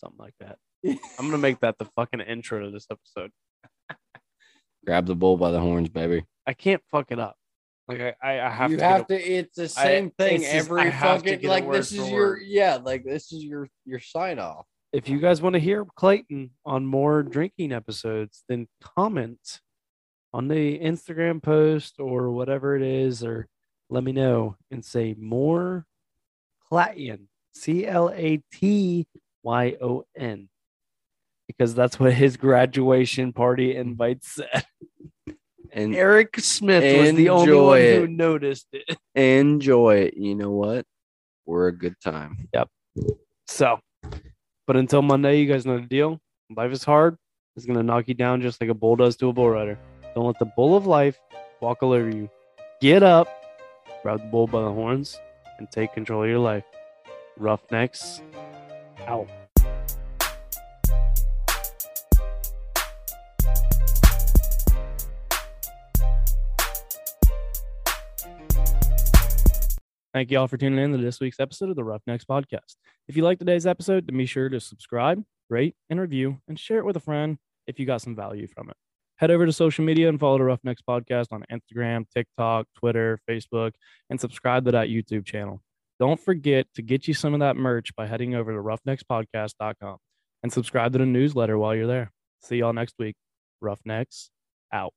Something like that. I'm gonna make that the fucking intro to this episode. Grab the bull by the horns, baby. I can't fuck it up. Like I, I, I have you to. have get to. It's the I- same thing it's just- I every have to fucking get like. This is your word. yeah. Like this is your your sign off. if you guys want to hear Clayton on more drinking episodes, then comment on the Instagram post or whatever it is, or let me know and say more Clayton. C L A T Y O N. Because that's what his graduation party invite said. And Eric Smith was the only one who noticed it. enjoy it. You know what? We're a good time. Yep. So, but until Monday, you guys know the deal. Life is hard. It's gonna knock you down just like a bull does to a bull rider. Don't let the bull of life walk all over you. Get up, grab the bull by the horns, and take control of your life. Roughnecks, out. Thank you all for tuning in to this week's episode of the Roughnecks Podcast. If you like today's episode, then be sure to subscribe, rate, and review, and share it with a friend if you got some value from it. Head over to social media and follow the Roughnecks Podcast on Instagram, TikTok, Twitter, Facebook, and subscribe to that YouTube channel. Don't forget to get you some of that merch by heading over to roughneckspodcast.com and subscribe to the newsletter while you're there. See y'all next week. Roughnecks out.